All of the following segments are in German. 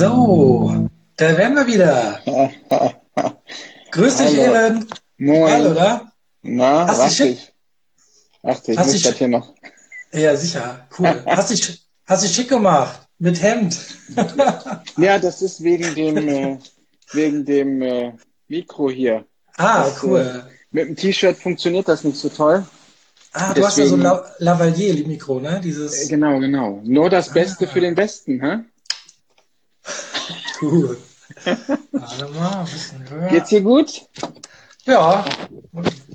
So, da wären wir wieder. Grüß dich. Ehren. Moin. Hallo, oder? Na, Hast warte schick- ich. Warte, ich Hast muss das hier noch. Ja, sicher. Cool. Hast dich, hast dich schick gemacht. Mit Hemd. Ja, das ist wegen dem, äh, wegen dem äh, Mikro hier. ah, Das, cool. Mit dem T-Shirt funktioniert das nicht so toll. Ah, du hast ja so ein La Lavalier-Mikro, ne? Äh, Dieses. Genau, genau. Nur das Beste Ah. für den Besten, hä? Warte mal, ein bisschen höher. Geht's dir gut? Ja,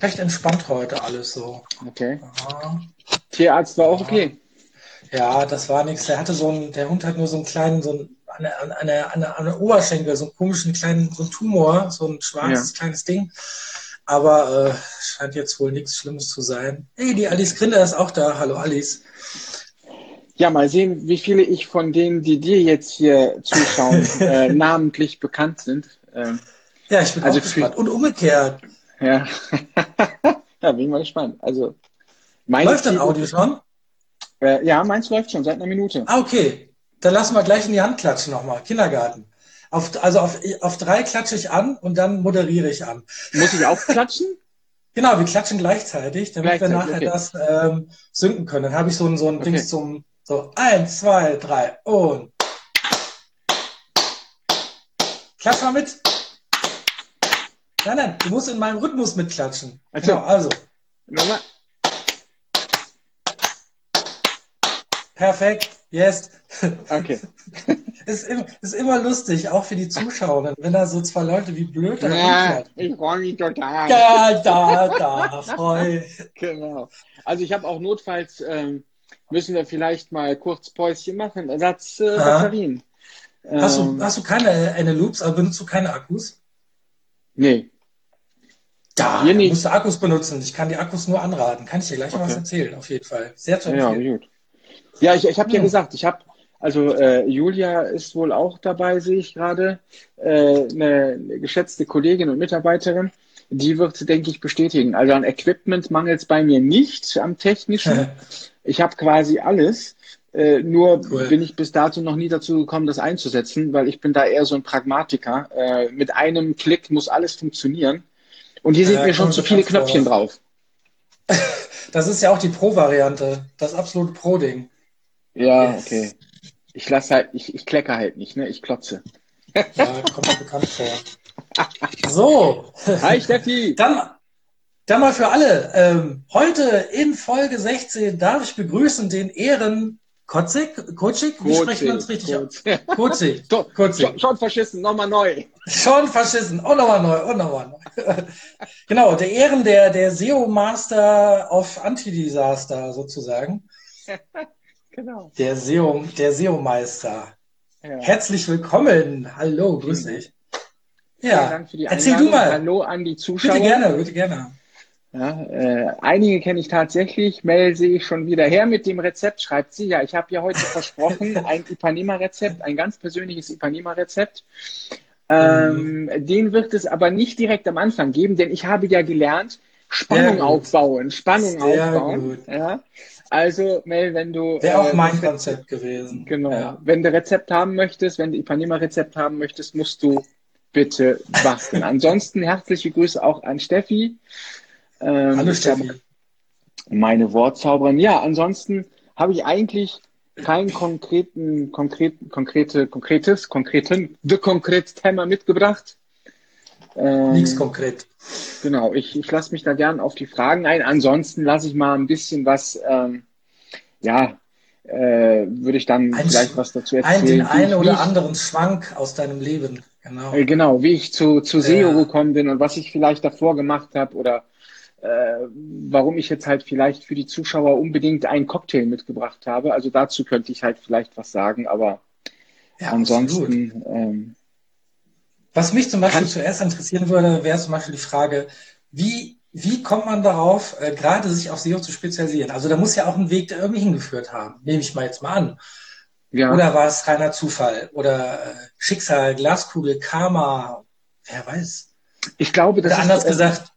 recht entspannt heute alles so. Okay. Ja. Tierarzt war auch okay. Ja, das war nichts. Der hatte so einen, der Hund hat nur so einen kleinen, so einen, eine, eine, eine, eine Oberschenkel, so einen komischen kleinen, so einen Tumor, so ein schwarzes kleines Ding. Aber äh, scheint jetzt wohl nichts Schlimmes zu sein. Hey, die Alice Grinder ist auch da. Hallo Alice. Ja, mal sehen, wie viele ich von denen, die dir jetzt hier zuschauen, äh, namentlich bekannt sind. Ähm, Ja, ich bin Also auch gespannt. Und umgekehrt. ja. ja, bin mal gespannt. Also, Läuft dein Audio schon? Äh, ja, meins läuft schon seit einer Minute. Ah, okay. Dann lassen wir gleich in die Hand klatschen nochmal. Kindergarten. Auf, also auf, auf drei klatsche ich an und dann moderiere ich an. Muss ich auch klatschen? Genau, wir klatschen gleichzeitig, damit wir Gleichzeitig, nachher okay. das ähm, synken können. Dann habe ich so ein, so ein Okay. Dings zum so eins, zwei, drei und klatsch mal mit. Nein, nein, du musst in meinem Rhythmus mitklatschen. Ach so. Genau, also Nochmal. perfekt, yes. Okay. Ist, im, ist immer lustig, auch für die Zuschauer, wenn da so zwei Leute wie blöd da Ja, ich freue mich total. Da, da, da, freu. Genau. Also ich habe auch notfalls, ähm, müssen wir vielleicht mal kurz Päuschen machen. Ersatz äh. Batterien. Hast du, Ähm, hast du keine eine Loops, aber benutzt du keine Akkus? Nee. Da, Hier musst du Akkus benutzen. Ich kann die Akkus nur anraten. Kann ich dir gleich mal was Okay. erzählen, auf jeden Fall. Sehr zu Ja, empfehlen. gut. Ja, ich, ich habe ja Hm. gesagt, ich habe, also äh, Julia ist wohl auch dabei, sehe ich gerade, äh, eine geschätzte Kollegin und Mitarbeiterin. Die wird, denke ich, bestätigen. Also an Equipment mangelt es bei mir nicht am technischen. Ich habe quasi alles. Äh, nur Cool. bin ich bis dato noch nie dazu gekommen, das einzusetzen, weil ich bin da eher so ein Pragmatiker. Äh, mit einem Klick muss alles funktionieren. Und hier Ja, sind mir schon zu viele. Knöpfchen drauf. Das ist ja auch die Pro-Variante. Das absolute Pro-Ding. Ja, Yes. okay. Ich lasse halt, ich, ich klecke halt nicht, ne? Ich klotze. Ja, kommt mir bekannt vor. So, Hi Steffi! dann, mal für alle. Ähm, heute in Folge 16 darf ich begrüßen den Ehren Kotzig. Kotzig? Wie sprechen wir uns richtig aus? Kotzig. Kotzig. schon, verschissen, nochmal neu. Schon verschissen. Und nochmal neu, und nochmal neu. genau, der Ehren, der, der SEO-Master auf Anti-Disaster sozusagen. Genau. Der SEO, der SEO-Meister. Ja. Herzlich willkommen. Hallo, grüß dich. Ja, Dank für die erzähl du mal. Hallo an die Zuschauer. Bitte gerne, bitte gerne. Ja, äh, einige kenne ich tatsächlich. Mel sehe ich schon wieder her mit dem Rezept, schreibt sie. Ja, ich habe ja heute versprochen, ein Ipanema-Rezept, ein ganz persönliches Ipanema-Rezept. Ähm, Den wird es aber nicht direkt am Anfang geben, denn ich habe ja gelernt, Spannung aufbauen, Spannung Sehr aufbauen. gut. Ja. Also, Mel, wenn du Wäre auch äh, mein das Konzept gewesen. Genau. Ja. Wenn du Rezept haben möchtest, wenn du Ipanema-Rezept haben möchtest, musst du bitte basteln. Ansonsten herzliche Grüße auch an Steffi. Ähm, Hallo Steffi. Meine Wortzauberin. Ja, ansonsten habe ich eigentlich keinen konkreten, konkreten, konkrete, konkretes, konkreten, de konkret Thema mitgebracht. Ähm, Nichts konkret. Genau, ich, ich lasse mich da gern auf die Fragen ein. Ansonsten lasse ich mal ein bisschen was, ähm, ja, äh, würde ich dann Ein vielleicht was dazu Ein, erzählen. den wie einen oder ich, anderen Schwank aus deinem Leben. Genau. Äh, genau, wie ich zu, zu SEO Ja. gekommen bin und was ich vielleicht davor gemacht habe oder äh, warum ich jetzt halt vielleicht für die Zuschauer unbedingt einen Cocktail mitgebracht habe. Also dazu könnte ich halt vielleicht was sagen, aber Ja, ansonsten, ähm, Was mich zum Beispiel zuerst interessieren würde, wäre zum Beispiel die Frage, wie, wie kommt man darauf, äh, gerade sich auf SEO zu spezialisieren? Also da muss ja auch ein Weg da irgendwie hingeführt haben. Nehme ich mal jetzt mal an. ja. Oder war es reiner Zufall? Oder äh, Schicksal, Glaskugel, Karma? Wer weiß. ich glaube, das Oder anders gesagt,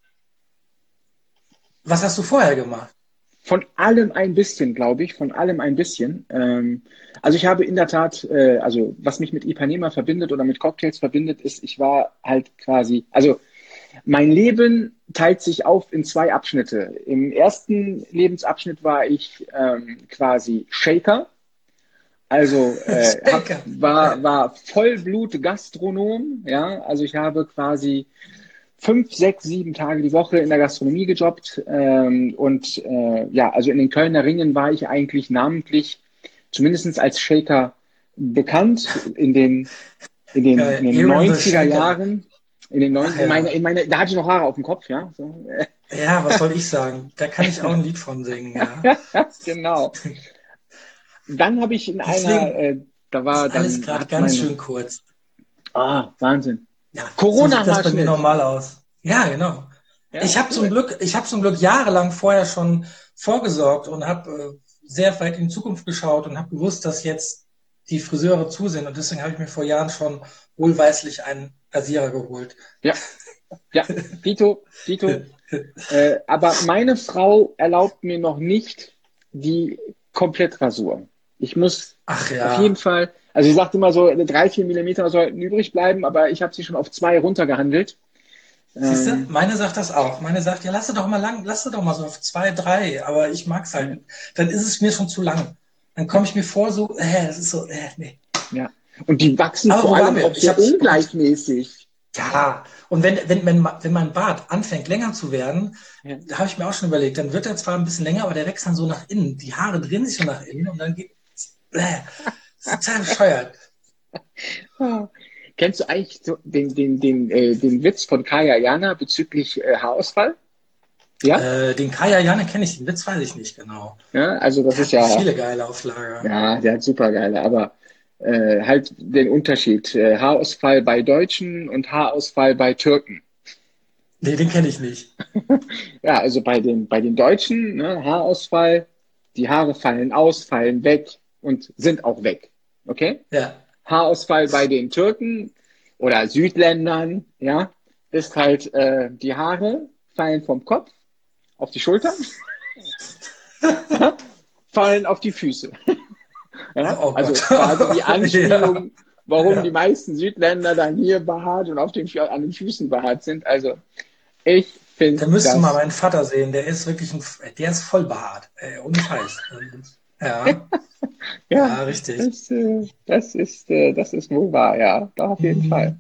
was hast du vorher gemacht? von allem ein bisschen, glaube ich, von allem ein bisschen. Ähm, also ich habe in der Tat, äh, also was mich mit Ipanema verbindet oder mit Cocktails verbindet, ist, ich war halt quasi, also mein Leben teilt sich auf in zwei Abschnitte. Im ersten Lebensabschnitt war ich ähm, quasi Shaker. Also äh, hab, war, war Vollblut-Gastronom, ja. Also ich habe quasi fünf, sechs, sieben Tage die Woche in der Gastronomie gejobbt. Ähm, und äh, ja, also in den Kölner Ringen war ich eigentlich namentlich, zumindest als Shaker bekannt in den, in den, in den 90er Jahren. In den 90 ja. meine, in meine, da hatte ich noch Haare auf dem Kopf, ja. So. Ja, was soll ich sagen? Da kann ich auch ein Lied von singen, ja. genau. Dann habe ich in Deswegen, einer, äh, da war dann. Alles gerade ganz meine, schön kurz. Ah, Wahnsinn. Ja, Corona so sieht das bei mir normal aus. Ja, genau. Ja, ich habe zum Glück, ich habe zum Glück jahrelang vorher schon vorgesorgt und habe äh, sehr weit in die Zukunft geschaut und habe gewusst, dass jetzt die Friseure zu sind und deswegen habe ich mir vor Jahren schon wohlweislich einen Rasierer geholt. Ja, ja, Dito, Dito. äh, aber meine Frau erlaubt mir noch nicht die Komplettrasur. Ich muss Ach ja. auf jeden Fall, also sie sagt immer so, drei, vier Millimeter sollten übrig bleiben, aber ich habe sie schon auf zwei runtergehandelt. Siehst du, ähm, meine sagt das auch. Meine sagt, ja, lass doch mal lang, lass doch mal so auf zwei, drei, aber ich mag's halt. Dann ist es mir schon zu lang. Dann komme ich mir vor, so, äh, das ist so, äh, nee. Ja. Und die wachsen aber vor allem auch sehr ungleichmäßig. Ja, und wenn, wenn, wenn, wenn mein Bart anfängt länger zu werden, ja. da habe ich mir auch schon überlegt, dann wird er zwar ein bisschen länger, aber der wächst dann so nach innen. Die Haare drehen sich so nach innen und dann geht, äh, das ist total bescheuert. Kennst du eigentlich den, den, den, äh, den Witz von Kaya Jana bezüglich äh, Haarausfall? Ja? Äh, den Kaya Jana kenne ich, den Witz weiß ich nicht genau. Ja, also das der ist ja. viele geile Auflage. Ja, der hat super geile, aber äh, halt den Unterschied. Äh, Haarausfall bei Deutschen und Haarausfall bei Türken. Nee, den kenne ich nicht. ja, also bei den, bei den Deutschen, ne, Haarausfall, die Haare fallen aus, fallen weg und sind auch weg. Okay? Ja. Haarausfall bei den Türken oder Südländern, ja, ist halt, äh, die Haare fallen vom Kopf auf die Schultern, fallen auf die Füße. Ja? Oh also quasi die Anspielung, ja. warum ja. die meisten Südländer dann hier behaart und auf den, an den Füßen behaart sind. Also ich finde. Da müsst ihr mal meinen Vater sehen, der ist wirklich ein, der ist voll behaart. Äh, ohne Scheiß. Ja. ja. ja, richtig. Das, äh, das, ist, äh, das ist wohl wahr, ja. Da auf jeden mhm. Fall.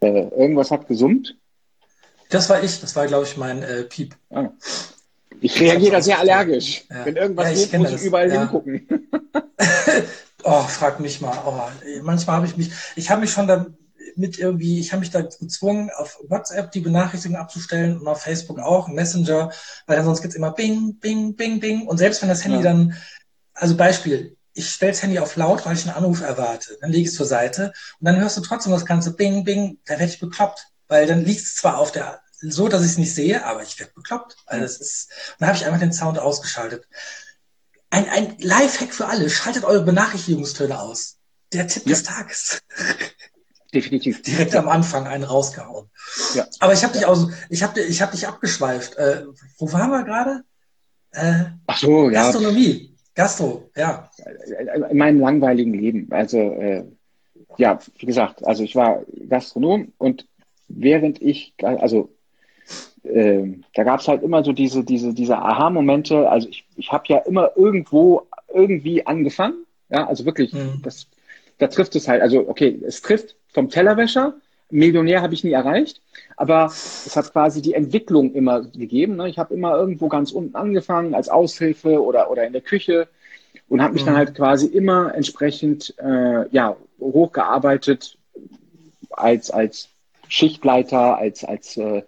Äh, irgendwas hat gesummt. Das war ich, das war, glaube ich, mein äh, Piep. Ah. Ich reagiere da sehr allergisch. Ja. Wenn irgendwas ja, geht, muss ich überall ja. hingucken. oh, frag mich mal. Oh, manchmal habe ich mich, ich habe mich schon damit irgendwie, ich habe mich da gezwungen, auf WhatsApp die Benachrichtigung abzustellen und auf Facebook auch, Messenger, weil dann sonst gibt's immer Bing, Bing, Bing, Bing. Und selbst wenn das Handy dann, also Beispiel, ich stelle das Handy auf laut, weil ich einen Anruf erwarte. Dann lege ich es zur Seite und dann hörst du trotzdem das ganze Bing, Bing, da werde ich bekloppt. Weil dann liegt es zwar auf der so, dass ich es nicht sehe, aber ich werde bekloppt. Also es ist, und dann habe ich einfach den Sound ausgeschaltet. Ein, ein Lifehack für alle, schaltet eure Benachrichtigungstöne aus. Der Tipp ja. des Tages. Definitiv. Direkt am Anfang einen rausgehauen. Ja. Aber ich habe dich aus, ich habe ich hab dich abgeschweift. Äh, wo waren wir gerade? Äh, Ach so, ja. Gastronomie. Gastro, ja. In meinem langweiligen Leben. Also, äh, ja, wie gesagt, also ich war Gastronom und während ich, also äh, da gab es halt immer so diese, diese, diese Aha-Momente. Also ich, ich habe ja immer irgendwo irgendwie angefangen. Ja, also wirklich, mhm. das, da trifft es halt. Also okay, es trifft vom Tellerwäscher. Millionär habe ich nie erreicht, aber es hat quasi die Entwicklung immer gegeben. Ne? Ich habe immer irgendwo ganz unten angefangen als Aushilfe oder, oder in der Küche und habe mich mhm. dann halt quasi immer entsprechend äh, ja, hochgearbeitet als, als Schichtleiter, als, als äh,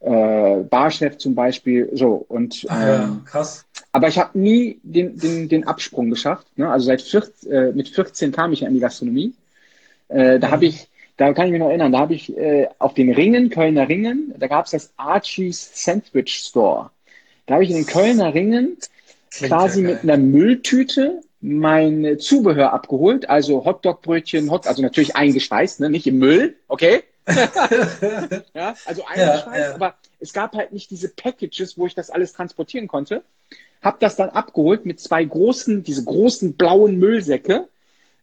äh, Barchef zum Beispiel. So und ah, ja, ähm, krass. Aber ich habe nie den, den, den Absprung geschafft. Ne? Also seit 14, äh, mit 14 kam ich an die Gastronomie. Äh, da habe ich, da kann ich mich noch erinnern, da habe ich äh, auf den Ringen, Kölner Ringen, da gab es das Archie's Sandwich Store. Da habe ich in den Kölner Ringen quasi mit einer Mülltüte mein Zubehör abgeholt, also Hotdogbrötchen, Hot, also natürlich eingeschweißt, ne, nicht im Müll, okay? ja, also eingeschweißt, ja, ja. aber es gab halt nicht diese Packages, wo ich das alles transportieren konnte. Hab das dann abgeholt mit zwei großen, diese großen blauen Müllsäcke.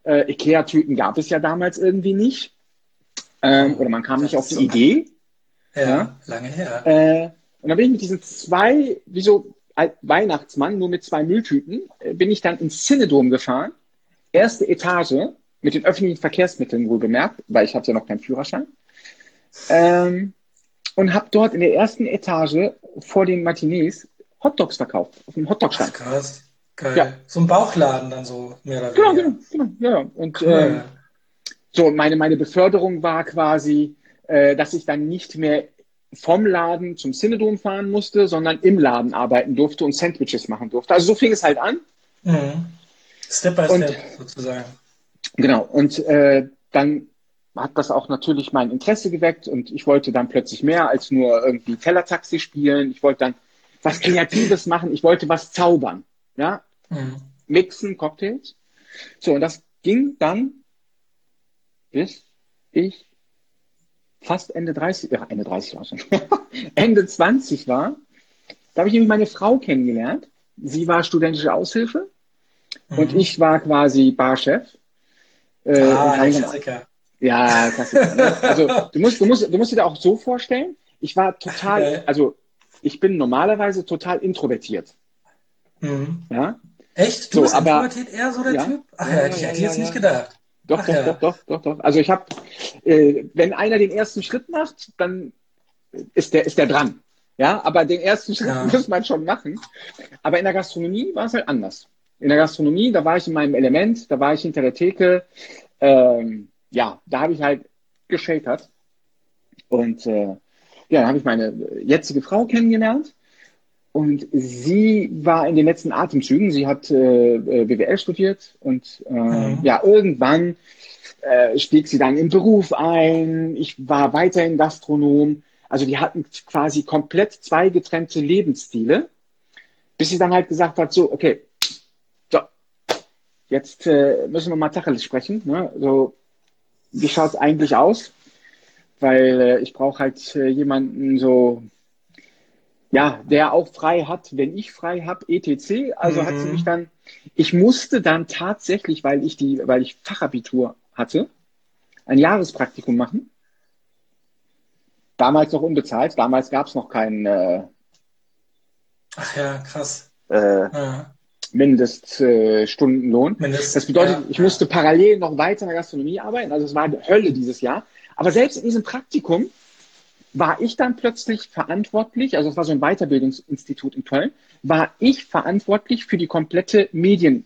Äh, Ikea-Tüten gab es ja damals irgendwie nicht. Ähm, oder man kam nicht auf die so Idee. Ja, ja, lange her. Äh, und dann bin ich mit diesen zwei, wie so Weihnachtsmann, nur mit zwei Mülltüten, äh, bin ich dann ins Cinedom gefahren. Erste Etage, mit den öffentlichen Verkehrsmitteln wohl bemerkt, weil ich hatte ja noch keinen Führerschein. Ähm, und habe dort in der ersten Etage vor den Matinees Hotdogs verkauft, auf dem Hotdog-Stand. Krass, geil. Ja. So ein Bauchladen dann so, mehr oder genau, weniger. Genau, genau, ja. Und cool. ähm, so, meine, meine Beförderung war quasi, äh, dass ich dann nicht mehr vom Laden zum Cinedom fahren musste, sondern im Laden arbeiten durfte und Sandwiches machen durfte. Also so fing es halt an. Mhm. Step by und, Step sozusagen. Genau. Und äh, dann hat das auch natürlich mein Interesse geweckt und ich wollte dann plötzlich mehr als nur irgendwie Tellertaxi spielen. Ich wollte dann was Kreatives machen. Ich wollte was zaubern. Ja. Mhm. Mixen, Cocktails. So, und das ging dann bis ich fast Ende 30, ja, Ende 30 war schon, Ende 20 war, da habe ich nämlich meine Frau kennengelernt. Sie war studentische Aushilfe mhm. und ich war quasi Barchef. Äh, ah, Klassiker. Ja, Klassiker. Ne? Also du musst, du, musst, du musst dir da auch so vorstellen, ich war total, also ich bin normalerweise total introvertiert. Mhm. Ja? Echt? Du so, bist aber, introvertiert eher so der ja, Typ? Ach ja, ja, ich hätte ja, jetzt nicht gedacht. Doch, doch, ja. doch, doch, doch, doch. Also ich habe, äh, wenn einer den ersten Schritt macht, dann ist der, ist der dran. Ja, aber den ersten Schritt ja. muss man schon machen. Aber in der Gastronomie war es halt anders. In der Gastronomie, da war ich in meinem Element, da war ich hinter der Theke. Ähm, ja, da habe ich halt geschakert. Und äh, ja, dann habe ich meine jetzige Frau kennengelernt. Und sie war in den letzten Atemzügen. Sie hat äh, BWL studiert und äh, mhm. ja, irgendwann äh, stieg sie dann im Beruf ein. Ich war weiterhin Gastronom. Also die hatten quasi komplett zwei getrennte Lebensstile, bis sie dann halt gesagt hat, so, okay, so, jetzt äh, müssen wir mal Tacheles sprechen. Ne? So, wie schaut's eigentlich aus? Weil äh, ich brauche halt äh, jemanden so ja, der auch frei hat, wenn ich frei habe, etc. Also mhm. hat sie mhm. mich dann, ich musste dann tatsächlich, weil ich die, weil ich Fachabitur hatte, ein Jahrespraktikum machen. Damals noch unbezahlt, damals gab es noch keinen äh, Ach ja, krass. Äh, ja. Mindeststundenlohn. Äh, Mindest, das bedeutet, ja, ich musste parallel noch weiter in der Gastronomie arbeiten. Also es war eine Hölle dieses Jahr. Aber selbst in diesem Praktikum war ich dann plötzlich verantwortlich, also es war so ein Weiterbildungsinstitut in Köln, war ich verantwortlich für die komplette Medien,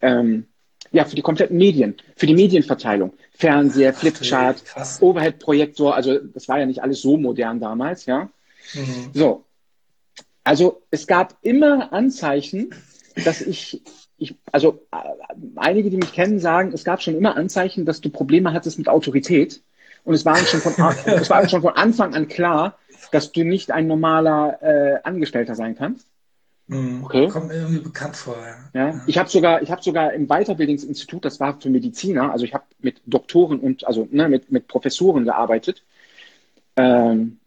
ähm, ja, für die kompletten Medien, für die Medienverteilung. Fernseher, Flipchart, Overhead-Projektor, also das war ja nicht alles so modern damals, ja. Mhm. So. Also es gab immer Anzeichen, dass ich, ich, also äh, einige, die mich kennen, sagen, es gab schon immer Anzeichen, dass du Probleme hattest mit Autorität. Und es war schon von, es war schon von Anfang an klar, dass du nicht ein normaler äh, Angestellter sein kannst. Mhm. Okay. Kommt mir irgendwie bekannt vor. Ja. ja. Ich habe sogar, ich habe sogar im Weiterbildungsinstitut, das war für Mediziner, also ich habe mit Doktoren und also ne, mit mit Professoren gearbeitet. Ähm,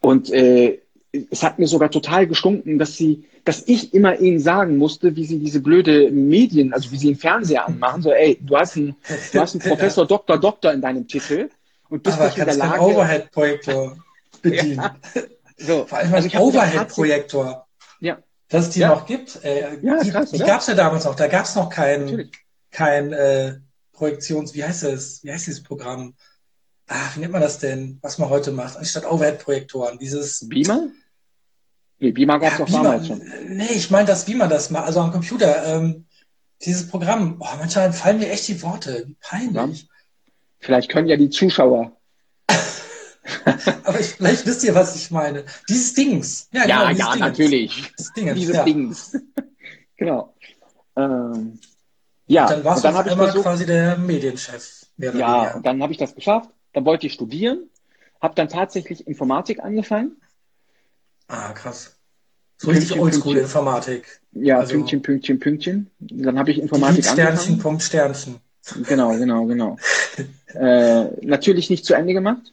und äh, es hat mir sogar total gestunken, dass sie, dass ich immer ihnen sagen musste, wie sie diese blöde Medien, also wie sie den Fernseher anmachen, so, ey, du hast einen, du hast einen Professor, Doktor, Doktor in deinem Titel und bist Aber nicht in der Lage. Overhead-Projektor bedienen. Ja. So. Vor allem also ein Overhead-Projektor. Ja. Dass es die ja. noch gibt. Äh, ja, die krass, die gab es ja damals noch. Da gab es noch kein, kein äh, Projektions, wie heißt es? Wie heißt dieses Programm? Ah, wie nennt man das denn, was man heute macht, anstatt Overhead-Projektoren? Dieses Beamer? Nee, Beamer gab es ja, doch damals schon. Nee, ich meine das, wie man das macht, also am Computer. Ähm, dieses Programm, boah, manchmal fallen mir echt die Worte. Wie peinlich. Vielleicht können ja die Zuschauer. Aber ich, vielleicht wisst ihr, was ich meine. Dieses Dings. Ja, ja, genau, ja Dingens. natürlich. Dieses, Dingens, dieses ja. Dings. genau. Ähm, ja, und dann warst und dann du einmal versucht, quasi der Medienchef. ja, und dann habe ich das geschafft. Dann wollte ich studieren, habe dann tatsächlich Informatik angefangen Ah, krass. So richtig Oldschool-Informatik. Ja, also, Pünktchen, Pünktchen, Pünktchen. Dann habe ich Informatik Sternchen, angefangen. Punkt, Sternchen. Genau, genau, genau. äh, natürlich nicht zu Ende gemacht.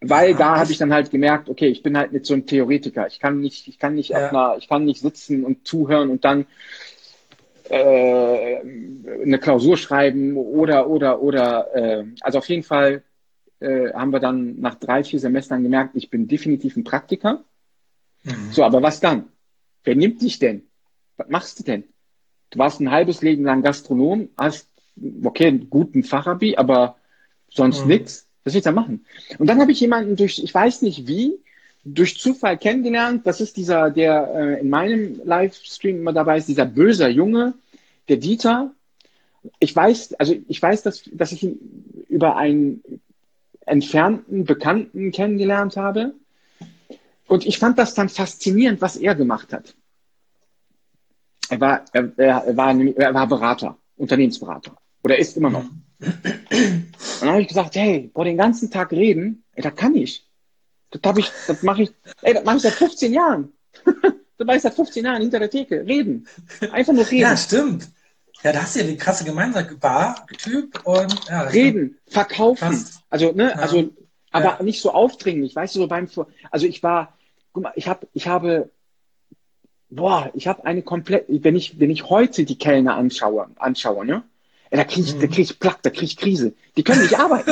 weil ja, da habe ich dann halt gemerkt, okay, ich bin halt nicht so ein Theoretiker. Ich kann nicht, ich kann nicht ja. einer, ich kann nicht sitzen und zuhören und dann äh, eine Klausur schreiben oder oder oder äh, also auf jeden Fall äh, haben wir dann nach drei, vier Semestern gemerkt, ich bin definitiv ein Praktiker. Mhm. So, aber was dann? Wer nimmt dich denn? Was machst du denn? Du warst ein halbes Leben lang Gastronom, hast, okay, einen guten Fachabi, aber sonst mhm. nichts. Was willst du da machen? Und dann habe ich jemanden durch, ich weiß nicht wie, durch Zufall kennengelernt. Das ist dieser, der äh, in meinem Livestream immer dabei ist, dieser böser Junge, der Dieter. Ich weiß, also ich weiß, dass, dass ich ihn über einen entfernten Bekannten kennengelernt habe. Und ich fand das dann faszinierend, was er gemacht hat. Er war, er, er war, er war Berater, Unternehmensberater. Oder ist immer noch. Und dann habe ich gesagt, hey, boah, den ganzen Tag reden, ey, da kann ich. Das habe ich, das mache ich, ey, das mache ich seit 15 Jahren. das mache ich seit 15 Jahren hinter der Theke. Reden. Einfach nur reden. Ja, stimmt. Ja, da hast du ja die krasse Gemeinschaft, Bar-Typ und ja, Reden, verkaufen. Fast. Also, ne, ja. also, aber ja. nicht so aufdringlich, weißt du, so beim Vor Also ich war, guck mal, ich habe, ich habe, boah, ich habe eine komplett, wenn ich, wenn ich heute die Kellner anschaue, anschaue, ne? Da kriege ich, mhm. da krieg ich Plack, da kriege ich Krise. Die können nicht arbeiten.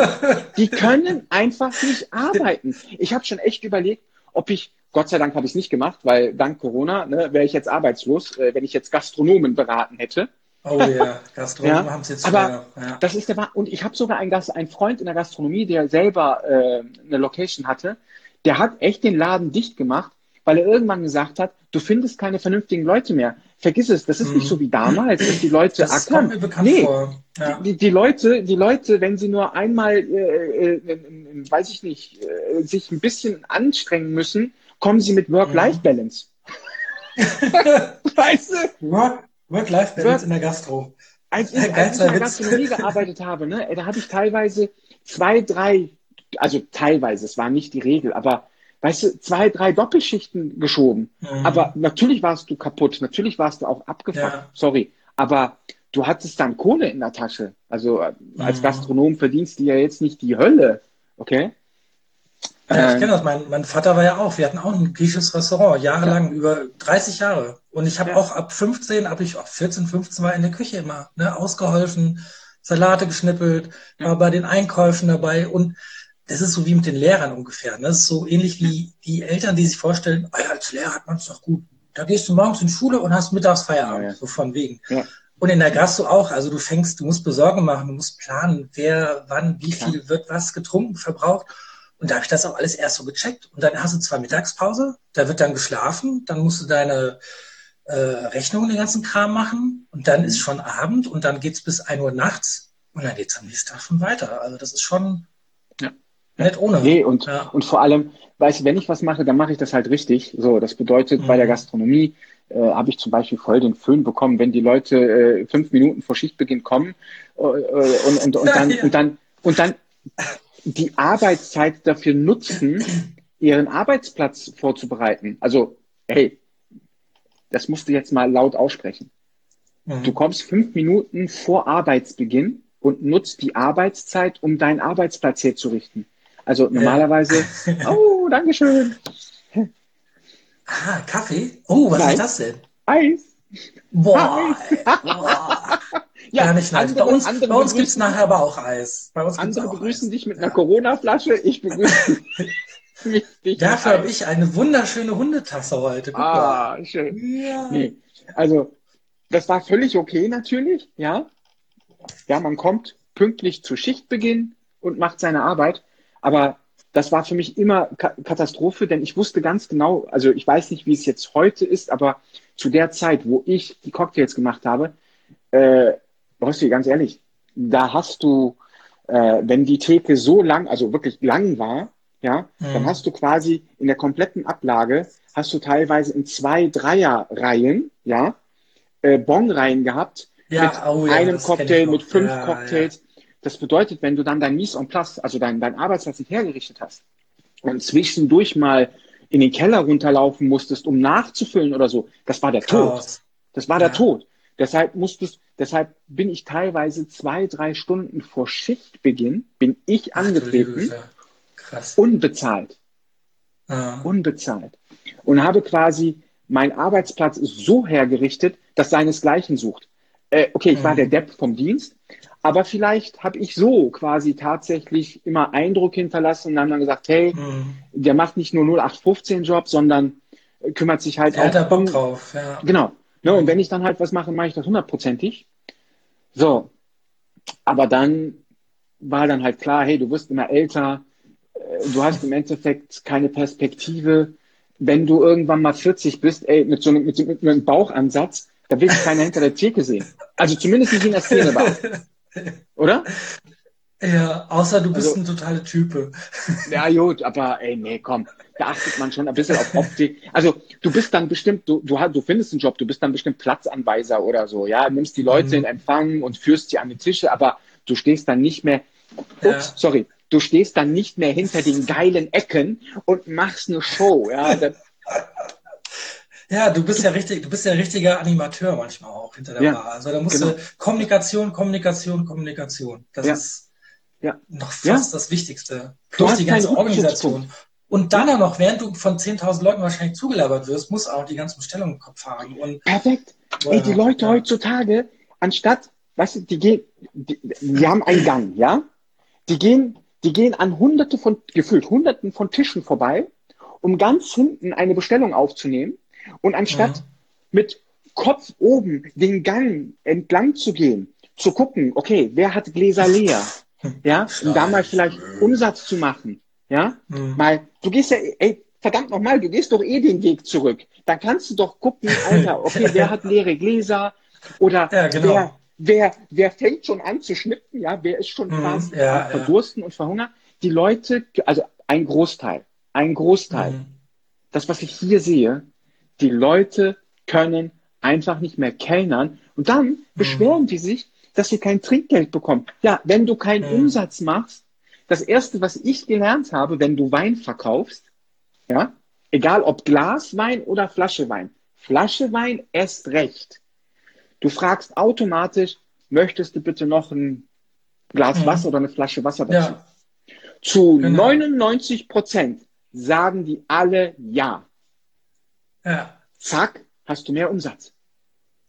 Die können einfach nicht arbeiten. Ich habe schon echt überlegt, ob ich, Gott sei Dank habe ich es nicht gemacht, weil dank Corona ne, wäre ich jetzt arbeitslos, äh, wenn ich jetzt Gastronomen beraten hätte. Oh ja, Gastronomen ja, haben es jetzt aber ja. Das ist der Und ich habe sogar einen, Gast, einen Freund in der Gastronomie, der selber äh, eine Location hatte, der hat echt den Laden dicht gemacht, weil er irgendwann gesagt hat, du findest keine vernünftigen Leute mehr. Vergiss es, das ist mhm. nicht so wie damals, dass die Leute das ackern. Kommt mir bekannt nee, vor. Ja. Die, die, Leute, die Leute, wenn sie nur einmal, äh, äh, weiß ich nicht, äh, sich ein bisschen anstrengen müssen, kommen sie mit Work-Life-Balance. Mhm. weißt du? Work, Work-Life-Balance Work in der Gastro. Als ich, als ich in der Gastronomie gearbeitet habe, ne, da hatte ich teilweise zwei, drei, also teilweise, es war nicht die Regel, aber weißt du, zwei, drei Doppelschichten geschoben. Mhm. Aber natürlich warst du kaputt, natürlich warst du auch abgefuckt, ja. sorry. Aber du hattest dann Kohle in der Tasche. Also äh, als mhm. Gastronom verdienst du ja jetzt nicht die Hölle, okay? Ja, ich ähm, kenne das. Mein, mein Vater war ja auch. Wir hatten auch ein griechisches Restaurant, jahrelang, ja. über 30 Jahre. Und ich habe ja. auch ab 15, ab ich auch 14, 15 war in der Küche immer, ne, ausgeholfen, Salate geschnippelt, war bei den Einkäufen dabei und das ist so wie mit den Lehrern ungefähr. Ne? Das ist so ähnlich wie die Eltern, die sich vorstellen, ja, als Lehrer hat man es doch gut. Da gehst du morgens in Schule und hast mittags Feierabend, ja, ja. so von wegen. Ja. Und in der Gastro auch. Also du fängst, du musst Besorgung machen, du musst planen, wer, wann, wie viel wird was getrunken, verbraucht. Und da habe ich das auch alles erst so gecheckt. Und dann hast du zwar Mittagspause, da wird dann geschlafen, dann musst du deine äh, Rechnung, den ganzen Kram machen. Und dann ist schon Abend und dann geht's bis ein Uhr nachts. Und dann geht's am nächsten Tag schon weiter. Also das ist schon, nicht ohne. Nee, und, ja. und vor allem, weißt du, wenn ich was mache, dann mache ich das halt richtig. So, das bedeutet, mhm. bei der mhm. Gastronomie äh, habe ich zum Beispiel voll den Föhn bekommen, wenn die Leute äh, fünf Minuten vor Schichtbeginn kommen äh, und, und, und, dann, ja. und, dann, und dann die Arbeitszeit dafür nutzen, ihren Arbeitsplatz vorzubereiten. Also, hey, das musst du jetzt mal laut aussprechen. Mhm. Du kommst fünf Minuten vor Arbeitsbeginn und nutzt die Arbeitszeit, um deinen Arbeitsplatz herzurichten. Also normalerweise, oh, Dankeschön. Ah, Kaffee? Oh, was Nein. ist das denn? Eis. Boah, boah. ja, Gar nicht nice. Bei uns, bei uns gibt es nachher aber auch Eis. Bei uns andere begrüßen Eis. dich mit einer Corona-Flasche, ich begrüße dich. Dafür habe ich eine wunderschöne Hundetasse heute. Guck ah, mal. schön. Ja. Nee. Also, das war völlig okay natürlich, ja. Ja, man kommt pünktlich zu Schichtbeginn und macht seine Arbeit. Aber das war für mich immer Katastrophe, denn ich wusste ganz genau, also ich weiß nicht, wie es jetzt heute ist, aber zu der Zeit, wo ich die Cocktails gemacht habe, äh, Rossi, ganz ehrlich, da hast du, äh, wenn die Theke so lang, also wirklich lang war, ja, mhm. dann hast du quasi in der kompletten Ablage, hast du teilweise in zwei Dreierreihen, ja, äh, Bonreihen gehabt, ja, mit oh, ja, einem Cocktail, mit fünf ja, Cocktails. Das bedeutet, wenn du dann dein Mise en place, also dein, dein Arbeitsplatz nicht hergerichtet hast und zwischendurch mal in den Keller runterlaufen musstest, um nachzufüllen oder so, das war der Chaos. Tod. Das war ja. der Tod. Deshalb musstest, deshalb bin ich teilweise zwei, drei Stunden vor Schichtbeginn, bin ich angetreten Krass. unbezahlt. Ah. Unbezahlt. Und habe quasi meinen Arbeitsplatz so hergerichtet, dass seinesgleichen sucht. Äh, okay, ich mhm. war der Depp vom Dienst, aber vielleicht habe ich so quasi tatsächlich immer Eindruck hinterlassen und haben dann gesagt, hey, mhm. der macht nicht nur 0815-Job, sondern kümmert sich halt der auch. Hat da Bock drauf, ja. Genau. Ne, und wenn ich dann halt was mache, mache ich das hundertprozentig. So. Aber dann war dann halt klar, hey, du wirst immer älter, äh, du hast im Endeffekt keine Perspektive. Wenn du irgendwann mal 40 bist, ey, mit so einem, mit, mit einem Bauchansatz, da will ich keiner hinter der Theke sehen. Also zumindest nicht in der Szene war. Oder? Ja, außer du bist also, ein totaler Type. Ja, gut, aber ey, nee, komm, da achtet man schon ein bisschen auf Optik. Also du bist dann bestimmt, du, du, du findest einen Job, du bist dann bestimmt Platzanweiser oder so, ja, nimmst die Leute mhm. in Empfang und führst sie an die Tische, aber du stehst dann nicht mehr, ups, ja. sorry, du stehst dann nicht mehr hinter den geilen Ecken und machst eine Show, ja. Ja, du bist ja richtig, du bist ja ein richtiger Animateur manchmal auch hinter der ja, Bar. Also da musst genau. du Kommunikation, Kommunikation, Kommunikation. Das ja. ist ja. noch fast das Wichtigste. Plus die ganze Organisation. Und dann auch noch, während du von 10.000 Leuten wahrscheinlich zugelabert wirst, musst auch die ganzen Bestellungen im Kopf haben. Und, Perfekt. Ey, die Leute heutzutage, anstatt, weißt du, die gehen, die, die haben einen Gang, ja? Die gehen, die gehen an hunderte von, gefühlt hunderten von Tischen vorbei, um ganz hinten eine Bestellung aufzunehmen und anstatt mhm. mit Kopf oben den Gang entlang zu gehen, zu gucken, okay, wer hat Gläser leer? Ja, um da mal vielleicht Umsatz zu machen. Ja, mhm. mal, du gehst ja, ey, verdammt nochmal, du gehst doch eh den Weg zurück. Dann kannst du doch gucken, Alter, okay, wer hat leere Gläser? Oder ja, genau. wer, wer, wer fängt schon an zu schnippen? Ja, wer ist schon fast mhm, ja, verdursten ja. und verhungern? Die Leute, also ein Großteil, ein Großteil. Mhm. Das, was ich hier sehe, die Leute können einfach nicht mehr kellnern und dann mhm. beschweren die sich, dass sie kein Trinkgeld bekommen. Ja, wenn du keinen mhm. Umsatz machst, das erste, was ich gelernt habe, wenn du Wein verkaufst, ja, egal ob Glaswein oder Flasche Wein, Flasche Wein erst recht. Du fragst automatisch, möchtest du bitte noch ein Glas mhm. Wasser oder eine Flasche Wasser dazu? Ja. Zu genau. 99 Prozent sagen die alle ja. Ja. Zack, hast du mehr Umsatz.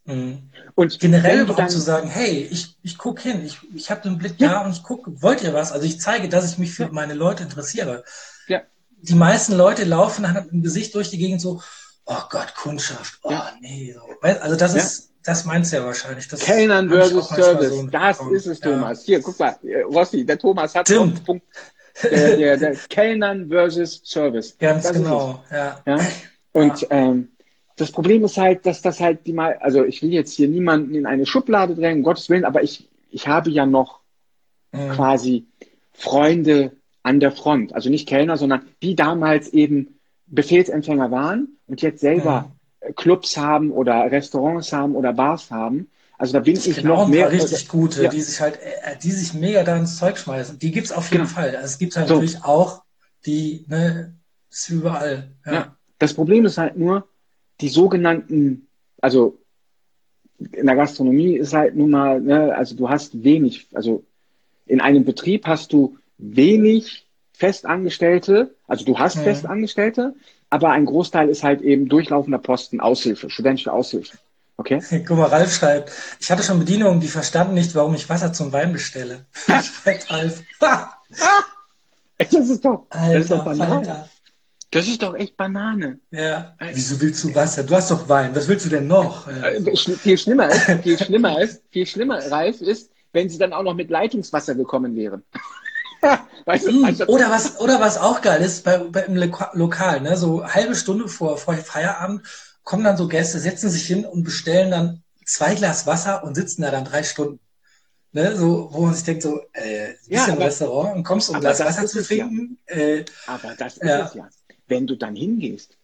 Mhm. Und generell überhaupt zu sagen, hey, ich, ich gucke hin, ich, ich habe den Blick ja. da und ich gucke, wollt ihr was? Also ich zeige, dass ich mich für meine Leute interessiere. Ja. Die meisten Leute laufen dann mit dem Gesicht durch die Gegend so, oh Gott, Kundschaft, oh ja. nee. So. Also das ist, das meinst du ja wahrscheinlich. Das Kellnern versus Service, so das Punkt. ist es, Thomas. Hier, guck mal, äh, Rossi, der Thomas hat einen Punkt. Der, der, der Kellnern versus Service. Ganz das genau, ja. Und. Ähm, das Problem ist halt, dass das halt die mal, also ich will jetzt hier niemanden in eine Schublade drängen, um Gottes Willen, aber ich, ich habe ja noch mhm. quasi Freunde an der Front. Also nicht Kellner, sondern die damals eben Befehlsempfänger waren und jetzt selber mhm. Clubs haben oder Restaurants haben oder Bars haben. Also da bin ich noch mehr. richtig gute, ja. die sich halt, äh, die sich mega da ins Zeug schmeißen. Die gibt's auf jeden genau. Fall. Also es gibt halt so. natürlich auch die, ne, ist überall. Ja. ja. Das Problem ist halt nur, die sogenannten, also in der Gastronomie ist halt nun mal, ne, also du hast wenig, also in einem Betrieb hast du wenig Festangestellte, also du hast mhm. Festangestellte, aber ein Großteil ist halt eben durchlaufender Posten, Aushilfe, studentische Aushilfe. Okay? Guck mal, Ralf schreibt, ich hatte schon Bedienungen, die verstanden nicht, warum ich Wasser zum Wein bestelle. schreibt Ralf. das ist doch, Alter, das ist doch Alter. Das ist doch echt Banane. Ja. Wieso willst du Wasser? Du hast doch Wein. Was willst du denn noch? Äh, viel schlimmer ist, viel schlimmer ist, viel schlimmer, Ralf, ist, wenn sie dann auch noch mit Leitungswasser gekommen wären. weißt du, also, oder was, oder was auch geil ist, bei, bei im Lokal, ne, so halbe Stunde vor, vor Feierabend kommen dann so Gäste, setzen sich hin und bestellen dann zwei Glas Wasser und sitzen da dann drei Stunden. Ne, so, wo man sich denkt, so, äh, bist ja, im Restaurant und kommst, um ein Glas Wasser zu trinken. Ja. Äh, aber das ist ja. es ja wenn du dann hingehst,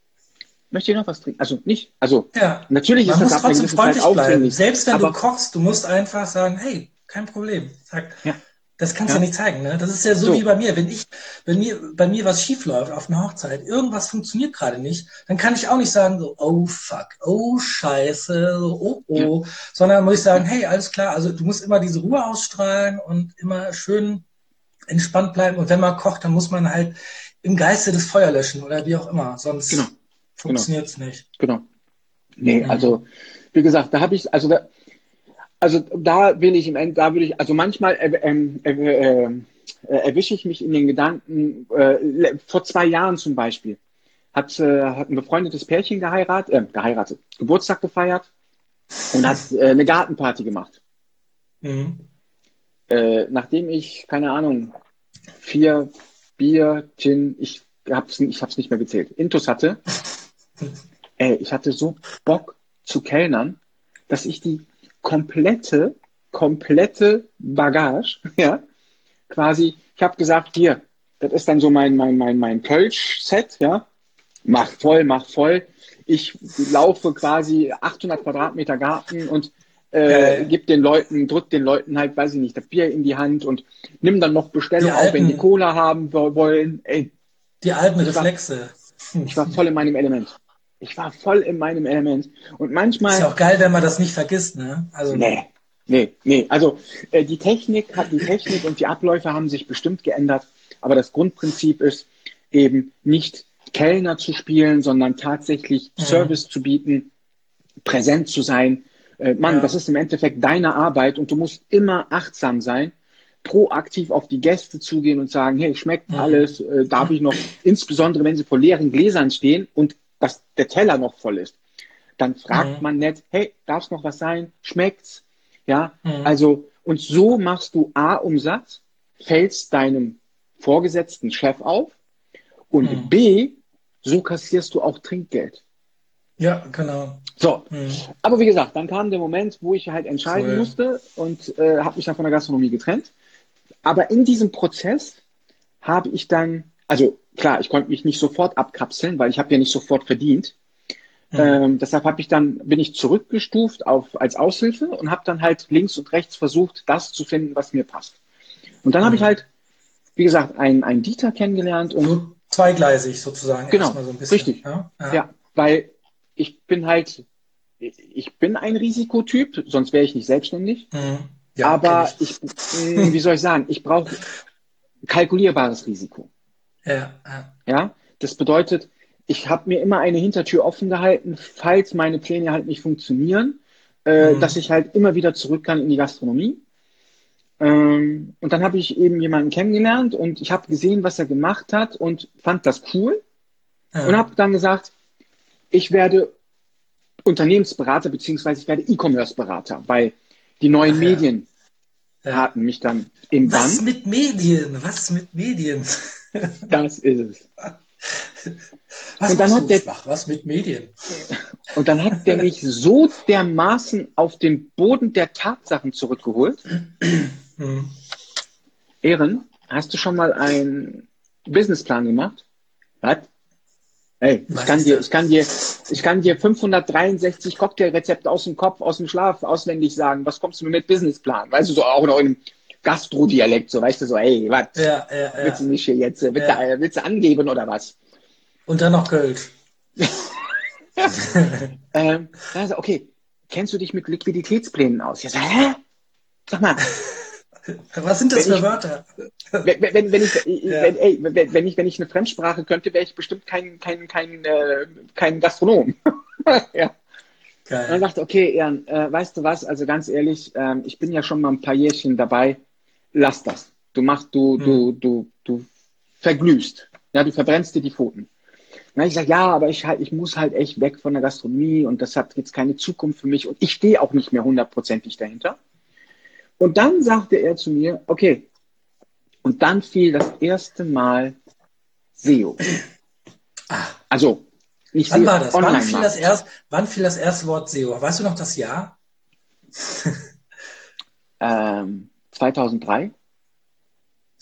möchte ich noch was trinken? Also nicht, also ja. natürlich Man ist das trotzdem freundlich bleiben. Selbst wenn du kochst, du musst einfach sagen, hey, kein Problem. Sag, ja. Das kannst du ja. nicht zeigen, ne? Das ist ja so, so, wie bei mir. Wenn ich, wenn mir, bei mir was schief läuft auf einer Hochzeit, irgendwas funktioniert gerade nicht, dann kann ich auch nicht sagen so, oh fuck, oh scheiße, oh oh, ja. sondern muss ich sagen, hey, alles klar, also du musst immer diese Ruhe ausstrahlen und immer schön entspannt bleiben. Und wenn man kocht, dann muss man halt im Geiste das Feuer löschen oder wie auch immer. Sonst genau. funktioniert es genau. nicht. Genau. Nee, mhm. also wie gesagt, da habe ich, also da, also da bin ich im Ende, da würde ich, also manchmal äh, äh, äh, erwische ich mich in den Gedanken, äh, vor zwei Jahren zum Beispiel, hat, äh, hat ein befreundetes Pärchen geheiratet, äh, geheiratet, Geburtstag gefeiert und hat eine Gartenparty gemacht. Mhm. Nachdem ich, keine Ahnung, vier Bier, Gin, ich hab's, ich hab's nicht mehr gezählt, Intus hatte, ey, ich hatte so Bock zu kellnern, dass ich die komplette, komplette Bagage, ja, quasi, ich habe gesagt, hier, das ist dann so mein, mein, mein, mein Kölsch-Set, ja, mach voll, mach voll. Ich laufe quasi 800 Quadratmeter Garten und äh, gib den Leuten, drück den Leuten halt, weiß ich nicht, das Bier in die Hand und nimm dann noch Bestellung auf, wenn die Cola haben wollen. Ey, die alten Reflexe. War, ich war voll in meinem Element. Ich war voll in meinem Element. Und manchmal. Ist ja auch geil, wenn man das nicht vergisst, ne? Also. Nee. Nee, nee. Also äh, die Technik hat die Technik und die Abläufe haben sich bestimmt geändert, aber das Grundprinzip ist eben nicht Kellner zu spielen, sondern tatsächlich mhm. Service zu bieten, präsent zu sein. Äh, Mann, ja. das ist im Endeffekt deine Arbeit und du musst immer achtsam sein, proaktiv auf die Gäste zugehen und sagen, hey, schmeckt mhm. alles, äh, darf ich noch, insbesondere wenn sie vor leeren Gläsern stehen und dass der Teller noch voll ist. Dann fragt mhm. man nett, hey, darf es noch was sein? Schmeckt's? Ja, mhm. also, und so machst du A, Umsatz, fällst deinem vorgesetzten Chef auf und mhm. B, so kassierst du auch Trinkgeld. Ja, genau. So, mhm. aber wie gesagt, dann kam der Moment, wo ich halt entscheiden cool. musste und äh, habe mich dann von der Gastronomie getrennt. Aber in diesem Prozess habe ich dann, also klar, ich konnte mich nicht sofort abkapseln, weil ich habe ja nicht sofort verdient. Mhm. Ähm, deshalb habe ich dann bin ich zurückgestuft auf als Aushilfe und habe dann halt links und rechts versucht, das zu finden, was mir passt. Und dann mhm. habe ich halt, wie gesagt, einen, einen Dieter kennengelernt und so zweigleisig sozusagen. Genau, so richtig. Ja? Ja. ja, weil ich bin halt, ich bin ein Risikotyp, sonst wäre ich nicht selbstständig. Mhm. Ja, aber ich. ich, hm, wie soll ich sagen, ich brauche kalkulierbares Risiko. Ja, ja. ja, das bedeutet, ich habe mir immer eine Hintertür offen gehalten, falls meine Pläne halt nicht funktionieren, äh, mhm. dass ich halt immer wieder zurück kann in die Gastronomie. Ähm, und dann habe ich eben jemanden kennengelernt und ich habe gesehen, was er gemacht hat und fand das cool ja. und habe dann gesagt, ich werde Unternehmensberater beziehungsweise ich werde E-Commerce-Berater, weil die neuen Ach, Medien ja. hatten mich dann im Bann. Was mit Medien? Was mit Medien? das ist es. Was, und dann hat der, was mit Medien? Und dann hat der mich so dermaßen auf den Boden der Tatsachen zurückgeholt. Hm. Ehren, hast du schon mal einen Businessplan gemacht? Was? Hey, ich kann dir, ich kann dir, ich kann dir 563 Cocktailrezepte aus dem Kopf, aus dem Schlaf auswendig sagen. Was kommst du mir mit Businessplan? Weißt du, so auch noch in einem Gastro-Dialekt, so weißt du, so, hey, was? Ja, ja, ja. Willst du mich hier jetzt, willst, ja. du, willst du angeben oder was? Und dann noch Geld. ähm, also, okay, kennst du dich mit Liquiditätsplänen aus? Ja, sag, hä? Sag mal. Was sind das für ich, Wörter? Wenn, wenn, wenn, ich, ja. wenn, ey, wenn, wenn, ich, wenn ich eine Fremdsprache könnte, wäre ich bestimmt kein, kein, kein, äh, kein Gastronom. ja. Geil. Und dann dachte okay, Jan, äh, weißt du was, also ganz ehrlich, äh, ich bin ja schon mal ein paar Jährchen dabei, lass das. Du machst, du, hm. du, du, du verglühst. Ja, du verbrennst dir die Pfoten. Na, ich sage, ja, aber ich, halt, ich muss halt echt weg von der Gastronomie und das hat jetzt keine Zukunft für mich und ich stehe auch nicht mehr hundertprozentig dahinter. Und dann sagte er zu mir, okay, und dann fiel das erste Mal SEO. Also, nicht wann SEO, war das? Wann fiel das, erst, wann fiel das erste Wort SEO? Weißt du noch das Jahr? ähm, 2003.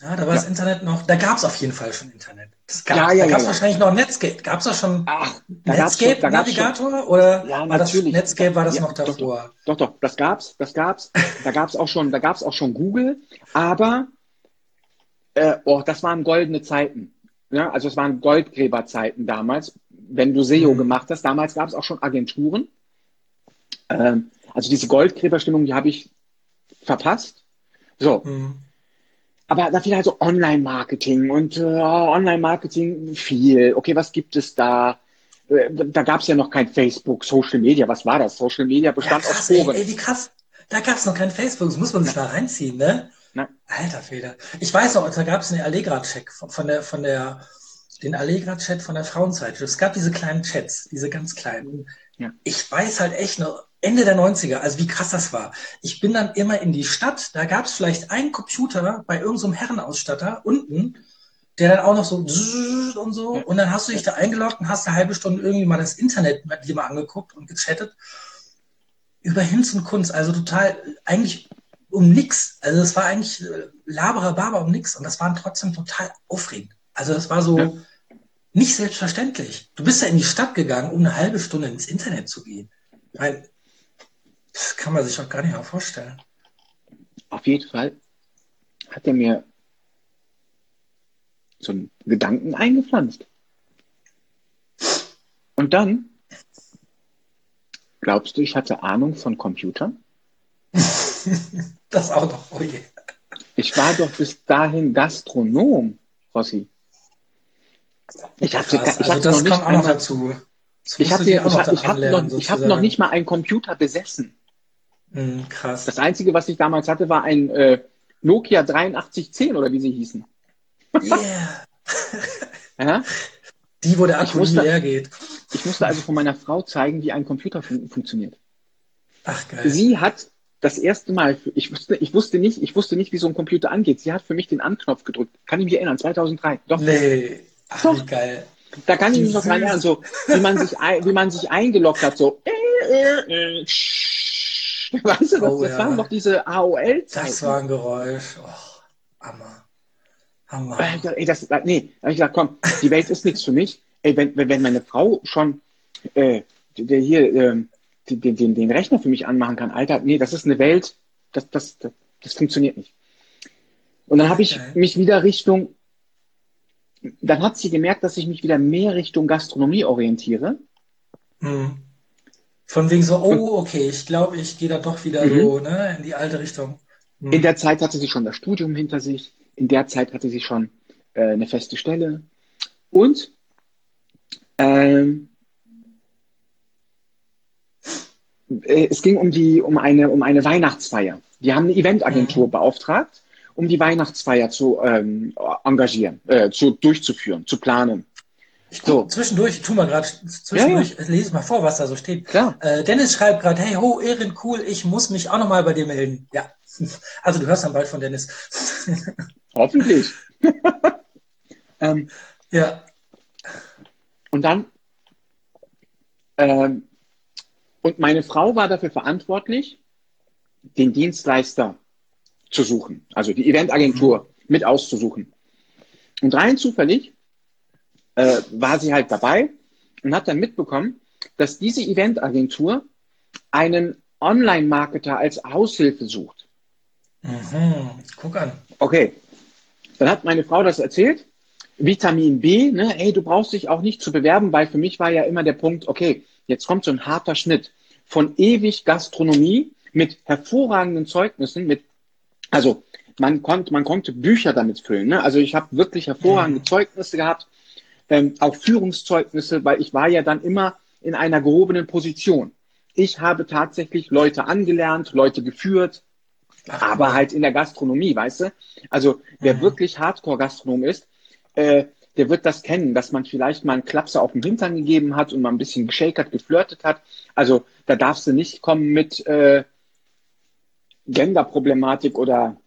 Ja, da war ja. das Internet noch, da gab es auf jeden Fall schon Internet. Das gab's, ja, ja, da gab es wahrscheinlich noch Netscape. Gab es da schon Ach, da Netscape schon, Navigator oder ja, war das Netscape war das noch davor? Doch, doch, doch, das gab's, das gab's. da gab's auch schon, da gab's auch schon Google, aber äh, oh, das waren goldene Zeiten. Ja, also es waren Goldgräberzeiten damals, wenn du SEO mhm. gemacht hast. Damals gab es auch schon Agenturen. Ähm, also diese Goldgräberstimmung, die habe ich verpasst. So, mhm. Aber da fiel halt so Online-Marketing und äh, Online-Marketing viel. Okay, was gibt es da? Äh, da gab es ja noch kein Facebook, Social Media. Was war das? Social Media bestand ja, krass, aus Foren. Ey, ey, wie krass. Da gab es noch kein Facebook. Das muss man sich ja. da reinziehen, ne? Nein. Alter Feder. Ich weiß noch, da gab es einen Allegra-Check von, von der, von der, den Allegra-Chat von der Frauenzeit. Es gab diese kleinen Chats, diese ganz kleinen. Ja. Ich weiß halt echt noch, Ende der 90er, also wie krass das war. Ich bin dann immer in die Stadt, da gab es vielleicht einen Computer bei irgendeinem so Herrenausstatter unten, der dann auch noch so und so. Und dann hast du dich da eingeloggt und hast eine halbe Stunde irgendwie mal das Internet mit dir mal angeguckt und gechattet. Über Hinz und Kunst, also total, eigentlich um nix. Also es war eigentlich äh, laberer Barber um nix und das war trotzdem total aufregend. Also das war so ja. nicht selbstverständlich. Du bist ja in die Stadt gegangen, um eine halbe Stunde ins Internet zu gehen. Weil das kann man sich auch gar nicht mehr vorstellen. Auf jeden Fall hat er mir so einen Gedanken eingepflanzt. Und dann, glaubst du, ich hatte Ahnung von Computern? das auch noch, oh je. Ich war doch bis dahin Gastronom, Rossi. Ich hatte, Krass, ich also hatte das noch kommt auch noch dazu. ich hatte, ich, ich, habe noch, ich hab noch nicht mal einen Computer besessen. Mm, krass. Das Einzige, was ich damals hatte, war ein äh, Nokia 8310 oder wie sie hießen. Yeah. ja? Die, wo der Akku musste, leer geht. Ich musste also von meiner Frau zeigen, wie ein Computer fun funktioniert. Ach geil. Sie hat das erste Mal, ich wusste, ich wusste nicht, ich wusste nicht, wie so ein Computer angeht. Sie hat für mich den Anknopf gedrückt. Kann ich mich erinnern, 2003. Doch. Nee. Ach, Doch. geil. Da kann ich mich noch dran erinnern, so, wie man sich, wie man sich eingeloggt hat, so, äh, äh, äh, Weißt du, das, oh, das ja. waren noch diese AOL-Zeiten. Das war ein Geräusch. Oh, Hammer. Hammer. Ey, das, nee, da habe ich gesagt, komm, die Welt ist nichts für mich. Ey, wenn, wenn meine Frau schon äh, der hier äh, den, den, den Rechner für mich anmachen kann, Alter, nee, das ist eine Welt, das, das, das, das funktioniert nicht. Und dann habe ich mich wieder Richtung, dann hat sie gemerkt, dass ich mich wieder mehr Richtung Gastronomie orientiere. Mhm. Von wegen so, oh, okay, ich glaube, ich gehe da doch wieder mhm. so ne, in die alte Richtung. Mhm. In der Zeit hatte sie schon das Studium hinter sich. In der Zeit hatte sie schon äh, eine feste Stelle. Und ähm, äh, es ging um, die, um, eine, um eine Weihnachtsfeier. Die haben eine Eventagentur mhm. beauftragt, um die Weihnachtsfeier zu ähm, engagieren, äh, zu, durchzuführen, zu planen. Ich so. Zwischendurch, tu mal gerade, zwischendurch, ja, ja. lese mal vor, was da so steht. Klar. Äh, Dennis schreibt gerade, hey, ho, Erin, cool, ich muss mich auch nochmal bei dir melden. Ja. Also du hörst dann bald von Dennis. Hoffentlich. ähm, ja. Und dann, ähm, und meine Frau war dafür verantwortlich, den Dienstleister zu suchen, also die Eventagentur mhm. mit auszusuchen. Und rein zufällig äh, war sie halt dabei und hat dann mitbekommen, dass diese Eventagentur einen Online-Marketer als Aushilfe sucht. Mhm. Guck an. Okay. Dann hat meine Frau das erzählt. Vitamin B, ne, ey, du brauchst dich auch nicht zu bewerben, weil für mich war ja immer der Punkt, okay, jetzt kommt so ein harter Schnitt von ewig Gastronomie mit hervorragenden Zeugnissen, mit, also man konnte, man konnte Bücher damit füllen. Ne? Also ich habe wirklich hervorragende mhm. Zeugnisse gehabt ähm, auch Führungszeugnisse, weil ich war ja dann immer in einer gehobenen Position. Ich habe tatsächlich Leute angelernt, Leute geführt, aber halt in der Gastronomie, weißt du? Also wer mhm. wirklich Hardcore-Gastronom ist, äh, der wird das kennen, dass man vielleicht mal einen Klapser auf den Hintern gegeben hat und mal ein bisschen geschakert, geflirtet hat. Also da darfst du nicht kommen mit äh, Genderproblematik oder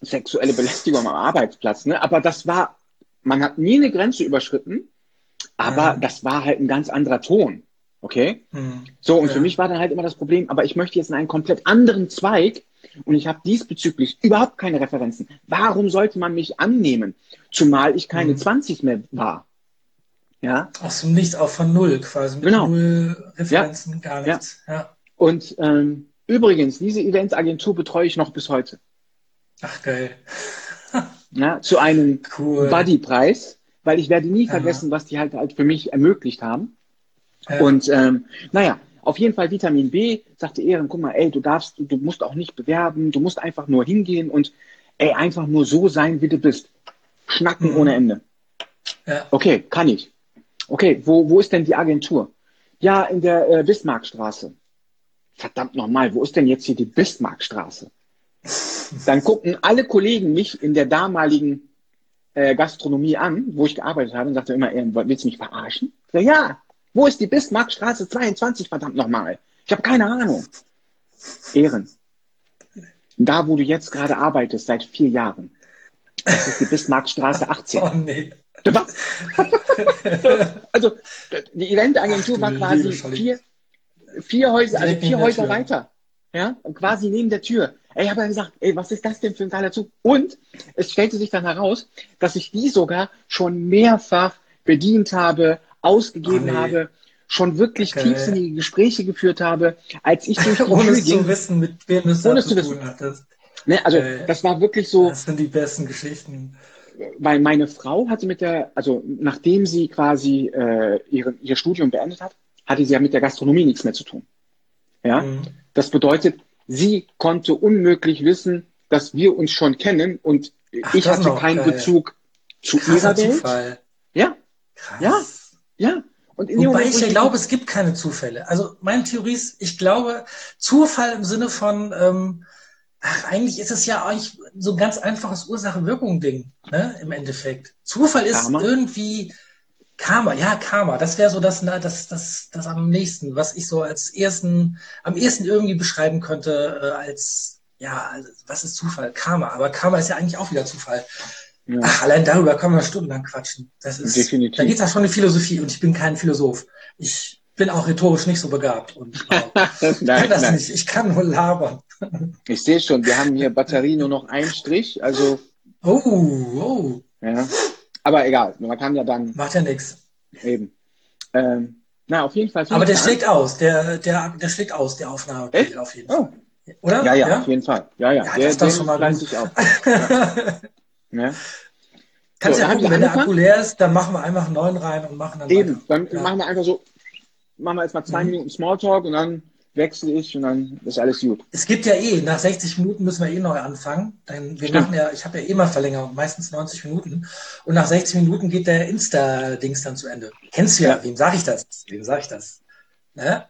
sexuelle Belästigung am Arbeitsplatz. Ne? Aber das war man hat nie eine Grenze überschritten, aber mhm. das war halt ein ganz anderer Ton. Okay? Mhm. So, und ja. für mich war dann halt immer das Problem, aber ich möchte jetzt in einen komplett anderen Zweig und ich habe diesbezüglich überhaupt keine Referenzen. Warum sollte man mich annehmen? Zumal ich keine mhm. 20 mehr war. Ja. Ach so, nichts auch von null quasi. Mit genau. Null Referenzen, ja. gar nichts. Ja. ja. Und ähm, übrigens, diese Eventagentur betreue ich noch bis heute. Ach geil ja, zu einem cool. Buddy-Preis, weil ich werde nie vergessen, Aha. was die halt, halt für mich ermöglicht haben. Ja. Und ähm, naja, auf jeden Fall Vitamin B, sagte Ehren, guck mal, ey, du darfst, du, du musst auch nicht bewerben, du musst einfach nur hingehen und ey, einfach nur so sein, wie du bist. Schnacken mhm. ohne Ende. Ja. Okay, kann ich. Okay, wo, wo ist denn die Agentur? Ja, in der äh, Bismarckstraße. Verdammt nochmal, wo ist denn jetzt hier die Bismarckstraße? Dann gucken alle Kollegen mich in der damaligen äh, Gastronomie an, wo ich gearbeitet habe, und sagte immer, willst du mich verarschen? So, ja, wo ist die Bismarckstraße 22, verdammt nochmal? Ich habe keine Ahnung. Ehren. Da, wo du jetzt gerade arbeitest, seit vier Jahren. Das ist die Bismarckstraße 18. Oh nee. also, die Eventagentur war quasi vier, vier Häuser, also vier Häuser weiter. Ja, quasi neben der Tür. Ey, ich habe gesagt, ey, was ist das denn für ein geiler Zug? Und es stellte sich dann heraus, dass ich die sogar schon mehrfach bedient habe, ausgegeben oh, nee. habe, schon wirklich okay. tiefsinnige Gespräche geführt habe, als ich durch die Ohne Tür zu wissen, mit wem es ohne zu wissen. hattest. Ne, also äh, das war wirklich so. Das sind die besten Geschichten. Weil meine Frau hatte mit der, also nachdem sie quasi äh, ihre, ihr Studium beendet hat, hatte sie ja mit der Gastronomie nichts mehr zu tun. Ja, mhm. das bedeutet, sie konnte unmöglich wissen, dass wir uns schon kennen und Ach, ich hatte keinen geil. Bezug zu Krasser ihrer Welt. Zufall. Ja, Krass. ja, ja. Und Wobei ich ja glaube, es gibt keine Zufälle. Also meine Theorie ist, ich glaube, Zufall im Sinne von, ähm, ach, eigentlich ist es ja eigentlich so ein ganz einfaches Ursache-Wirkung-Ding, ne, im Endeffekt. Zufall ist Karma. irgendwie Karma, ja, Karma. Das wäre so das, das, das, das am nächsten, was ich so als ersten, am ersten irgendwie beschreiben könnte, äh, als, ja, was ist Zufall? Karma. Aber Karma ist ja eigentlich auch wieder Zufall. Ja. Ach, allein darüber können wir stundenlang quatschen. Das ist, Definitiv. Da geht es ja schon in Philosophie und ich bin kein Philosoph. Ich bin auch rhetorisch nicht so begabt und nein, ich kann das nein. nicht. Ich kann nur labern. Ich sehe schon, wir haben hier Batterie nur noch einen Strich, also. Oh, oh. Ja. Aber egal, man kann ja dann. Macht ja nichts. Eben. Ähm, na, auf jeden Fall. Aber der schlägt aus, der, der, der schlägt aus, der Aufnahme. Echt? Auf jeden Fall. Oh. Oder? Ja, ja, ja, auf jeden Fall. Ja, ja. ja der, das der schon mal sich auf. ja. ja. Kannst so, ja gucken, wenn der Akku leer ist, dann machen wir einfach einen neuen rein und machen dann. Eben, weiter. dann machen wir einfach so, machen wir erstmal zwei mhm. Minuten Smalltalk und dann wechsle ich und dann ist alles gut. Es gibt ja eh, nach 60 Minuten müssen wir eh neu anfangen. Denn wir Stimmt. machen ja, ich habe ja eh mal Verlängerung, meistens 90 Minuten. Und nach 60 Minuten geht der Insta-Dings dann zu Ende. Kennst du ja, ja. wem sage ich das? Wem sage ich das? Ne?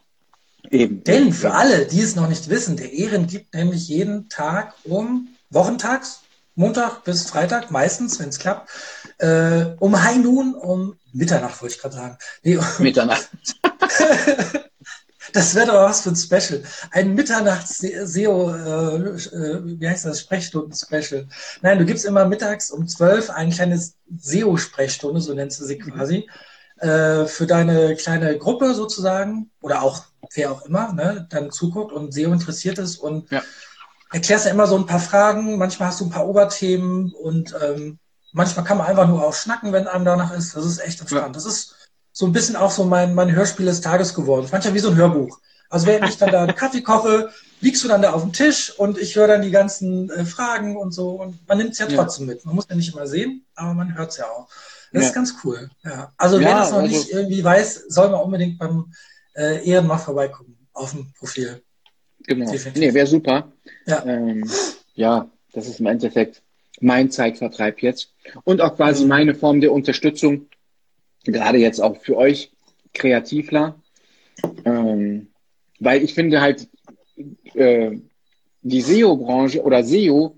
Eben. Denn für alle, die es noch nicht wissen, der Ehren gibt nämlich jeden Tag um wochentags, Montag bis Freitag, meistens, wenn es klappt, äh, um High Noon, um Mitternacht wollte ich gerade sagen. Nee, um Mitternacht. Das wäre doch was für ein Special. Ein Mitternachts-SEO, äh, äh, wie heißt das, Sprechstunden-Special. Nein, du gibst immer mittags um zwölf ein kleines SEO-Sprechstunde, so nennst du sie quasi, äh, für deine kleine Gruppe sozusagen oder auch wer auch immer, ne, dann zuguckt und SEO interessiert ist und ja. erklärst ja immer so ein paar Fragen. Manchmal hast du ein paar Oberthemen und ähm, manchmal kann man einfach nur auch schnacken, wenn einem danach ist. Das ist echt entspannt. Ja. Das ist so ein bisschen auch so mein, mein Hörspiel des Tages geworden. Manchmal wie so ein Hörbuch. Also während ich dann da einen Kaffee koche, liegst du dann da auf dem Tisch und ich höre dann die ganzen äh, Fragen und so. Und man nimmt es ja trotzdem ja. mit. Man muss ja nicht immer sehen, aber man hört es ja auch. Das ja. ist ganz cool. Ja. Also wer das noch also, nicht irgendwie weiß, soll man unbedingt beim äh, Ehrenmach vorbeigucken auf dem Profil. Genau. Definitiv. Nee, wäre super. Ja. Ähm, ja, das ist im Endeffekt mein Zeitvertreib jetzt. Und auch quasi mhm. meine Form der Unterstützung gerade jetzt auch für euch Kreativler, ähm, weil ich finde halt, äh, die SEO-Branche oder SEO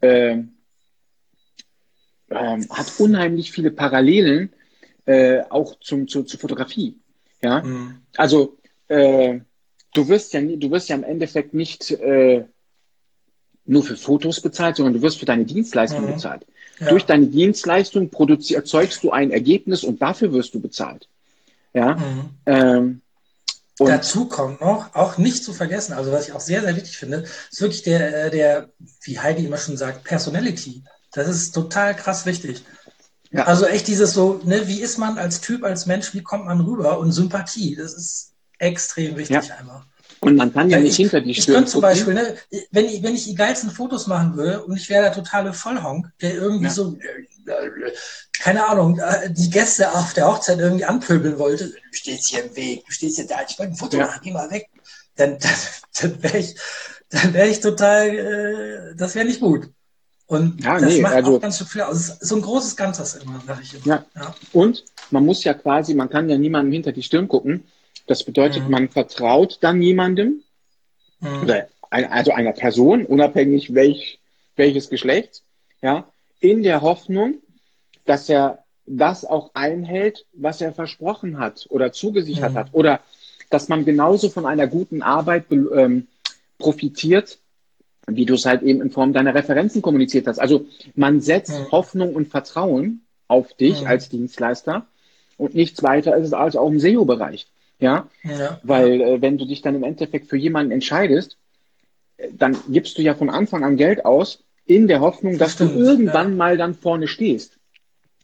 äh, äh, hat unheimlich viele Parallelen äh, auch zum, zu, zur Fotografie. Ja, mhm. also äh, du wirst ja, du wirst ja im Endeffekt nicht äh, nur für Fotos bezahlt, sondern du wirst für deine Dienstleistung mhm. bezahlt. Ja. Durch deine Dienstleistung erzeugst du ein Ergebnis und dafür wirst du bezahlt. Ja. Mhm. Ähm, und Dazu kommt noch, auch nicht zu vergessen, also was ich auch sehr, sehr wichtig finde, ist wirklich der, äh, der, wie Heidi immer schon sagt, Personality. Das ist total krass wichtig. Ja. Also echt dieses so, ne, wie ist man als Typ, als Mensch, wie kommt man rüber und Sympathie, das ist extrem wichtig ja. einmal. Und man kann ja nicht hinter die Stirn. Ich könnte zum Beispiel, ne, wenn, ich, wenn ich die geilsten Fotos machen würde und ich wäre der totale Vollhonk, der irgendwie ja. so, keine Ahnung, äh, die Gäste auf der Hochzeit irgendwie anpöbeln wollte, du stehst hier im Weg, du stehst hier da, ich wollte ein Foto ja. machen, geh mal weg. Dann, dann, dann wäre ich, dann wäre ich total, äh, das wäre nicht gut. Und ja, das nee, macht also, auch ganz schön viel aus. So ein großes Ganzes immer, sag ich immer. Ja. ja. Und man muss ja quasi, man kann ja niemandem hinter die Stirn gucken. Das bedeutet, mhm. man vertraut dann jemandem, mhm. also einer Person, unabhängig welch, welches Geschlecht, ja, in der Hoffnung, dass er das auch einhält, was er versprochen hat oder zugesichert mhm. hat. Oder dass man genauso von einer guten Arbeit ähm, profitiert, wie du es halt eben in Form deiner Referenzen kommuniziert hast. Also man setzt mhm. Hoffnung und Vertrauen auf dich mhm. als Dienstleister und nichts weiter ist es als auch im SEO-Bereich. Ja? ja? Weil äh, wenn du dich dann im Endeffekt für jemanden entscheidest, äh, dann gibst du ja von Anfang an Geld aus, in der Hoffnung, dass Stimmt, du irgendwann ja. mal dann vorne stehst.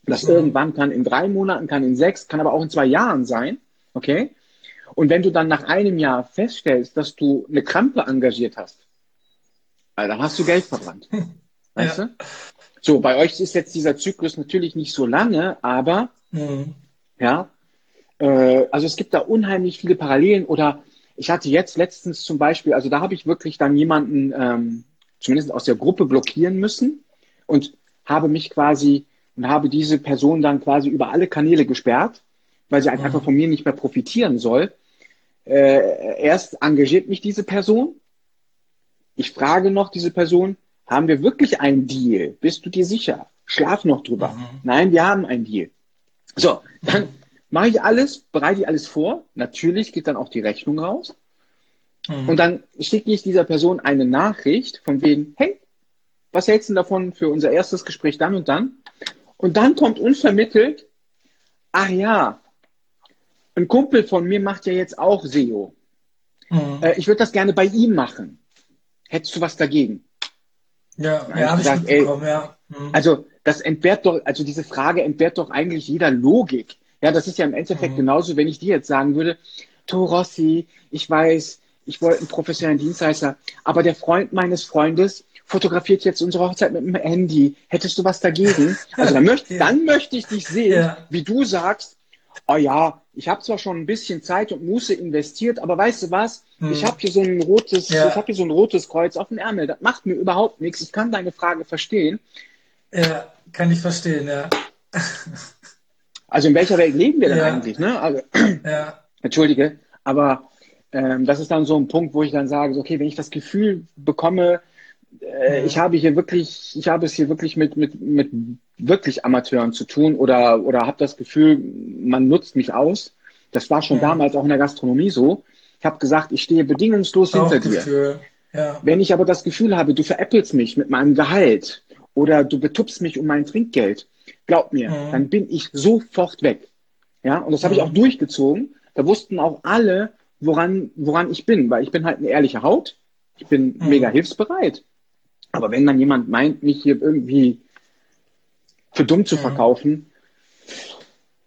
Das mhm. irgendwann kann in drei Monaten, kann in sechs, kann aber auch in zwei Jahren sein. Okay? Und wenn du dann nach einem Jahr feststellst, dass du eine Krampe engagiert hast, dann hast du Geld verbrannt. Weißt ja. du? So, bei euch ist jetzt dieser Zyklus natürlich nicht so lange, aber mhm. ja, äh, also es gibt da unheimlich viele Parallelen oder ich hatte jetzt letztens zum Beispiel, also da habe ich wirklich dann jemanden ähm, zumindest aus der Gruppe blockieren müssen und habe mich quasi und habe diese Person dann quasi über alle Kanäle gesperrt, weil sie mhm. einfach von mir nicht mehr profitieren soll. Äh, erst engagiert mich diese Person. Ich frage noch diese Person, haben wir wirklich einen Deal? Bist du dir sicher? Schlaf noch drüber. Mhm. Nein, wir haben einen Deal. So, dann mache ich alles, bereite ich alles vor. Natürlich geht dann auch die Rechnung raus. Mhm. Und dann schicke ich dieser Person eine Nachricht von wegen, hey, was hältst du davon für unser erstes Gespräch dann und dann? Und dann kommt unvermittelt, ach ja, ein Kumpel von mir macht ja jetzt auch SEO. Mhm. Äh, ich würde das gerne bei ihm machen. Hättest du was dagegen? Ja, ja, ich gesagt, ey, ja. Mhm. Also das entbehrt doch, also diese Frage entbehrt doch eigentlich jeder Logik. Ja, das ist ja im Endeffekt mhm. genauso, wenn ich dir jetzt sagen würde, To Rossi, ich weiß, ich wollte einen professionellen Dienstleister, aber der Freund meines Freundes fotografiert jetzt unsere Hochzeit mit dem Handy. Hättest du was dagegen? Also dann möchte, ja. dann möchte ich dich sehen, ja. wie du sagst, oh ja, ich habe zwar schon ein bisschen Zeit und Muße investiert, aber weißt du was? Hm. Ich habe hier so ein rotes, ja. ich habe hier so ein rotes Kreuz auf dem Ärmel. Das macht mir überhaupt nichts. Ich kann deine Frage verstehen. Ja, kann ich verstehen, ja. Also in welcher Welt leben wir denn ja. eigentlich? Ne? Also, ja. Entschuldige, aber ähm, das ist dann so ein Punkt, wo ich dann sage, okay, wenn ich das Gefühl bekomme, äh, ich habe hier wirklich, ich habe es hier wirklich mit, mit, mit wirklich Amateuren zu tun oder, oder habe das Gefühl, man nutzt mich aus. Das war schon ja. damals auch in der Gastronomie so. Ich habe gesagt, ich stehe bedingungslos hinter dir. Ja. Wenn ich aber das Gefühl habe, du veräppelst mich mit meinem Gehalt oder du betupst mich um mein Trinkgeld, glaub mir, mhm. dann bin ich sofort weg. Ja, und das habe mhm. ich auch durchgezogen. Da wussten auch alle, woran, woran ich bin, weil ich bin halt eine ehrliche Haut. Ich bin mhm. mega hilfsbereit. Aber wenn dann jemand meint, mich hier irgendwie für dumm zu mhm. verkaufen,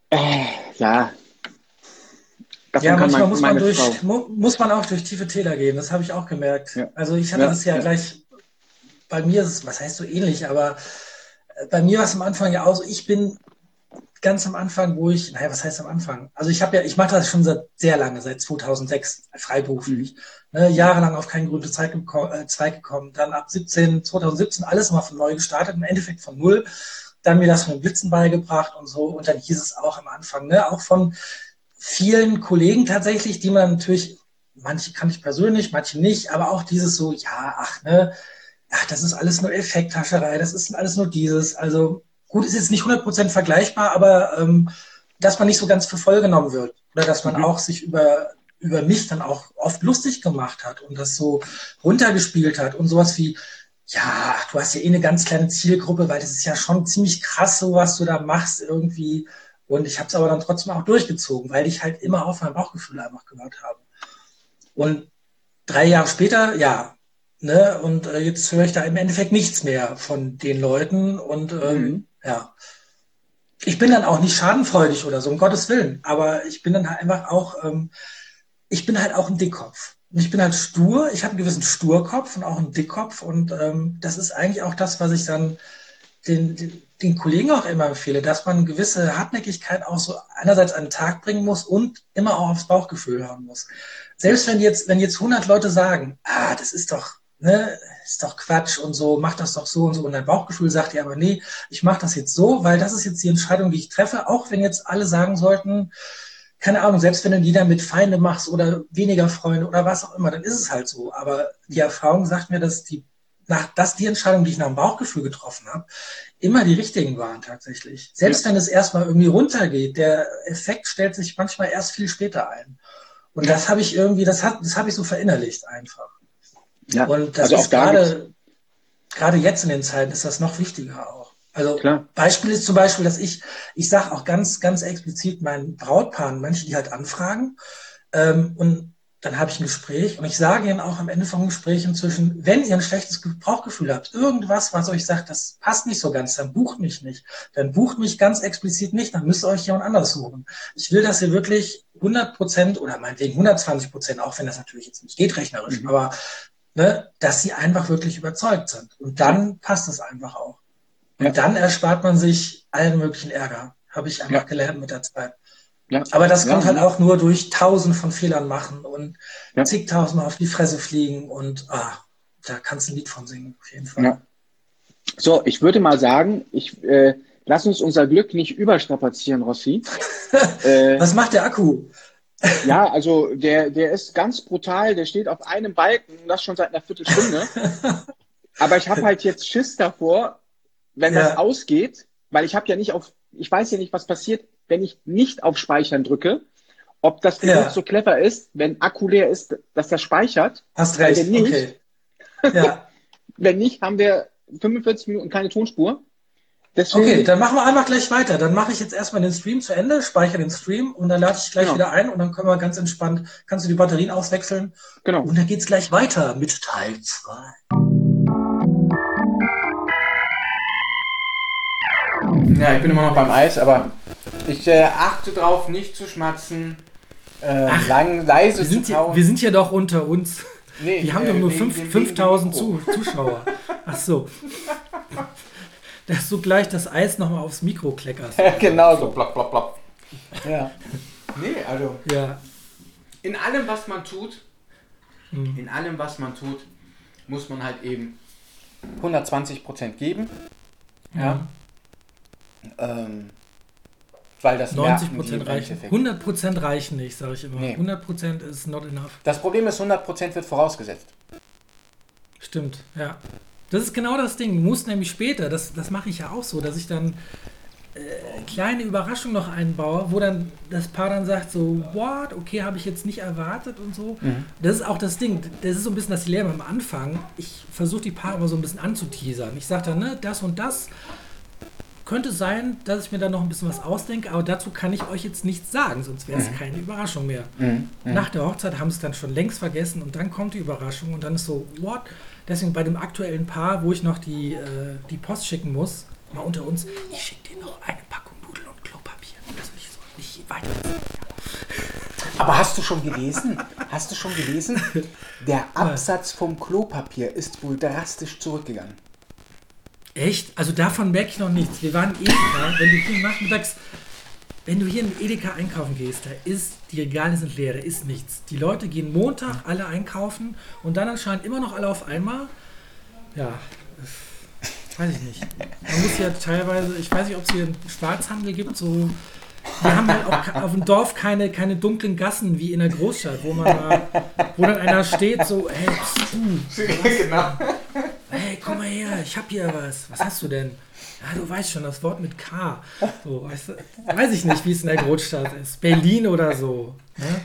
äh, ja. Ja, manchmal muss man, durch, mu muss man auch durch tiefe Täler gehen. Das habe ich auch gemerkt. Ja. Also ich hatte ja, das ja, ja, gleich, bei mir ist es, was heißt so ähnlich, aber bei mir war es am Anfang ja auch so, ich bin ganz am Anfang, wo ich, naja, was heißt am Anfang? Also ich habe ja, ich mache das schon seit sehr lange, seit 2006 freiberuflich, mhm. ne, jahrelang auf keinen grünen Zweig, äh, Zweig gekommen, dann ab 17, 2017 alles mal von neu gestartet, im Endeffekt von null, dann mir das mit dem Blitzen beigebracht und so und dann hieß es auch am Anfang, ne, auch von vielen Kollegen tatsächlich, die man natürlich, manche kann ich persönlich, manche nicht, aber auch dieses so, ja, ach, ne, ach, das ist alles nur Effekthascherei, das ist alles nur dieses, also gut, ist jetzt nicht 100% vergleichbar, aber ähm, dass man nicht so ganz für voll genommen wird oder dass man mhm. auch sich über, über mich dann auch oft lustig gemacht hat und das so runtergespielt hat und sowas wie, ja, du hast ja eh eine ganz kleine Zielgruppe, weil das ist ja schon ziemlich krass, so was du da machst irgendwie. Und ich habe es aber dann trotzdem auch durchgezogen, weil ich halt immer auf mein Bauchgefühl einfach gehört habe. Und drei Jahre später, ja, ne, und äh, jetzt höre ich da im Endeffekt nichts mehr von den Leuten und ähm, mhm. Ja. Ich bin dann auch nicht schadenfreudig oder so, um Gottes Willen. Aber ich bin dann halt einfach auch, ähm, ich bin halt auch ein Dickkopf. Und ich bin halt stur, ich habe einen gewissen Sturkopf und auch einen Dickkopf. Und ähm, das ist eigentlich auch das, was ich dann den, den, den Kollegen auch immer empfehle, dass man eine gewisse Hartnäckigkeit auch so einerseits an den Tag bringen muss und immer auch aufs Bauchgefühl hören muss. Selbst wenn jetzt, wenn jetzt 100 Leute sagen, ah, das ist doch, ne, ist doch Quatsch und so, mach das doch so und so. Und dein Bauchgefühl sagt dir aber, nee, ich mache das jetzt so, weil das ist jetzt die Entscheidung, die ich treffe, auch wenn jetzt alle sagen sollten, keine Ahnung, selbst wenn du die dann mit Feinde machst oder weniger Freunde oder was auch immer, dann ist es halt so. Aber die Erfahrung sagt mir, dass die, nach, dass die Entscheidung, die ich nach dem Bauchgefühl getroffen habe, immer die richtigen waren tatsächlich. Selbst ja. wenn es erstmal irgendwie runtergeht, der Effekt stellt sich manchmal erst viel später ein. Und das habe ich irgendwie, das hat, das habe ich so verinnerlicht einfach. Ja, und das also ist gerade, gerade jetzt in den Zeiten ist das noch wichtiger auch. Also Klar. Beispiel ist zum Beispiel, dass ich, ich sage auch ganz, ganz explizit meinen Brautpaaren, manche, die halt anfragen, ähm, und dann habe ich ein Gespräch und ich sage ihnen auch am Ende vom Gespräch inzwischen, wenn ihr ein schlechtes Brauchgefühl habt, irgendwas, was euch sagt, das passt nicht so ganz, dann bucht mich nicht. Dann bucht mich ganz explizit nicht, dann müsst ihr euch jemand anders suchen. Ich will, dass ihr wirklich 100 Prozent oder meinetwegen 120 Prozent, auch wenn das natürlich jetzt nicht geht rechnerisch, mhm. aber ne, dass sie einfach wirklich überzeugt sind. Und dann passt es einfach auch. Und ja. dann erspart man sich allen möglichen Ärger. Habe ich einfach ja. gelernt mit der Zeit. Ja. Aber das kommt halt auch nur durch tausend von Fehlern machen und zigtausendmal auf die Fresse fliegen und ah, da kannst du ein Lied von singen, auf jeden Fall. So, ich würde mal sagen, ich äh, lass uns unser Glück nicht überstrapazieren, Rossi. äh, Was macht der Akku? Ja, also der, der ist ganz brutal, der steht auf einem Balken, das schon seit einer Viertelstunde. Aber ich habe halt jetzt Schiss davor, wenn ja. das ausgeht, weil ich habe ja nicht auf, ich weiß ja nicht, was passiert, wenn ich nicht auf Speichern drücke, ob das ja. so clever ist, wenn Akku leer ist, dass der speichert. Hast recht, wenn nicht, okay. Ja. wenn nicht, haben wir 45 Minuten keine Tonspur. Deswegen, okay, dann machen wir einfach gleich weiter. Dann mache ich jetzt erstmal den Stream zu Ende, speichere den Stream und dann lade ich gleich genau. wieder ein und dann können wir ganz entspannt, kannst du die Batterien auswechseln. Genau. Und dann geht's gleich weiter mit Teil 2. Ja, ich bin immer noch beim Eis, aber ich äh, achte darauf, nicht zu schmatzen, äh, Ach, lang, leise wir sind, zu kauen. Ja, wir sind ja doch unter uns. Nee, wir haben äh, doch nur 5000 Zuschauer. Ach so. Dass du gleich das Eis nochmal aufs Mikro kleckerst. Ja, genau so, plopp, plopp, plopp. Ja. Nee, also. Ja. In allem, was man tut, mhm. in allem, was man tut, muss man halt eben 120% geben. Ja. Mhm. Ähm, weil das 90 Prozent reichen. 100 Prozent reichen nicht, sage ich immer. Nee. 100 Prozent ist not enough. Das Problem ist, 100 Prozent wird vorausgesetzt. Stimmt, ja. Das ist genau das Ding. Du musst nämlich später, das, das mache ich ja auch so, dass ich dann äh, kleine Überraschung noch einbaue, wo dann das Paar dann sagt so, what, okay, habe ich jetzt nicht erwartet und so. Mhm. Das ist auch das Ding. Das ist so ein bisschen das Dilemma am Anfang. Ich versuche die Paare immer so ein bisschen anzuteasern. Ich sage dann, ne, das und das könnte sein, dass ich mir da noch ein bisschen was ausdenke, aber dazu kann ich euch jetzt nichts sagen, sonst wäre es mhm. keine Überraschung mehr. Mhm. mhm. Nach der Hochzeit haben sie es dann schon längst vergessen und dann kommt die Überraschung und dann ist so, what? Deswegen bei dem aktuellen Paar, wo ich noch die, äh, die Post schicken muss, mal unter uns, ich schicke dir noch eine Packung Nudeln und Klopapier. Das will ich so nicht weiter. Aber hast du schon gelesen? Hast du schon gelesen? Der Absatz vom Klopapier ist wohl drastisch zurückgegangen. Echt? Also davon merke ich noch nichts. Wir waren Edeka, wenn du hier nachmittags, wenn du hier in Edeka einkaufen gehst, da ist, die Regale sind leer, da ist nichts. Die Leute gehen Montag alle einkaufen und dann anscheinend immer noch alle auf einmal. Ja, weiß ich nicht. Man muss ja teilweise, ich weiß nicht, ob es hier einen Schwarzhandel gibt, so wir haben halt auch auf dem Dorf keine, keine dunklen Gassen wie in der Großstadt, wo man da, wo dann einer steht, so, hey, pst, du, genau. hey, komm mal her, ich hab hier was. Was hast du denn? Ja, du weißt schon, das Wort mit K. So, weißt du, weiß ich nicht, wie es in der Großstadt ist. Berlin oder so. Ne?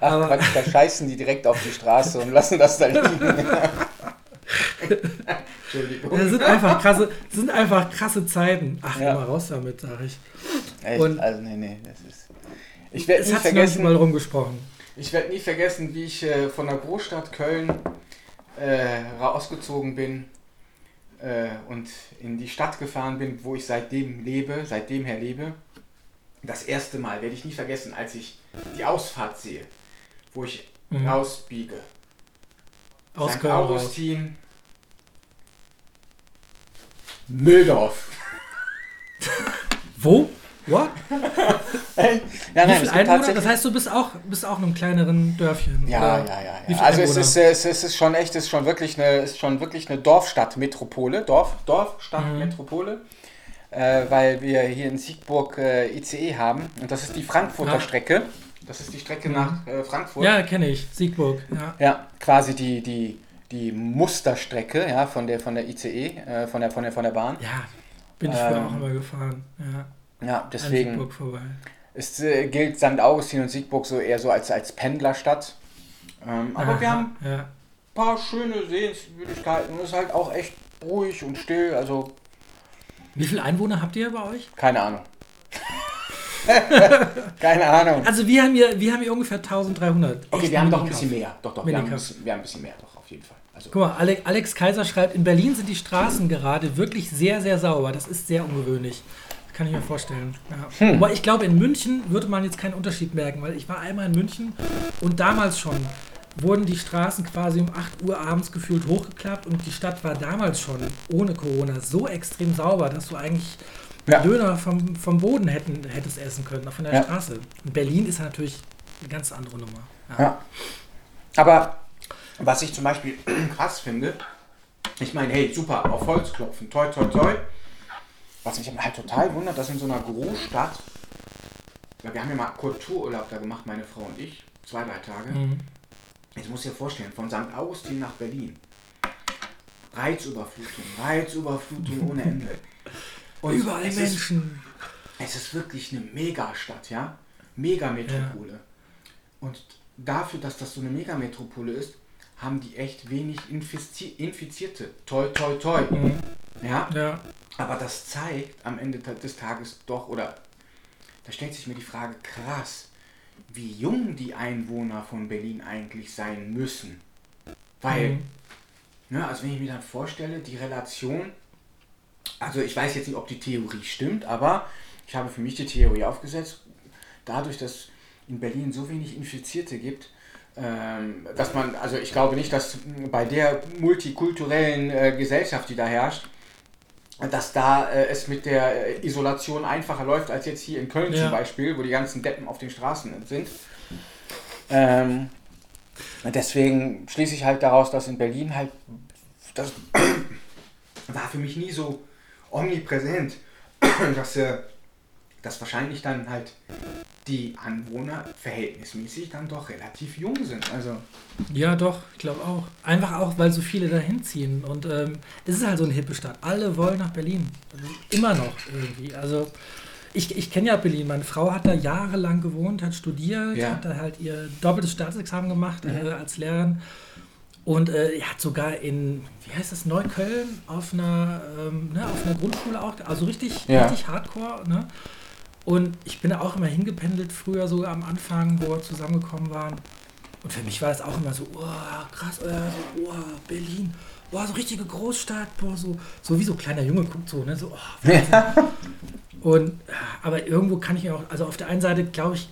Ach, Aber, Quatsch, da scheißen die direkt auf die Straße und lassen das da liegen. Entschuldigung. Das sind einfach krasse, sind einfach krasse Zeiten. Ach, ja. mal raus damit, sag ich. Echt? Und also, nee, nee, das ist. Ich werde nie vergessen. mal rumgesprochen. Ich werde nie vergessen, wie ich äh, von der Großstadt Köln äh, rausgezogen bin äh, und in die Stadt gefahren bin, wo ich seitdem lebe, seitdem her lebe. Das erste Mal werde ich nie vergessen, als ich die Ausfahrt sehe, wo ich mhm. rausbiege. Aus St. Augustin, Mühldorf. Wo? What? ja, nein, Einwohner? Das heißt, du bist auch, bist auch in einem kleineren Dörfchen. Ja, ja, ja. ja. Also es ist, es ist schon echt, es ist schon wirklich eine, ist schon wirklich eine Dorfstadt-Metropole. Dorf, Dorfstadt-Metropole. Mhm. Äh, weil wir hier in Siegburg äh, ICE haben. Und das ist die Frankfurter ja. Strecke. Das ist die Strecke mhm. nach äh, Frankfurt. Ja, kenne ich. Siegburg. Ja. ja, quasi die, die, die Musterstrecke ja, von, der, von der ICE, äh, von, der, von, der, von der Bahn. Ja, bin ich früher ähm, auch immer gefahren. Ja. Ja, deswegen es, äh, gilt St. Augustin und Siegburg so eher so als, als Pendlerstadt. Ähm, aber Aha, wir haben ein ja. paar schöne Sehenswürdigkeiten es ist halt auch echt ruhig und still. Also Wie viele Einwohner habt ihr bei euch? Keine Ahnung. Keine Ahnung. Also wir haben hier, wir haben hier ungefähr 1300. Okay, wir haben doch ein bisschen mehr. Doch, doch, wir haben, wir haben, ein bisschen mehr, doch, auf jeden Fall. Also. Guck mal, Alex, Alex Kaiser schreibt, in Berlin sind die Straßen gerade wirklich sehr, sehr sauber. Das ist sehr ungewöhnlich. Kann ich mir vorstellen. Ja. Hm. Wobei ich glaube, in München würde man jetzt keinen Unterschied merken, weil ich war einmal in München und damals schon wurden die Straßen quasi um 8 Uhr abends gefühlt hochgeklappt und die Stadt war damals schon ohne Corona so extrem sauber, dass du eigentlich ja. Döner vom, vom Boden hätten, hättest essen können, auch von der ja. Straße. In Berlin ist natürlich eine ganz andere Nummer. Ja. ja. Aber was ich zum Beispiel krass finde, ich meine, hey, super, auf Holz klopfen, toi, toi, toi. Was mich halt total wundert, dass in so einer Großstadt, weil wir haben ja mal Kultururlaub da gemacht, meine Frau und ich, zwei, drei Tage. Mhm. Jetzt muss ich dir vorstellen, von St. Augustin nach Berlin. Reizüberflutung, Reizüberflutung ohne Ende. Und Überall es Menschen. Ist, es ist wirklich eine Megastadt, ja? Megametropole. Ja. Und dafür, dass das so eine Megametropole ist, haben die echt wenig Infizi Infizierte. Toi, toi, toi. Mhm. Ja? ja. Aber das zeigt am Ende des Tages doch, oder da stellt sich mir die Frage, krass, wie jung die Einwohner von Berlin eigentlich sein müssen. Weil, mhm. ne, also wenn ich mir dann vorstelle, die Relation, also ich weiß jetzt nicht, ob die Theorie stimmt, aber ich habe für mich die Theorie aufgesetzt, dadurch, dass in Berlin so wenig Infizierte gibt, ähm, dass man, also ich glaube nicht, dass bei der multikulturellen äh, Gesellschaft, die da herrscht, dass da äh, es mit der äh, Isolation einfacher läuft als jetzt hier in Köln ja. zum Beispiel, wo die ganzen Deppen auf den Straßen sind. Ähm, deswegen schließe ich halt daraus, dass in Berlin halt, das war für mich nie so omnipräsent, dass äh, das wahrscheinlich dann halt die Anwohner verhältnismäßig dann doch relativ jung sind. Also ja, doch, ich glaube auch. Einfach auch, weil so viele da hinziehen. Und ähm, es ist halt so eine hippe Stadt. Alle wollen nach Berlin. Also immer noch irgendwie. Also ich, ich kenne ja Berlin. Meine Frau hat da jahrelang gewohnt, hat studiert, ja. hat da halt ihr doppeltes Staatsexamen gemacht mhm. äh, als Lehrerin. Und äh, hat sogar in, wie heißt das, Neukölln auf einer, ähm, ne, auf einer Grundschule auch, also richtig, ja. richtig hardcore, ne? Und ich bin auch immer hingependelt, früher so am Anfang, wo wir zusammengekommen waren. Und für mich war es auch immer so, oh, krass, äh, so, oh, Berlin, boah, so richtige Großstadt, boah, so, so wie so kleiner Junge guckt so, ne, so, oh, ja. Und, aber irgendwo kann ich mir auch, also auf der einen Seite glaube ich,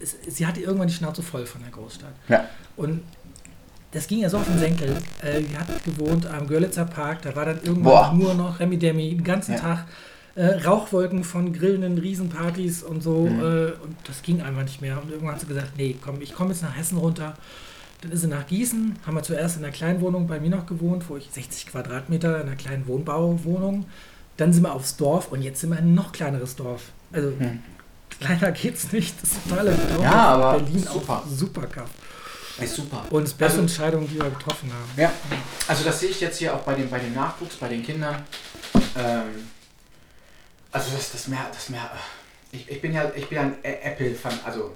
es, sie hatte irgendwann die Schnauze voll von der Großstadt. Ja. Und das ging ja so auf den Senkel. Äh, die hat gewohnt am Görlitzer Park, da war dann irgendwann Boah. nur noch Remi Demi den ganzen ja. Tag äh, Rauchwolken von grillenden Riesenpartys und so. Mhm. Äh, und das ging einfach nicht mehr. Und irgendwann hat sie gesagt, nee, komm, ich komme jetzt nach Hessen runter. Dann ist sie nach Gießen, haben wir zuerst in einer kleinen Wohnung bei mir noch gewohnt, wo ich 60 Quadratmeter in einer kleinen Wohnbauwohnung. Dann sind wir aufs Dorf und jetzt sind wir ein noch kleineres Dorf. Also mhm. kleiner geht's nicht. Das ist total Dorf. Ja, aber Berlin super. super Kaff. Ist super. Und es ist beste also, Entscheidung, die wir getroffen haben. Ja. Also das sehe ich jetzt hier auch bei dem, bei dem Nachwuchs, bei den Kindern. Ähm, also das, das mehr, das mehr. Ich, ich bin ja, ich bin ein Apple-Fan, also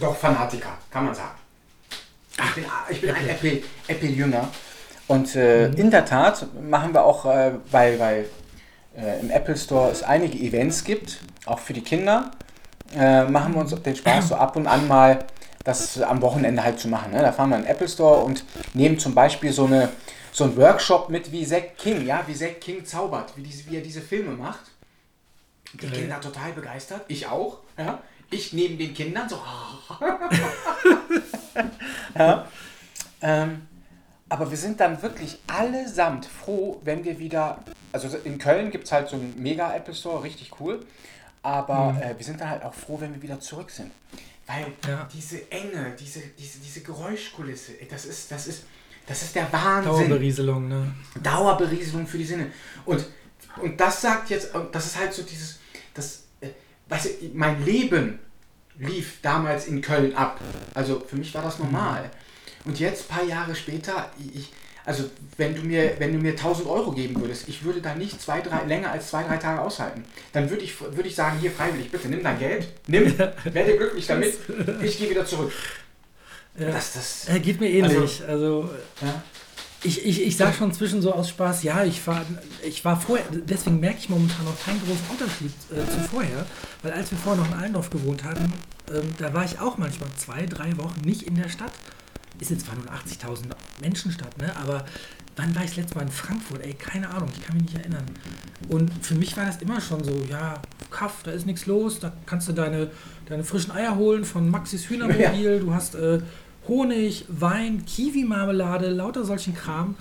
doch Fanatiker, kann man sagen. Ich bin, ich bin ein Apple, Apple-Jünger. Und äh, mhm. in der Tat machen wir auch, äh, weil, weil äh, im Apple Store es einige Events gibt, auch für die Kinder, äh, machen wir uns den Spaß so ab und an mal das am Wochenende halt zu machen. Ne? Da fahren wir in den Apple Store und nehmen zum Beispiel so, eine, so einen Workshop mit, wie Zack King, ja, wie Zack King zaubert, wie, diese, wie er diese Filme macht. Die Geil. Kinder total begeistert. Ich auch. Ja. Ich neben den Kindern so. ja. Ähm, aber wir sind dann wirklich allesamt froh, wenn wir wieder. Also in Köln gibt es halt so einen mega Apple Store, richtig cool. Aber mhm. äh, wir sind dann halt auch froh, wenn wir wieder zurück sind. Weil ja. diese Enge, diese, diese, diese Geräuschkulisse, das ist, das ist, das ist der Wahnsinn. Dauerberieselung, ne? Dauerberieselung für die Sinne. Und, und das sagt jetzt, das ist halt so dieses, das, äh, weißt du, mein Leben lief damals in Köln ab. Also für mich war das normal. Und jetzt, ein paar Jahre später, ich, also wenn du mir, wenn du mir 1000 Euro geben würdest, ich würde da nicht zwei, drei, länger als zwei, drei Tage aushalten. Dann würde ich, würde ich sagen, hier freiwillig, bitte nimm dein Geld, nimm, werde glücklich damit, ich gehe wieder zurück. Ja. Das, das, äh, geht mir ähnlich. Also, also ja. Ich, ich, ich sage schon zwischen so aus Spaß, ja, ich war, ich war vorher, deswegen merke ich momentan noch keinen großen Unterschied äh, zu vorher, weil als wir vorher noch in Allendorf gewohnt hatten, ähm, da war ich auch manchmal zwei, drei Wochen nicht in der Stadt ist jetzt zwar nur 80.000 Menschenstadt, ne? aber wann war ich das letzte Mal in Frankfurt? Ey, keine Ahnung, ich kann mich nicht erinnern. Und für mich war das immer schon so, ja, Kaff, da ist nichts los, da kannst du deine, deine frischen Eier holen von Maxis Hühnermobil, ja. du hast äh, Honig, Wein, Kiwi-Marmelade, lauter solchen Kram.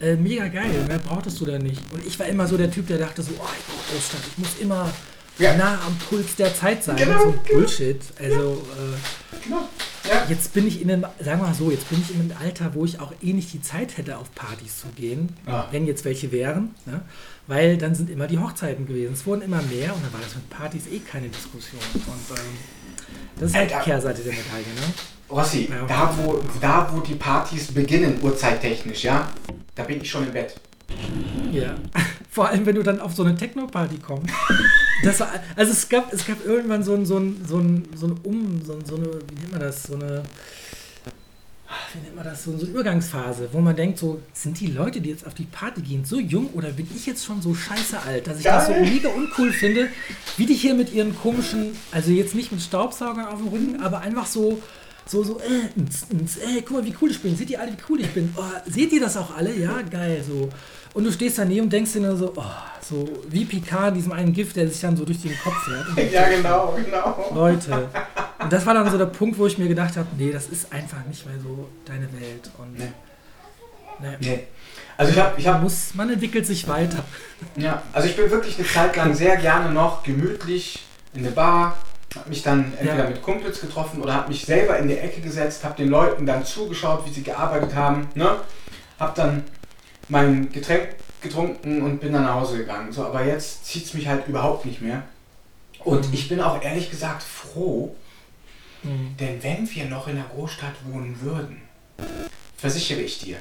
Äh, mega geil, mehr brauchtest du da nicht. Und ich war immer so der Typ, der dachte so, oh, ich brauche Großstadt, ich muss immer ja. nah am Puls der Zeit sein. Genau, so genau. Bullshit. Also, äh, genau. Ja. Jetzt bin ich in einem, sagen wir mal so, jetzt bin ich in einem Alter, wo ich auch eh nicht die Zeit hätte, auf Partys zu gehen, ah. wenn jetzt welche wären. Ne? Weil dann sind immer die Hochzeiten gewesen. Es wurden immer mehr und dann war das mit Partys eh keine Diskussion. Und ähm, das ist halt die Kehrseite der Medaille. Ne? Rossi, ja. da, wo, da wo die Partys beginnen, uhrzeittechnisch, ja, da bin ich schon im Bett. Ja. Vor allem, wenn du dann auf so eine Techno-Party kommst. Das war, also es gab, es gab irgendwann so ein, so ein, so ein, so ein Um, so, so eine, wie nennt man das, so eine, wie nennt man das, so, so eine Übergangsphase, wo man denkt, so, sind die Leute, die jetzt auf die Party gehen, so jung oder bin ich jetzt schon so scheiße alt, dass ich Geil. das so mega uncool finde, wie die hier mit ihren komischen, also jetzt nicht mit Staubsaugern auf dem Rücken, aber einfach so, so, so, äh, äh, guck mal, wie cool ich bin. Seht ihr alle, wie cool ich bin? Oh, seht ihr das auch alle? Ja, geil, so. Und du stehst daneben und denkst dir nur so, oh, so wie Picard, diesem einen Gift, der sich dann so durch den Kopf fährt. ja, genau, genau. Leute. Und das war dann so der Punkt, wo ich mir gedacht habe, nee, das ist einfach nicht mehr so deine Welt. Und nee. Nee. nee. Also ich habe, ich habe, muss, man entwickelt sich weiter. Ja, also ich bin wirklich eine Zeit lang sehr gerne noch gemütlich in eine Bar, habe mich dann entweder ja. mit Kumpels getroffen oder habe mich selber in die Ecke gesetzt, habe den Leuten dann zugeschaut, wie sie gearbeitet haben, ne? Habe dann mein Getränk getrunken und bin dann nach Hause gegangen. So, aber jetzt zieht es mich halt überhaupt nicht mehr. Und mhm. ich bin auch ehrlich gesagt froh, mhm. denn wenn wir noch in der Großstadt wohnen würden, versichere ich dir,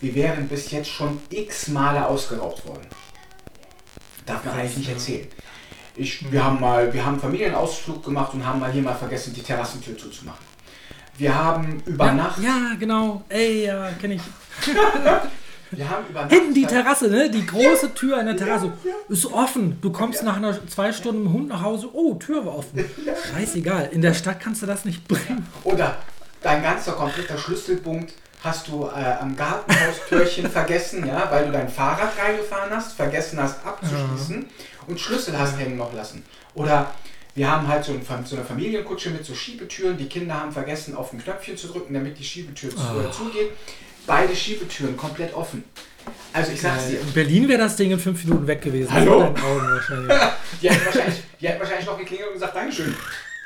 wir wären bis jetzt schon x Male ausgeraubt worden. Darf kann ich nicht erzählen. Ich, mhm. wir haben mal, wir haben Familienausflug gemacht und haben mal hier mal vergessen, die Terrassentür zuzumachen. Wir haben über ja, Nacht. Ja, genau. Ey, ja, kenne ich. Wir haben über Hinten die Terrasse, ne? Die große Tür an der Terrasse ist offen. Du kommst nach einer zwei Stunden mit dem Hund nach Hause. Oh, Tür war offen. Scheißegal. In der Stadt kannst du das nicht bringen. Oder dein ganzer kompletter Schlüsselpunkt hast du äh, am Gartenhaustürchen vergessen, ja, weil du dein Fahrrad reingefahren hast, vergessen hast abzuschließen ja. und Schlüssel hast hängen noch lassen. Oder wir haben halt so, ein, so, eine Familienkutsche mit so Schiebetüren. Die Kinder haben vergessen, auf ein Knöpfchen zu drücken, damit die Schiebetür oh. zugeht beide Schiebetüren komplett offen. Also ich sag's dir. In Berlin wäre das Ding in fünf Minuten weg gewesen. Hallo? Augen wahrscheinlich. die, hätten wahrscheinlich, die hätten wahrscheinlich noch geklingelt und gesagt, Dankeschön.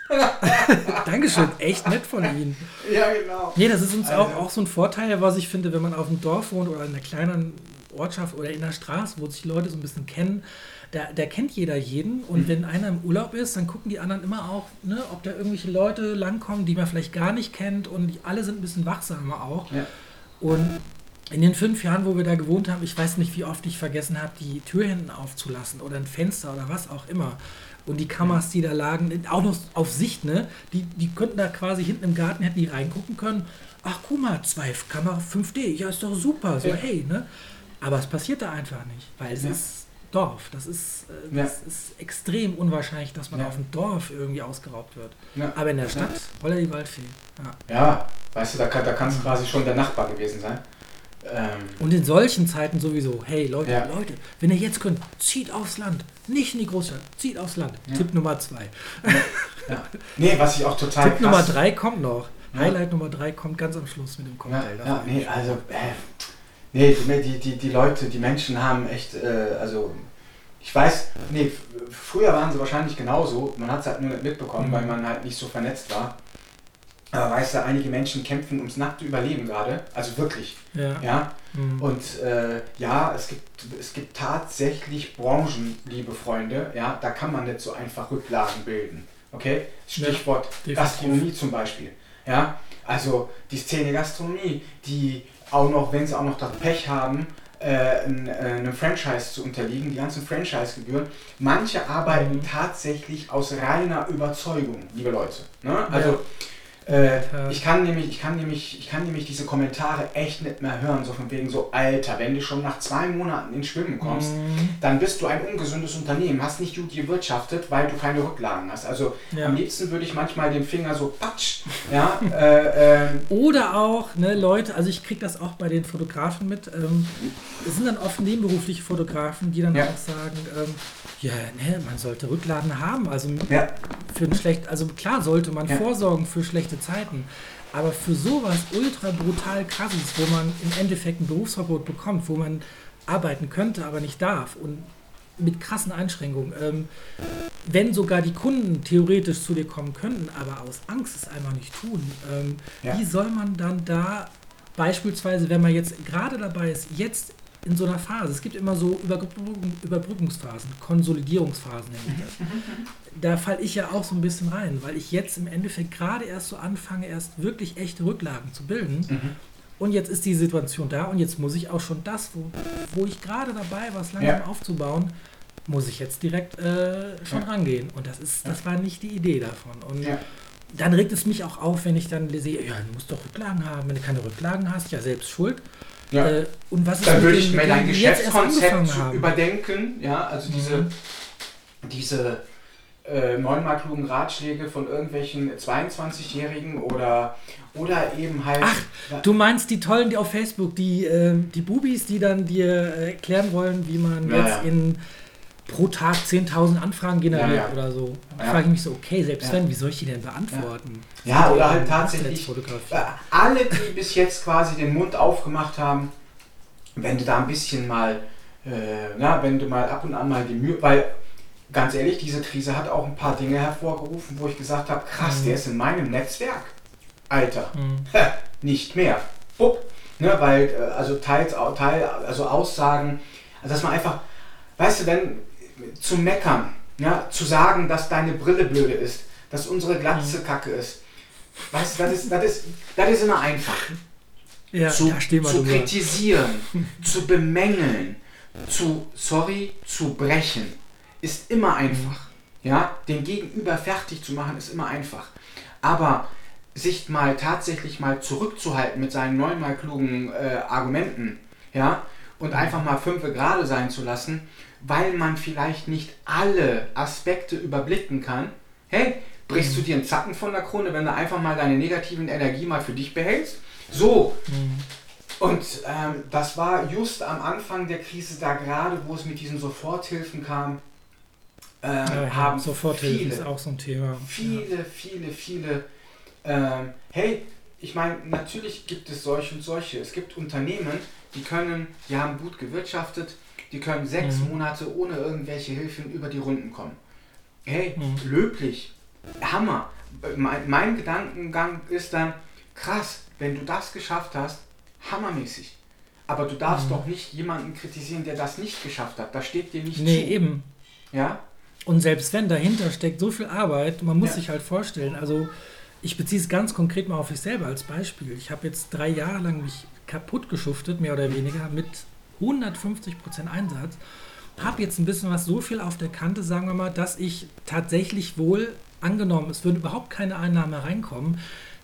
Dankeschön, echt nett von Ihnen. Ja, genau. Nee, das ist uns also. auch, auch so ein Vorteil, was ich finde, wenn man auf dem Dorf wohnt oder in einer kleinen Ortschaft oder in der Straße, wo sich Leute so ein bisschen kennen, da, der kennt jeder jeden. Und mhm. wenn einer im Urlaub ist, dann gucken die anderen immer auch, ne, ob da irgendwelche Leute langkommen, die man vielleicht gar nicht kennt. Und alle sind ein bisschen wachsamer auch. Ja. Und in den fünf Jahren, wo wir da gewohnt haben, ich weiß nicht, wie oft ich vergessen habe, die Tür hinten aufzulassen oder ein Fenster oder was auch immer. Und die Kameras, die da lagen, auch noch auf Sicht, ne? Die, die könnten da quasi hinten im Garten, hätten die reingucken können. Ach, guck mal, zwei Kamera 5D, ja, ist doch super. So, ja. hey, ne? Aber es passiert da einfach nicht, weil es ja. ist Dorf. Das ist, äh, das ja. ist extrem unwahrscheinlich, dass man auf dem Dorf irgendwie ausgeraubt wird. Aber in der Stadt, holla die Waldfee. Ja. Weißt du, da kann, da kann es quasi schon der Nachbar gewesen sein. Ähm und in solchen Zeiten sowieso, hey Leute, ja. Leute, wenn ihr jetzt könnt, zieht aufs Land. Nicht in die Großstadt, zieht aufs Land. Ja. Tipp Nummer zwei. Ja. Nee, was ich auch total. Tipp Nummer drei kommt noch. Highlight Nummer drei kommt ganz am Schluss mit dem Cocktail. Ja, ja nee, also, äh, nee, die, die, die Leute, die Menschen haben echt, äh, also ich weiß, nee, früher waren sie wahrscheinlich genauso. Man hat es halt nur nicht mitbekommen, mhm. weil man halt nicht so vernetzt war. Aber weißt du, einige Menschen kämpfen ums nackte Überleben gerade. Also wirklich. Ja. ja? Mhm. Und äh, ja, es gibt, es gibt tatsächlich Branchen, liebe Freunde, ja, da kann man nicht so einfach Rücklagen bilden. Okay? Stichwort ja, Gastronomie zum Beispiel. Ja, also die Szene Gastronomie, die auch noch, wenn sie auch noch das Pech haben, äh, äh, einem Franchise zu unterliegen, die ganzen Franchise-Gebühren. Manche arbeiten mhm. tatsächlich aus reiner Überzeugung, liebe Leute. Ne? Also. Äh, ich, kann nämlich, ich, kann nämlich, ich kann nämlich diese Kommentare echt nicht mehr hören, so von wegen so, Alter, wenn du schon nach zwei Monaten ins Schwimmen kommst, mhm. dann bist du ein ungesundes Unternehmen, hast nicht gut gewirtschaftet, weil du keine Rücklagen hast. Also ja. am liebsten würde ich manchmal den Finger so patsch. Ja, äh, äh, Oder auch, ne, Leute, also ich kriege das auch bei den Fotografen mit, ähm, es sind dann oft nebenberufliche Fotografen, die dann ja. auch sagen, ähm, ja, ne, man sollte Rücklagen haben. Also ja. für ein schlecht, also klar sollte man vorsorgen für schlechte Zeiten. Aber für sowas ultra brutal krasses, wo man im Endeffekt ein Berufsverbot bekommt, wo man arbeiten könnte, aber nicht darf und mit krassen Einschränkungen, ähm, wenn sogar die Kunden theoretisch zu dir kommen könnten, aber aus Angst es einfach nicht tun, ähm, ja. wie soll man dann da beispielsweise, wenn man jetzt gerade dabei ist, jetzt in so einer Phase. Es gibt immer so Überbrückungsphasen, Konsolidierungsphasen nenne ich das. Da falle ich ja auch so ein bisschen rein, weil ich jetzt im Endeffekt gerade erst so anfange, erst wirklich echte Rücklagen zu bilden. Mhm. Und jetzt ist die Situation da und jetzt muss ich auch schon das, wo, wo ich gerade dabei war, es langsam ja. aufzubauen, muss ich jetzt direkt äh, schon ja. rangehen. Und das ist, das war nicht die Idee davon. Und ja. dann regt es mich auch auf, wenn ich dann sehe, ja, du musst doch Rücklagen haben. Wenn du keine Rücklagen hast, ja selbst schuld. Ja. Äh, und was Dann würde ich mir dein Geschäftskonzept überdenken, ja, also mhm. diese, diese äh, neunmal klugen Ratschläge von irgendwelchen 22-Jährigen oder, oder eben halt. Ach, du meinst die tollen, die auf Facebook, die, äh, die Bubis, die dann dir erklären wollen, wie man ja, jetzt ja. in pro Tag 10.000 Anfragen generiert ja, ja. oder so. Da ja. frage ich mich so, okay, selbst wenn, wie soll ich die denn beantworten? Ja, oder halt tatsächlich äh, alle, die bis jetzt quasi den Mund aufgemacht haben, wenn du da ein bisschen mal, äh, na, wenn du mal ab und an mal die Mühe, weil ganz ehrlich, diese Krise hat auch ein paar Dinge hervorgerufen, wo ich gesagt habe, krass, mhm. der ist in meinem Netzwerk. Alter, mhm. nicht mehr. Bupp. Ne, weil, äh, also teils, teil, also Aussagen, also dass man einfach, weißt du, wenn zu meckern, ja, zu sagen, dass deine Brille blöde ist, dass unsere Glatze mhm. kacke ist. Weißt du, das ist, das ist, das ist immer einfach. Ja, zu, zu kritisieren, zu bemängeln, zu, sorry, zu brechen, ist immer einfach. Ja, den Gegenüber fertig zu machen, ist immer einfach. Aber sich mal tatsächlich mal zurückzuhalten mit seinen neunmal klugen äh, Argumenten, ja, und mhm. einfach mal fünf gerade sein zu lassen, weil man vielleicht nicht alle Aspekte überblicken kann, hey, brichst mhm. du dir einen Zacken von der Krone, wenn du einfach mal deine negativen Energie mal für dich behältst? So. Mhm. Und ähm, das war just am Anfang der Krise, da gerade, wo es mit diesen Soforthilfen kam, ähm, ja, haben Soforthilfe viele, ist auch so ein Thema. Viele, ja. viele, viele. Ähm, hey, ich meine, natürlich gibt es solche und solche. Es gibt Unternehmen, die können, die haben gut gewirtschaftet, die können sechs mhm. Monate ohne irgendwelche Hilfen über die Runden kommen. Hey, mhm. löblich, Hammer. Mein, mein, Gedankengang ist dann, krass, wenn du das geschafft hast, hammermäßig. Aber du darfst mhm. doch nicht jemanden kritisieren, der das nicht geschafft hat. Da steht dir nicht nee, zu. eben. Ja? Und selbst wenn dahinter steckt so viel Arbeit, man muss ja. sich halt vorstellen, also ich beziehe es ganz konkret mal auf mich selber als Beispiel. Ich habe jetzt drei Jahre lang mich kaputt geschuftet, mehr oder weniger, mit 150% Einsatz. Habe jetzt ein bisschen was so viel auf der Kante, sagen wir mal, dass ich tatsächlich wohl angenommen, es würde überhaupt keine Einnahme reinkommen,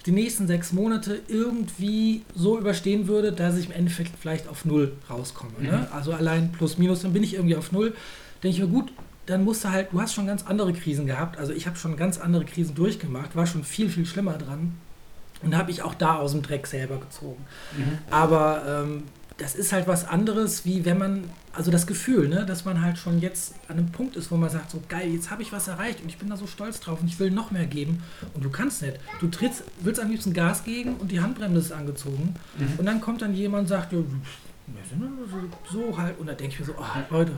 die nächsten sechs Monate irgendwie so überstehen würde, dass ich im Endeffekt vielleicht auf Null rauskomme. Ne? Mhm. Ne? Also allein plus minus, dann bin ich irgendwie auf Null. Denke ich mir, gut, dann musst du halt, du hast schon ganz andere Krisen gehabt. Also ich habe schon ganz andere Krisen durchgemacht, war schon viel, viel schlimmer dran. Und habe ich auch da aus dem Dreck selber gezogen. Mhm. Aber ähm, das ist halt was anderes, wie wenn man, also das Gefühl, ne, dass man halt schon jetzt an einem Punkt ist, wo man sagt, so geil, jetzt habe ich was erreicht und ich bin da so stolz drauf und ich will noch mehr geben und du kannst nicht. Du trittst, willst am liebsten Gas geben und die Handbremse ist angezogen mhm. und dann kommt dann jemand und sagt, ja, so halt und da denke ich mir so, oh, Leute,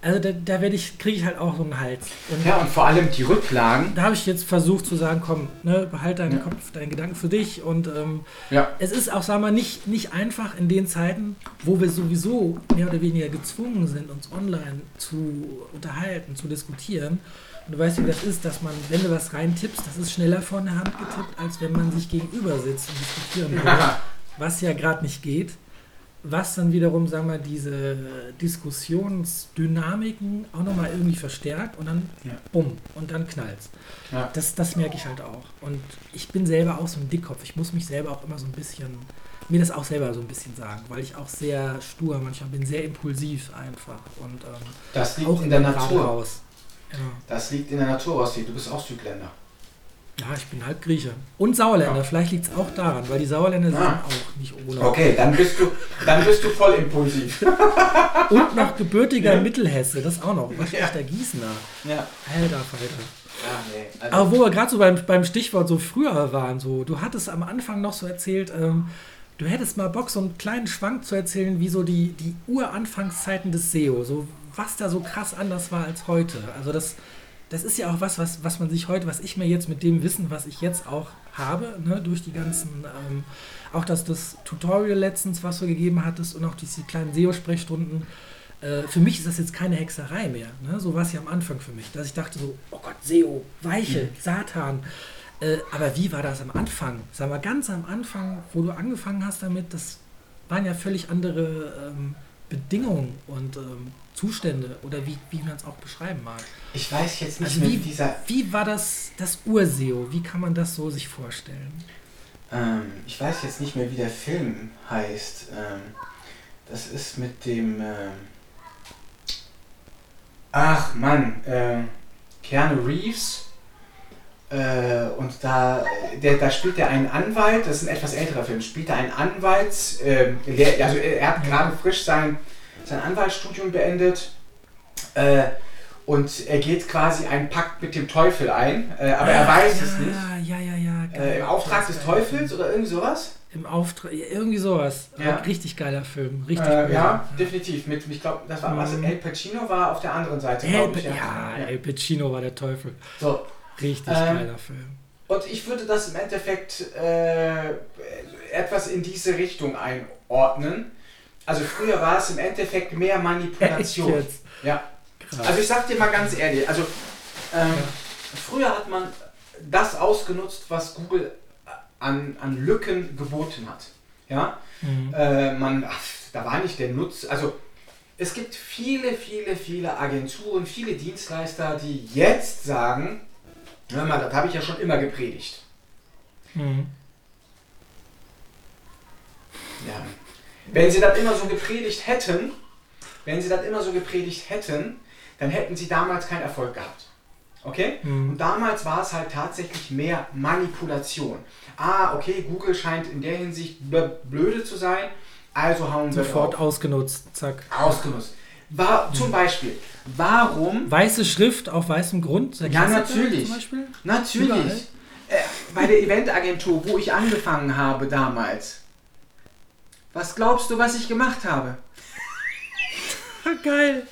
Also da, da werde ich, kriege ich halt auch so einen Hals. Und ja, und vor allem die Rücklagen. Da habe ich jetzt versucht zu sagen, komm, ne, behalte deinen ja. Kopf, deinen Gedanken für dich. Und ähm, ja. es ist auch, sagen wir mal, nicht, nicht einfach in den Zeiten, wo wir sowieso mehr oder weniger gezwungen sind, uns online zu unterhalten, zu diskutieren. Und du weißt, wie das ist, dass man, wenn du was reintippst, das ist schneller von der Hand getippt, als wenn man sich gegenüber sitzt und diskutieren würde. was ja gerade nicht geht was dann wiederum, sagen wir, diese Diskussionsdynamiken auch nochmal irgendwie verstärkt und dann ja. bumm und dann knallt's. Ja. Das, das merke ich halt auch. Und ich bin selber auch so ein Dickkopf. Ich muss mich selber auch immer so ein bisschen, mir das auch selber so ein bisschen sagen, weil ich auch sehr stur manchmal bin, sehr impulsiv einfach. Und ähm, das liegt auch in der Natur. Raus. Ja. Das liegt in der Natur, Rossi. Du bist auch Südländer. Ja, ich bin halb Grieche. Und Sauerländer. Ja. Vielleicht liegt es auch daran, weil die Sauerländer sind ah. auch nicht ohne. Okay, dann bist du, dann bist du voll impulsiv. Und noch gebürtiger ja. Mittelhesse, das auch noch. Was ja. der Gießener? Ja. Alter Falter. Ja, nee. Also Aber wo wir gerade so beim, beim Stichwort so früher waren, so, du hattest am Anfang noch so erzählt, ähm, du hättest mal Bock, so einen kleinen Schwank zu erzählen, wie so die, die Uranfangszeiten des SEO, so was da so krass anders war als heute. Also das das ist ja auch was, was, was man sich heute, was ich mir jetzt mit dem Wissen, was ich jetzt auch habe, ne, durch die ganzen, ähm, auch das, das Tutorial letztens, was du gegeben hattest und auch diese kleinen SEO-Sprechstunden, äh, für mich ist das jetzt keine Hexerei mehr. Ne? So war es ja am Anfang für mich, dass ich dachte so, oh Gott, SEO, Weiche, mhm. Satan. Äh, aber wie war das am Anfang? Sag mal, ganz am Anfang, wo du angefangen hast damit, das waren ja völlig andere ähm, Bedingungen und ähm, Zustände oder wie, wie man es auch beschreiben mag. Ich weiß jetzt nicht also mehr, wie, dieser. Wie war das, das Urseo? Wie kann man das so sich vorstellen? Ähm, ich weiß jetzt nicht mehr, wie der Film heißt. Ähm, das ist mit dem. Ähm ach Mann, äh, Keanu Reeves. Äh, und da, der, da spielt er einen Anwalt, das ist ein etwas älterer Film, spielt er einen Anwalt, äh, der, also er hat gerade frisch sein sein Anwaltsstudium beendet. Äh, und er geht quasi einen Pakt mit dem Teufel ein, äh, aber er weiß ja, es nicht. Ja, ja, ja. Äh, Im Auftrag des Teufels oder irgendwie sowas? Im Auftrag, irgendwie sowas. Ja. Richtig geiler Film, richtig äh, ja, definitiv. Mit, ich glaube, das war was. Mhm. El Pacino war auf der anderen Seite. El, ich, ja. ja, El Pacino war der Teufel. So. Richtig ähm, geiler Film. Und ich würde das im Endeffekt äh, etwas in diese Richtung einordnen. Also früher war es im Endeffekt mehr Manipulation. Ja. Also ich sag dir mal ganz ehrlich, also ähm, früher hat man das ausgenutzt, was Google an, an Lücken geboten hat. Ja, mhm. äh, man, ach, da war nicht der Nutz, also es gibt viele, viele, viele Agenturen, viele Dienstleister, die jetzt sagen, hör mal, das habe ich ja schon immer gepredigt. Mhm. Ja, wenn sie das immer so gepredigt hätten, wenn sie das immer so gepredigt hätten, dann hätten sie damals keinen Erfolg gehabt. Okay? Mhm. Und damals war es halt tatsächlich mehr Manipulation. Ah, okay, Google scheint in der Hinsicht blöde zu sein, also hauen wir Sofort ausgenutzt, zack. Ausgenutzt. War, zum Beispiel, warum... Weiße Schrift auf weißem Grund? Ja, natürlich. Natürlich. Äh, bei der Eventagentur, wo ich angefangen habe damals, was glaubst du, was ich gemacht habe? Geil.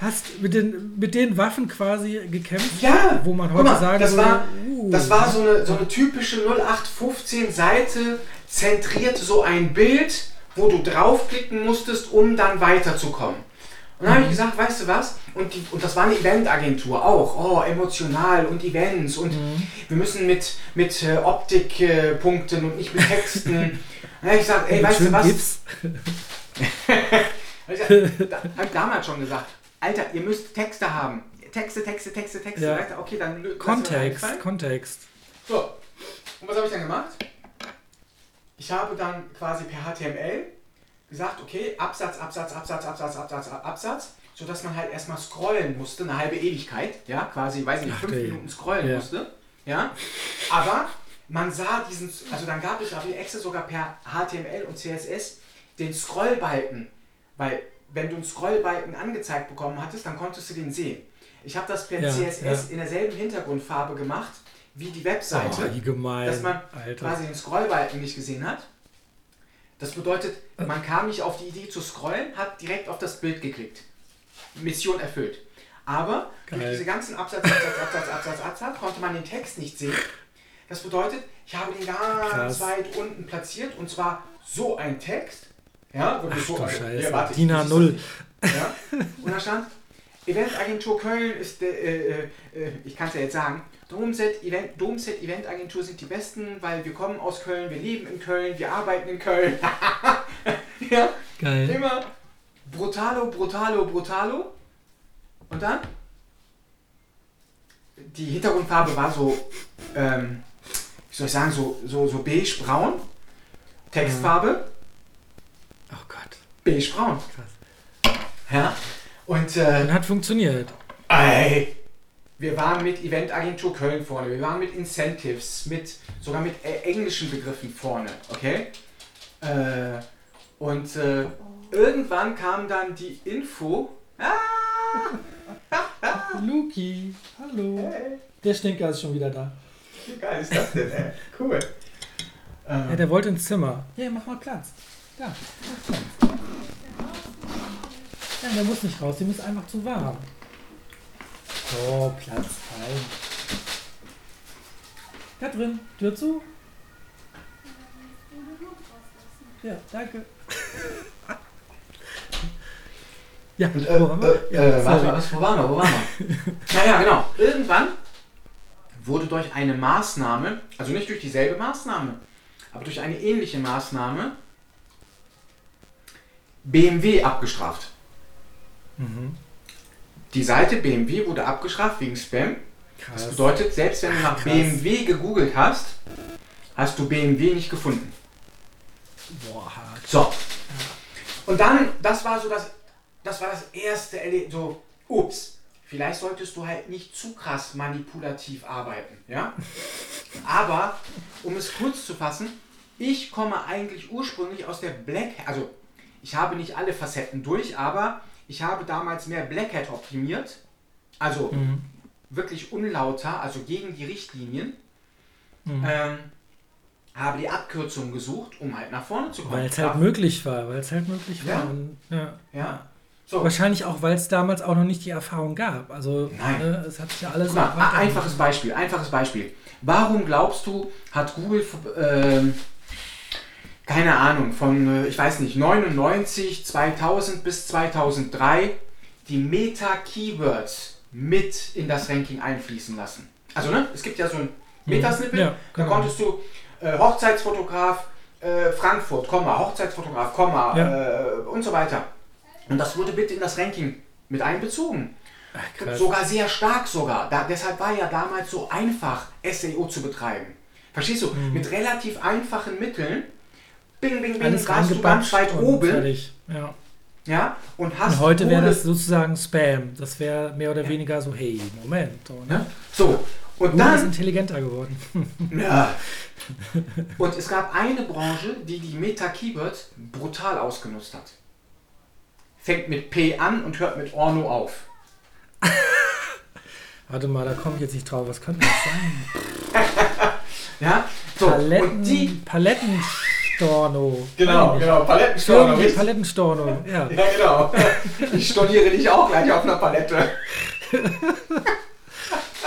Hast mit den, mit den Waffen quasi gekämpft? Ja. Wo man heute mal, sagen das würde, war, uh. das war so eine, so eine typische 0815 Seite, zentriert so ein Bild, wo du draufklicken musstest, um dann weiterzukommen. Und dann habe ich gesagt, weißt du was? Und, die, und das war eine Eventagentur auch. Oh, emotional und Events und mhm. wir müssen mit, mit äh, Optikpunkten äh, und nicht mit Texten. dann habe ich gesagt, ey, weißt du was? ich habe damals schon gesagt, Alter, ihr müsst Texte haben. Texte, Texte, Texte, Texte. Ja. Du, okay, dann Kontext, Kontext. So, und was habe ich dann gemacht? Ich habe dann quasi per HTML gesagt, okay, Absatz, Absatz, Absatz, Absatz, Absatz, Absatz, sodass man halt erstmal scrollen musste, eine halbe Ewigkeit, ja, quasi, weiß ich nicht, fünf Ach, Minuten scrollen ja. musste, ja, aber man sah diesen, also dann gab es auf extra sogar per HTML und CSS den Scrollbalken, weil wenn du einen Scrollbalken angezeigt bekommen hattest, dann konntest du den sehen. Ich habe das per ja, CSS ja. in derselben Hintergrundfarbe gemacht wie die Webseite, oh, dass man Alter. quasi den Scrollbalken nicht gesehen hat. Das bedeutet, man kam nicht auf die Idee zu scrollen, hat direkt auf das Bild geklickt. Mission erfüllt. Aber Geil. durch diese ganzen Absatz, Absatz, Absatz, Absatz, Absatz konnte man den Text nicht sehen. Das bedeutet, ich habe den ganz Krass. weit unten platziert und zwar so ein Text. Ja, wirklich Ach, so. Scheiße. Ja, warte, DIN A0. Ja? Und da stand, Eventagentur Köln ist, äh, äh, äh, ich kann es ja jetzt sagen, Domset Event, Domset Agentur sind die besten, weil wir kommen aus Köln, wir leben in Köln, wir arbeiten in Köln. ja, Geil. Immer brutalo, brutalo, brutalo. Und dann? Die Hintergrundfarbe war so, ähm, wie soll ich sagen, so, so, so beige-braun. Textfarbe. Oh Gott. Beige-braun. Krass. Ja. Und, äh, Und hat funktioniert. Ey, wir waren mit Eventagentur Köln vorne, wir waren mit Incentives, mit sogar mit englischen Begriffen vorne, okay? Äh, und äh, irgendwann kam dann die Info. Ah, Luki, hallo. Hey. Der Stinker ist schon wieder da. Wie geil ist das denn, ey? Cool. Ja, der wollte ins Zimmer. Ja, mach mal Platz. Da, mach Platz. Nein, der muss nicht raus, dem ist einfach zu warm. So, Platz rein. Da drin, Tür zu. Ja, danke. ja, Und, äh, wo waren wir? Äh, ja, äh, warte, was, wo waren wir? Wo waren wir? naja, genau. Irgendwann wurde durch eine Maßnahme, also nicht durch dieselbe Maßnahme, aber durch eine ähnliche Maßnahme, BMW abgestraft. Mhm. Die Seite BMW wurde abgestraft wegen Spam. Krass. Das bedeutet, selbst wenn du nach Krass. BMW gegoogelt hast, hast du BMW nicht gefunden. Boah, hart. So. Und dann, das war so das, das war das erste Erlebnis, so, ups, vielleicht solltest du halt nicht zu krass manipulativ arbeiten, ja? Aber, um es kurz zu fassen, ich komme eigentlich ursprünglich aus der Black, also ich habe nicht alle Facetten durch, aber ich habe damals mehr Black Hat optimiert, also mhm. wirklich unlauter, also gegen die Richtlinien. Mhm. Ähm, habe die Abkürzung gesucht, um halt nach vorne zu kommen. Weil es halt möglich war, weil es halt möglich war. Ja. Und, ja. ja. So. Wahrscheinlich auch, weil es damals auch noch nicht die Erfahrung gab. Also Nein. Ne, es hat sich ja alles. Mal, einfaches Beispiel, einfaches Beispiel. Warum glaubst du, hat Google äh, keine Ahnung, von, äh, ich weiß nicht, 99, 2000 bis 2003 die Meta-Keywords mit in das Ranking einfließen lassen. Also, ne, es gibt ja so ein Metasnippet, ja, genau. da konntest du äh, Hochzeitsfotograf äh, Frankfurt, Komma, Hochzeitsfotograf, Komma ja. äh, und so weiter. Und das wurde bitte in das Ranking mit einbezogen. Ach, sogar sehr stark sogar. Da, deshalb war ja damals so einfach, SEO zu betreiben. Verstehst du? Mhm. Mit relativ einfachen Mitteln bing, bing, bing, Alles warst du ganz weit oben. Ja. Ja, und hast. Und heute wäre das sozusagen Spam. Das wäre mehr oder ja. weniger so, hey, Moment. So, ne? so und Google dann. ist intelligenter geworden. ja. Und es gab eine Branche, die die Meta-Keywords brutal ausgenutzt hat. Fängt mit P an und hört mit Orno auf. Warte mal, da komme ich jetzt nicht drauf. Was könnte das sein? ja, so. Paletten, und die Paletten Storno. Genau, genau, Palettenstorno. Palettenstorno, ja. Ja, genau. Ich storniere dich auch gleich auf einer Palette.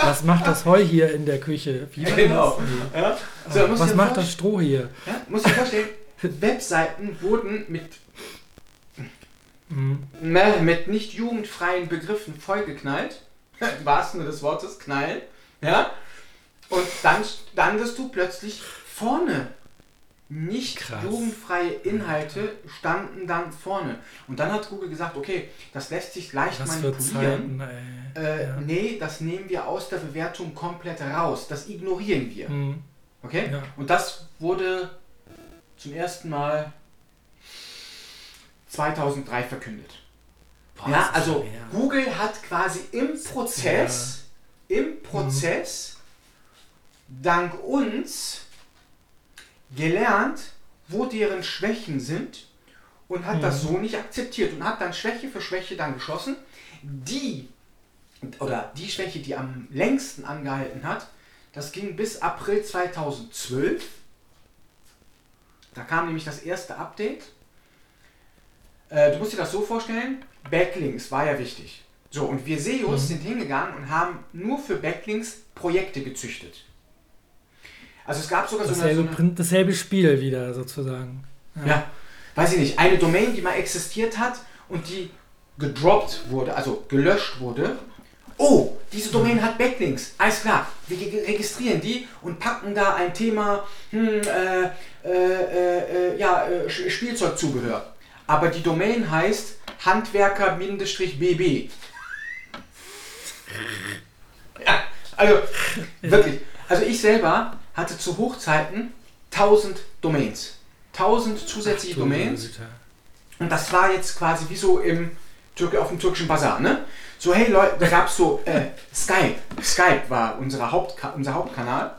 Was macht das Heu hier in der Küche? Wie genau. Ja? So, Was macht das Stroh hier? Ja? Muss ich vorstellen, Webseiten wurden mit, mhm. ne, mit nicht jugendfreien Begriffen vollgeknallt. Im wahrsten Sinne des Wortes, knallen. Ja? Und dann standest du plötzlich vorne nicht Krass. jugendfreie Inhalte standen dann vorne. Und dann hat Google gesagt, okay, das lässt sich leicht Was manipulieren. Zeiten, äh, ja. Nee, das nehmen wir aus der Bewertung komplett raus. Das ignorieren wir. Mhm. Okay? Ja. Und das wurde zum ersten Mal 2003 verkündet. Boah, ja, also Google hat quasi im Prozess, im Prozess, mhm. dank uns gelernt, wo deren Schwächen sind und hat mhm. das so nicht akzeptiert und hat dann Schwäche für Schwäche dann geschlossen. Die oder die Schwäche, die am längsten angehalten hat, das ging bis April 2012. Da kam nämlich das erste Update. Äh, du musst dir das so vorstellen, Backlinks war ja wichtig. So, und wir SEOs mhm. sind hingegangen und haben nur für Backlinks Projekte gezüchtet. Also es gab sogar dasselbe, so, eine, so eine, dasselbe Spiel wieder sozusagen. Ja. ja, weiß ich nicht, eine Domain, die mal existiert hat und die gedroppt wurde, also gelöscht wurde. Oh, diese Domain hat Backlinks. Alles klar, wir registrieren die und packen da ein Thema, hm, äh, äh, äh, ja, äh, Spielzeugzubehör. Aber die Domain heißt Handwerker-BB. ja, also wirklich. Also ich selber hatte zu Hochzeiten 1000 Domains. 1000 zusätzliche Ach, Domains. Und das war jetzt quasi wie so im auf dem türkischen Bazar, ne? So, hey Leute, da gab es so äh, Skype. Skype war unsere Hauptka unser Hauptkanal.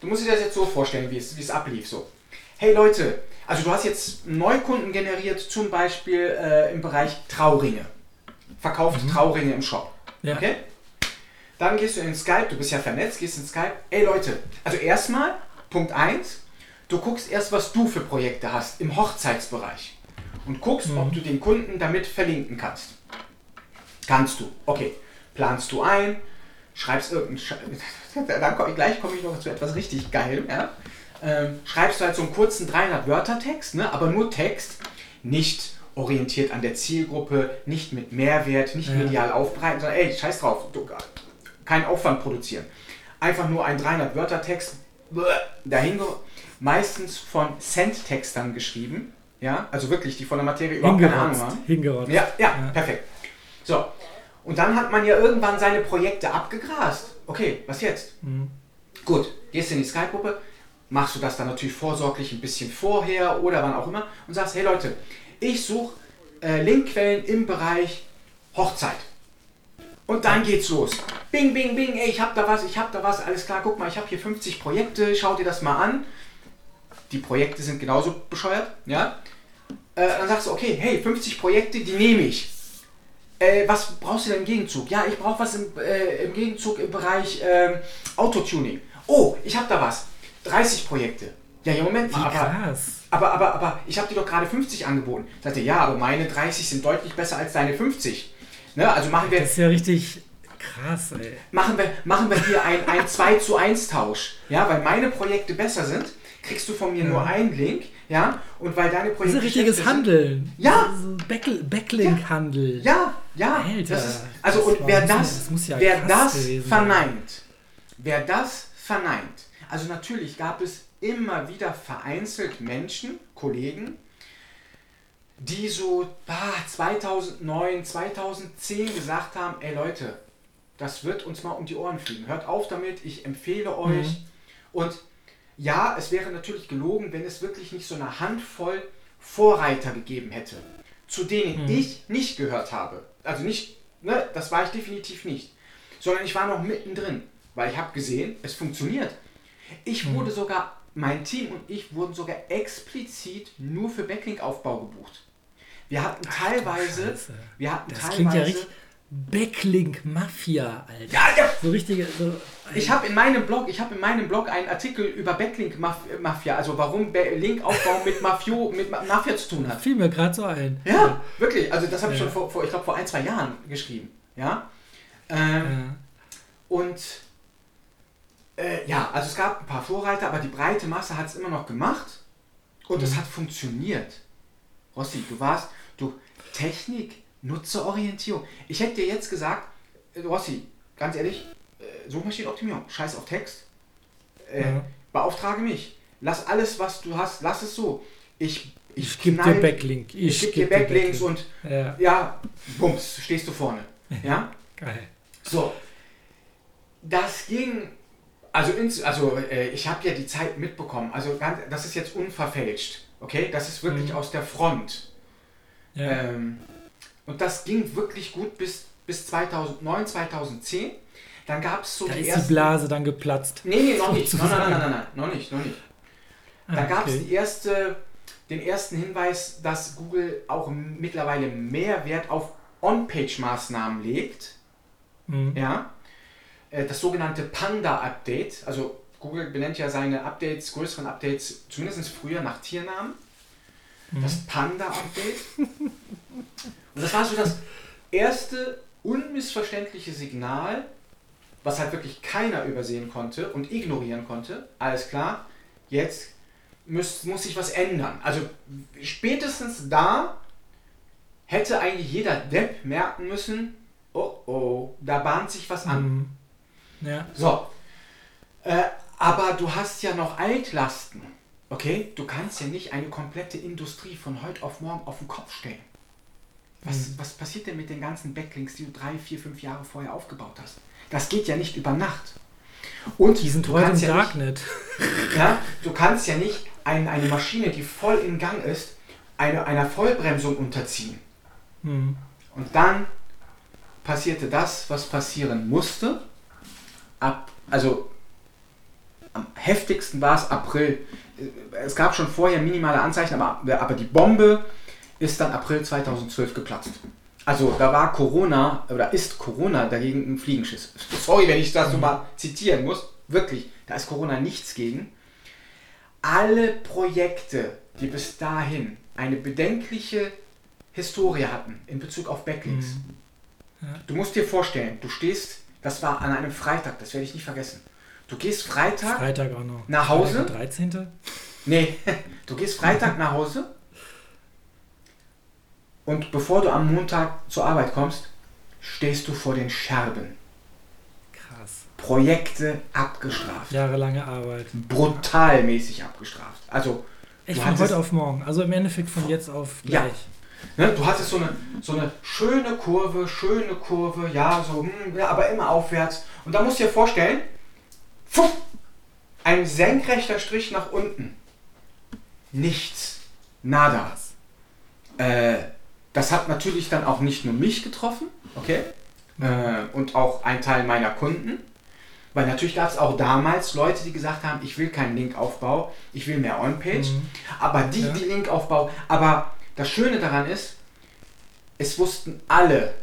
Du musst dir das jetzt so vorstellen, wie es, wie es ablief. So, hey Leute, also du hast jetzt Neukunden generiert, zum Beispiel äh, im Bereich Trauringe. Verkauft mhm. Trauringe im Shop. Ja. Okay? Dann gehst du in Skype, du bist ja vernetzt, gehst in Skype. Ey Leute, also erstmal, Punkt 1, du guckst erst, was du für Projekte hast im Hochzeitsbereich. Und guckst, mhm. ob du den Kunden damit verlinken kannst. Kannst du. Okay. Planst du ein, schreibst irgendeinen. Sch dann komm, gleich komme ich noch zu etwas richtig geil. Ja? Ähm, schreibst du halt so einen kurzen 300-Wörter-Text, ne? aber nur Text, nicht orientiert an der Zielgruppe, nicht mit Mehrwert, nicht ja. medial aufbereiten, sondern ey, scheiß drauf, du, kein Aufwand produzieren. Einfach nur ein 300-Wörter-Text, dahin, meistens von Cent-Textern geschrieben, ja, also wirklich, die von der Materie überhaupt keine Ahnung haben. Hingerotzt. Ja, ja, ja, perfekt. So, und dann hat man ja irgendwann seine Projekte abgegrast. Okay, was jetzt? Mhm. Gut, gehst in die Skype-Gruppe, machst du das dann natürlich vorsorglich ein bisschen vorher oder wann auch immer und sagst, hey Leute, ich suche äh, Linkquellen im Bereich Hochzeit. Und dann geht's los. Bing, bing, bing, ey, ich hab da was, ich hab da was, alles klar, guck mal, ich habe hier 50 Projekte, schau dir das mal an. Die Projekte sind genauso bescheuert, ja. Äh, dann sagst du, okay, hey, 50 Projekte, die nehme ich. Äh, was brauchst du denn im Gegenzug? Ja, ich brauche was im, äh, im, Gegenzug im Bereich ähm, Autotuning. Oh, ich habe da was. 30 Projekte. Ja, ja, Moment mal, aber, aber, aber, aber ich habe dir doch gerade 50 angeboten. Sagte, ja, aber meine 30 sind deutlich besser als deine 50. Ne, also machen wir. Das ist ja richtig krass, ey. Machen wir, machen wir hier ein, ein 2 zu 1 Tausch. Ja, weil meine Projekte besser sind, kriegst du von mir ja. nur einen Link. Ja, und weil deine Projekte. Das ist ein richtiges Handeln. Ja. Back Backlink-Handel. Ja, ja. Alter. Das ist, also, und wer das, das ja wer das verneint, wer das verneint, also natürlich gab es immer wieder vereinzelt Menschen, Kollegen, die so ah, 2009, 2010 gesagt haben, ey Leute, das wird uns mal um die Ohren fliegen. Hört auf damit, ich empfehle euch. Mhm. Und ja, es wäre natürlich gelogen, wenn es wirklich nicht so eine Handvoll Vorreiter gegeben hätte, zu denen mhm. ich nicht gehört habe. Also nicht, ne, das war ich definitiv nicht. Sondern ich war noch mittendrin, weil ich habe gesehen, es funktioniert. Ich mhm. wurde sogar, mein Team und ich wurden sogar explizit nur für Backlink-Aufbau gebucht. Wir hatten Ach, teilweise, wir hatten das teilweise. Klingt ja richtig Backlink Mafia, Alter. Ja, ja. So richtige. So, ich habe in meinem Blog, ich habe in meinem Blog einen Artikel über Backlink Mafia, also warum Linkaufbau mit Mafio, mit Mafia zu tun hat. Fiel mir gerade so ein. Ja, wirklich. Also das habe ich ja. schon vor, vor ich glaube vor ein zwei Jahren geschrieben. Ja. Ähm, und äh, ja, also es gab ein paar Vorreiter, aber die breite Masse hat es immer noch gemacht und mhm. es hat funktioniert. Rossi, du warst, Technik, Nutzerorientierung. Ich hätte dir jetzt gesagt, äh, Rossi, ganz ehrlich, äh, Suchmaschinenoptimierung, scheiß auf Text, äh, mhm. beauftrage mich. Lass alles, was du hast, lass es so. Ich, ich, ich gebe dir Backlink. Ich, ich gebe dir Backlinks Backlink. und ja. ja, bums, stehst du vorne. Ja? Geil. So. Das ging also, ins, also äh, ich habe ja die Zeit mitbekommen. Also ganz, das ist jetzt unverfälscht. Okay, das ist wirklich mhm. aus der Front. Ja. Ähm, und das ging wirklich gut bis, bis 2009, 2010. Dann gab es so da die ist ersten, die Blase dann geplatzt. Nee, nee, noch nicht. Nein, nein, nein, nein, nein, noch nicht, noch nicht. Da ah, gab es die erste, den ersten Hinweis, dass Google auch mittlerweile mehr Wert auf On-Page-Maßnahmen legt. Mhm. Ja. Äh, das sogenannte Panda-Update, also Google benennt ja seine Updates, größeren Updates, zumindest früher nach Tiernamen. Mhm. Das Panda-Update. Und das war so das erste unmissverständliche Signal, was halt wirklich keiner übersehen konnte und ignorieren konnte. Alles klar, jetzt muss, muss sich was ändern. Also spätestens da hätte eigentlich jeder Depp merken müssen, oh oh, da bahnt sich was an. Mhm. Ja. So. Äh, aber du hast ja noch Altlasten. Okay? Du kannst ja nicht eine komplette Industrie von heute auf morgen auf den Kopf stellen. Was, mhm. was passiert denn mit den ganzen Backlinks, die du drei, vier, fünf Jahre vorher aufgebaut hast? Das geht ja nicht über Nacht. Und die sind heute im ja Darknet. Nicht, ja, du kannst ja nicht ein, eine Maschine, die voll in Gang ist, eine, einer Vollbremsung unterziehen. Mhm. Und dann passierte das, was passieren musste. Ab, also am heftigsten war es April. Es gab schon vorher minimale Anzeichen, aber, aber die Bombe ist dann April 2012 geplatzt. Also da war Corona oder ist Corona dagegen ein Fliegenschiss. Sorry, wenn ich das so mal zitieren muss. Wirklich, da ist Corona nichts gegen. Alle Projekte, die bis dahin eine bedenkliche Historie hatten in Bezug auf Backlinks. Mhm. Ja. Du musst dir vorstellen, du stehst, das war an einem Freitag, das werde ich nicht vergessen. Du gehst Freitag, Freitag auch noch. nach Hause. Freitag 13. Nee, du gehst Freitag nach Hause und bevor du am Montag zur Arbeit kommst, stehst du vor den Scherben. Krass. Projekte abgestraft. Jahrelange Arbeit. Brutalmäßig abgestraft. Also. Echt von heute auf morgen. Also im Endeffekt von jetzt auf gleich. Ja. Ne, du hattest so eine, so eine schöne Kurve, schöne Kurve, ja, so, hm, ja, aber immer aufwärts. Und da musst du dir vorstellen, pfuff, ein senkrechter Strich nach unten. Nichts. Nada. Äh, das hat natürlich dann auch nicht nur mich getroffen, okay, äh, und auch ein Teil meiner Kunden, weil natürlich gab es auch damals Leute, die gesagt haben, ich will keinen Linkaufbau, ich will mehr On-Page, mhm. aber die, ja. die Linkaufbau, aber das Schöne daran ist, es wussten alle,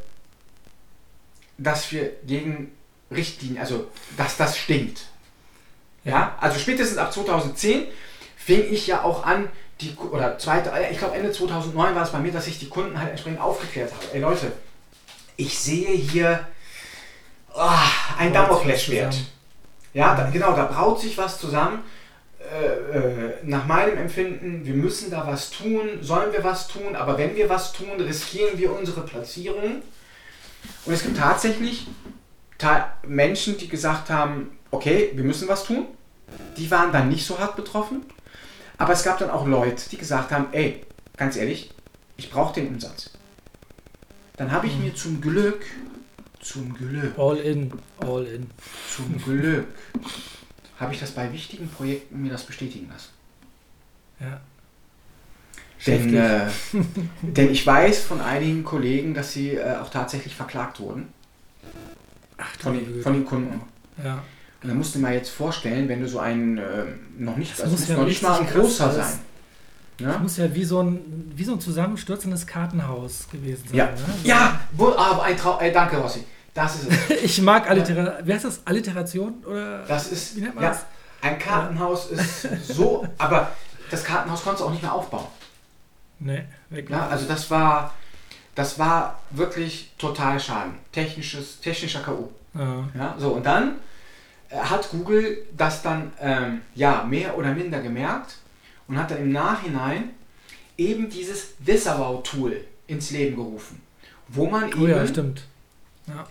dass wir gegen Richtlinien, also dass das stinkt. Ja, also spätestens ab 2010 fing ich ja auch an, die, oder zweite, äh, ich glaube Ende 2009 war es bei mir, dass ich die Kunden halt entsprechend aufgeklärt habe. Ey Leute, ich sehe hier oh, ein Damoklesschwert. Ja, da, genau, da braut sich was zusammen. Äh, äh, nach meinem Empfinden, wir müssen da was tun, sollen wir was tun, aber wenn wir was tun, riskieren wir unsere Platzierung. Und es gibt tatsächlich Menschen, die gesagt haben, okay, wir müssen was tun. Die waren dann nicht so hart betroffen. Aber es gab dann auch Leute, die gesagt haben, ey, ganz ehrlich, ich brauche den Umsatz. Dann habe ich mhm. mir zum Glück, zum Glück, all in, all in, zum Glück, habe ich das bei wichtigen Projekten mir das bestätigen lassen. Ja. Denn, äh, denn ich weiß von einigen Kollegen, dass sie äh, auch tatsächlich verklagt wurden. Ach, von, den, von den Kunden. Ja. Und dann musst du dir mal jetzt vorstellen, wenn du so ein äh, noch nicht, das also muss, ja noch nicht mal ein großer sein. Ja? Das muss ja wie so ein, wie so ein zusammenstürzendes Kartenhaus gewesen sein. Ja, ne? ja wo, ah, ein Traum, ey, danke Rossi. Das ist es. ich mag Alliteration. Wie heißt das? Alliteration? Oder das ist, wie nennt man ja, das? Ein Kartenhaus ja. ist so, aber das Kartenhaus konntest du auch nicht mehr aufbauen. Nee, weg. Ja, also das war, das war wirklich total Schaden. Technisches, technischer K.O. Ja. ja. So, und dann hat Google das dann ähm, ja, mehr oder minder gemerkt und hat dann im Nachhinein eben dieses Disavow-Tool ins Leben gerufen, wo man oh, eben ja. Ja.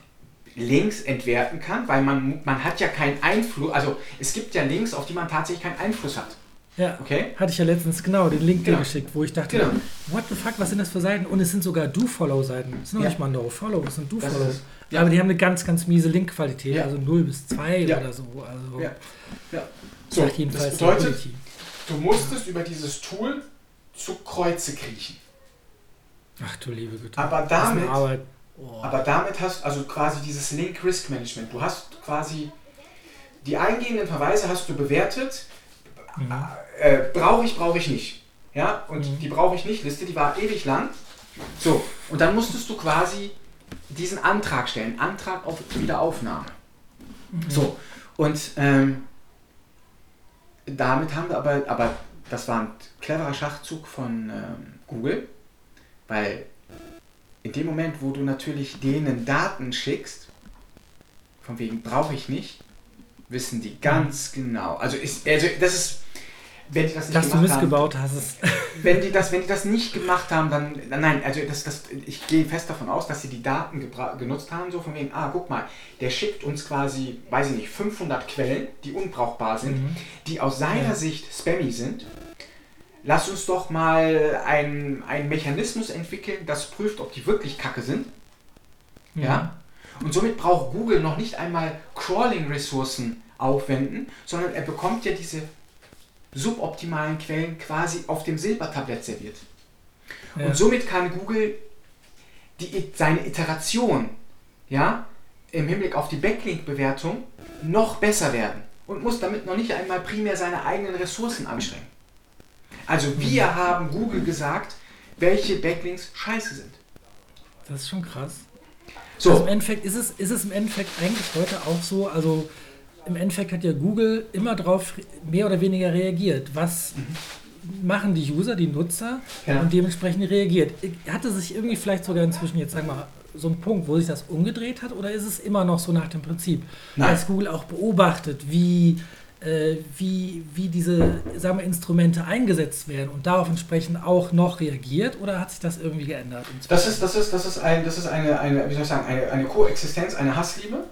Links entwerten kann, weil man, man hat ja keinen Einfluss, also es gibt ja Links, auf die man tatsächlich keinen Einfluss hat. Ja, okay. hatte ich ja letztens genau den Link genau. geschickt, wo ich dachte, genau. what the fuck, was sind das für Seiten? Und es sind sogar Do-Follow-Seiten. Es sind noch ja. nicht mal No-Follow, es sind Do-Follow. Ja. Aber die haben eine ganz, ganz miese Linkqualität, ja. also 0 bis 2 ja. oder so. Also ja. ja. So, das bedeutet, du musstest über dieses Tool zu Kreuze kriechen. Ach du liebe Güte. Aber damit, oh. aber damit hast also quasi dieses Link Risk Management. Du hast quasi die eingehenden Verweise hast du bewertet. Mhm. Äh, brauche ich, brauche ich nicht. Ja, und mhm. die brauche ich nicht Liste, die war ewig lang. So, und dann musstest du quasi diesen Antrag stellen, Antrag auf Wiederaufnahme. Mhm. So, und ähm, damit haben wir aber, aber das war ein cleverer Schachzug von ähm, Google, weil in dem Moment, wo du natürlich denen Daten schickst, von wegen brauche ich nicht, wissen die ganz genau. Also, ist, also das ist wenn die das nicht Dass du missgebaut haben, hast. Wenn die, das, wenn die das nicht gemacht haben, dann. Nein, also das, das, ich gehe fest davon aus, dass sie die Daten genutzt haben, so von wegen, ah, guck mal, der schickt uns quasi, weiß ich nicht, 500 Quellen, die unbrauchbar sind, mhm. die aus seiner ja. Sicht spammy sind. Lass uns doch mal einen Mechanismus entwickeln, das prüft, ob die wirklich kacke sind. Mhm. Ja. Und somit braucht Google noch nicht einmal Crawling-Ressourcen aufwenden, sondern er bekommt ja diese suboptimalen Quellen quasi auf dem Silbertablett serviert. Ja. Und somit kann Google die, seine Iteration ja, im Hinblick auf die Backlink-Bewertung noch besser werden und muss damit noch nicht einmal primär seine eigenen Ressourcen anstrengen. Also wir mhm. haben Google gesagt, welche Backlinks scheiße sind. Das ist schon krass. So. Also im Endeffekt ist es, ist es im Endeffekt eigentlich heute auch so, also im Endeffekt hat ja Google immer darauf mehr oder weniger reagiert. Was mhm. machen die User, die Nutzer ja. und dementsprechend reagiert. Hatte sich irgendwie vielleicht sogar inzwischen jetzt, sagen wir mal, so ein Punkt, wo sich das umgedreht hat oder ist es immer noch so nach dem Prinzip, Nein. dass Google auch beobachtet, wie, äh, wie, wie diese sagen wir, Instrumente eingesetzt werden und darauf entsprechend auch noch reagiert oder hat sich das irgendwie geändert? Das ist, das ist, das ist, ein, das ist eine, eine, wie soll ich sagen, eine, eine Koexistenz, eine Hassliebe.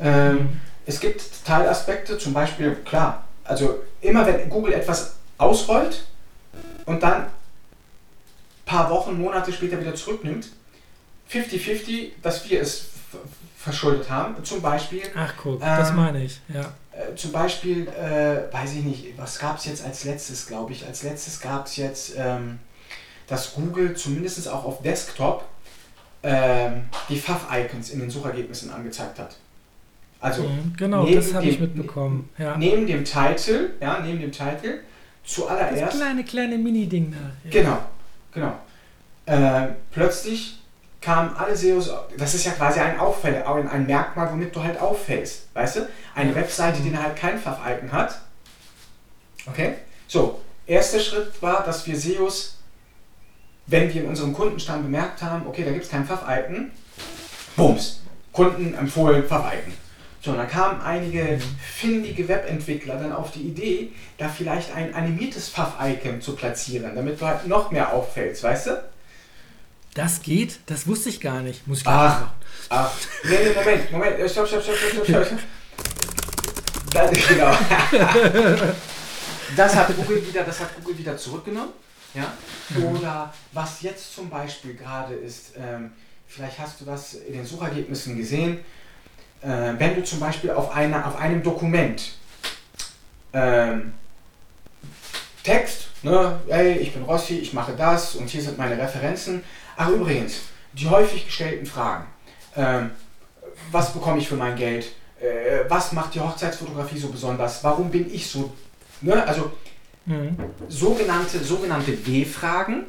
Ähm, mhm es gibt Teilaspekte, zum Beispiel, klar, also immer wenn Google etwas ausrollt und dann ein paar Wochen, Monate später wieder zurücknimmt, 50-50, dass wir es verschuldet haben. Zum Beispiel. Ach guck, ähm, das meine ich, ja. Äh, zum Beispiel, äh, weiß ich nicht, was gab es jetzt als letztes, glaube ich. Als letztes gab es jetzt, ähm, dass Google zumindest auch auf Desktop ähm, die Pfaff-Icons in den Suchergebnissen angezeigt hat. Also mhm, genau, das habe ich mitbekommen. Ja. Neben dem Titel, ja, neben dem Titel, zuallererst. Das kleine, kleine Mini-Ding da. Ja. Genau, genau. Äh, plötzlich kamen alle SEOs, das ist ja quasi ein Auffälle, ein Merkmal, womit du halt auffällst. Weißt du? Eine Webseite, die halt kein Pfaff-Icon hat. Okay? So, erster Schritt war, dass wir SEOs, wenn wir in unserem Kundenstamm bemerkt haben, okay, da gibt es kein Pfaff-Icon, Bums, Kunden empfohlen Pfaff-Icon. So, und dann kamen einige findige Webentwickler dann auf die Idee, da vielleicht ein animiertes Pfaff-Icon zu platzieren, damit du halt noch mehr auffällst, weißt du? Das geht? Das wusste ich gar nicht. Muss ich ach, machen. ach, nee, nee, Moment, Moment, stopp, stopp, stopp, stopp, stopp, stopp. Das, genau. das hat Google wieder, das hat Google wieder zurückgenommen. Ja? Mhm. Oder was jetzt zum Beispiel gerade ist, ähm, vielleicht hast du das in den Suchergebnissen gesehen, äh, wenn du zum Beispiel auf, einer, auf einem Dokument ähm, Text, ne, hey, ich bin Rossi, ich mache das und hier sind meine Referenzen. Ach übrigens, die häufig gestellten Fragen. Ähm, was bekomme ich für mein Geld? Äh, was macht die Hochzeitsfotografie so besonders? Warum bin ich so? Ne? Also mhm. sogenannte, sogenannte W-Fragen,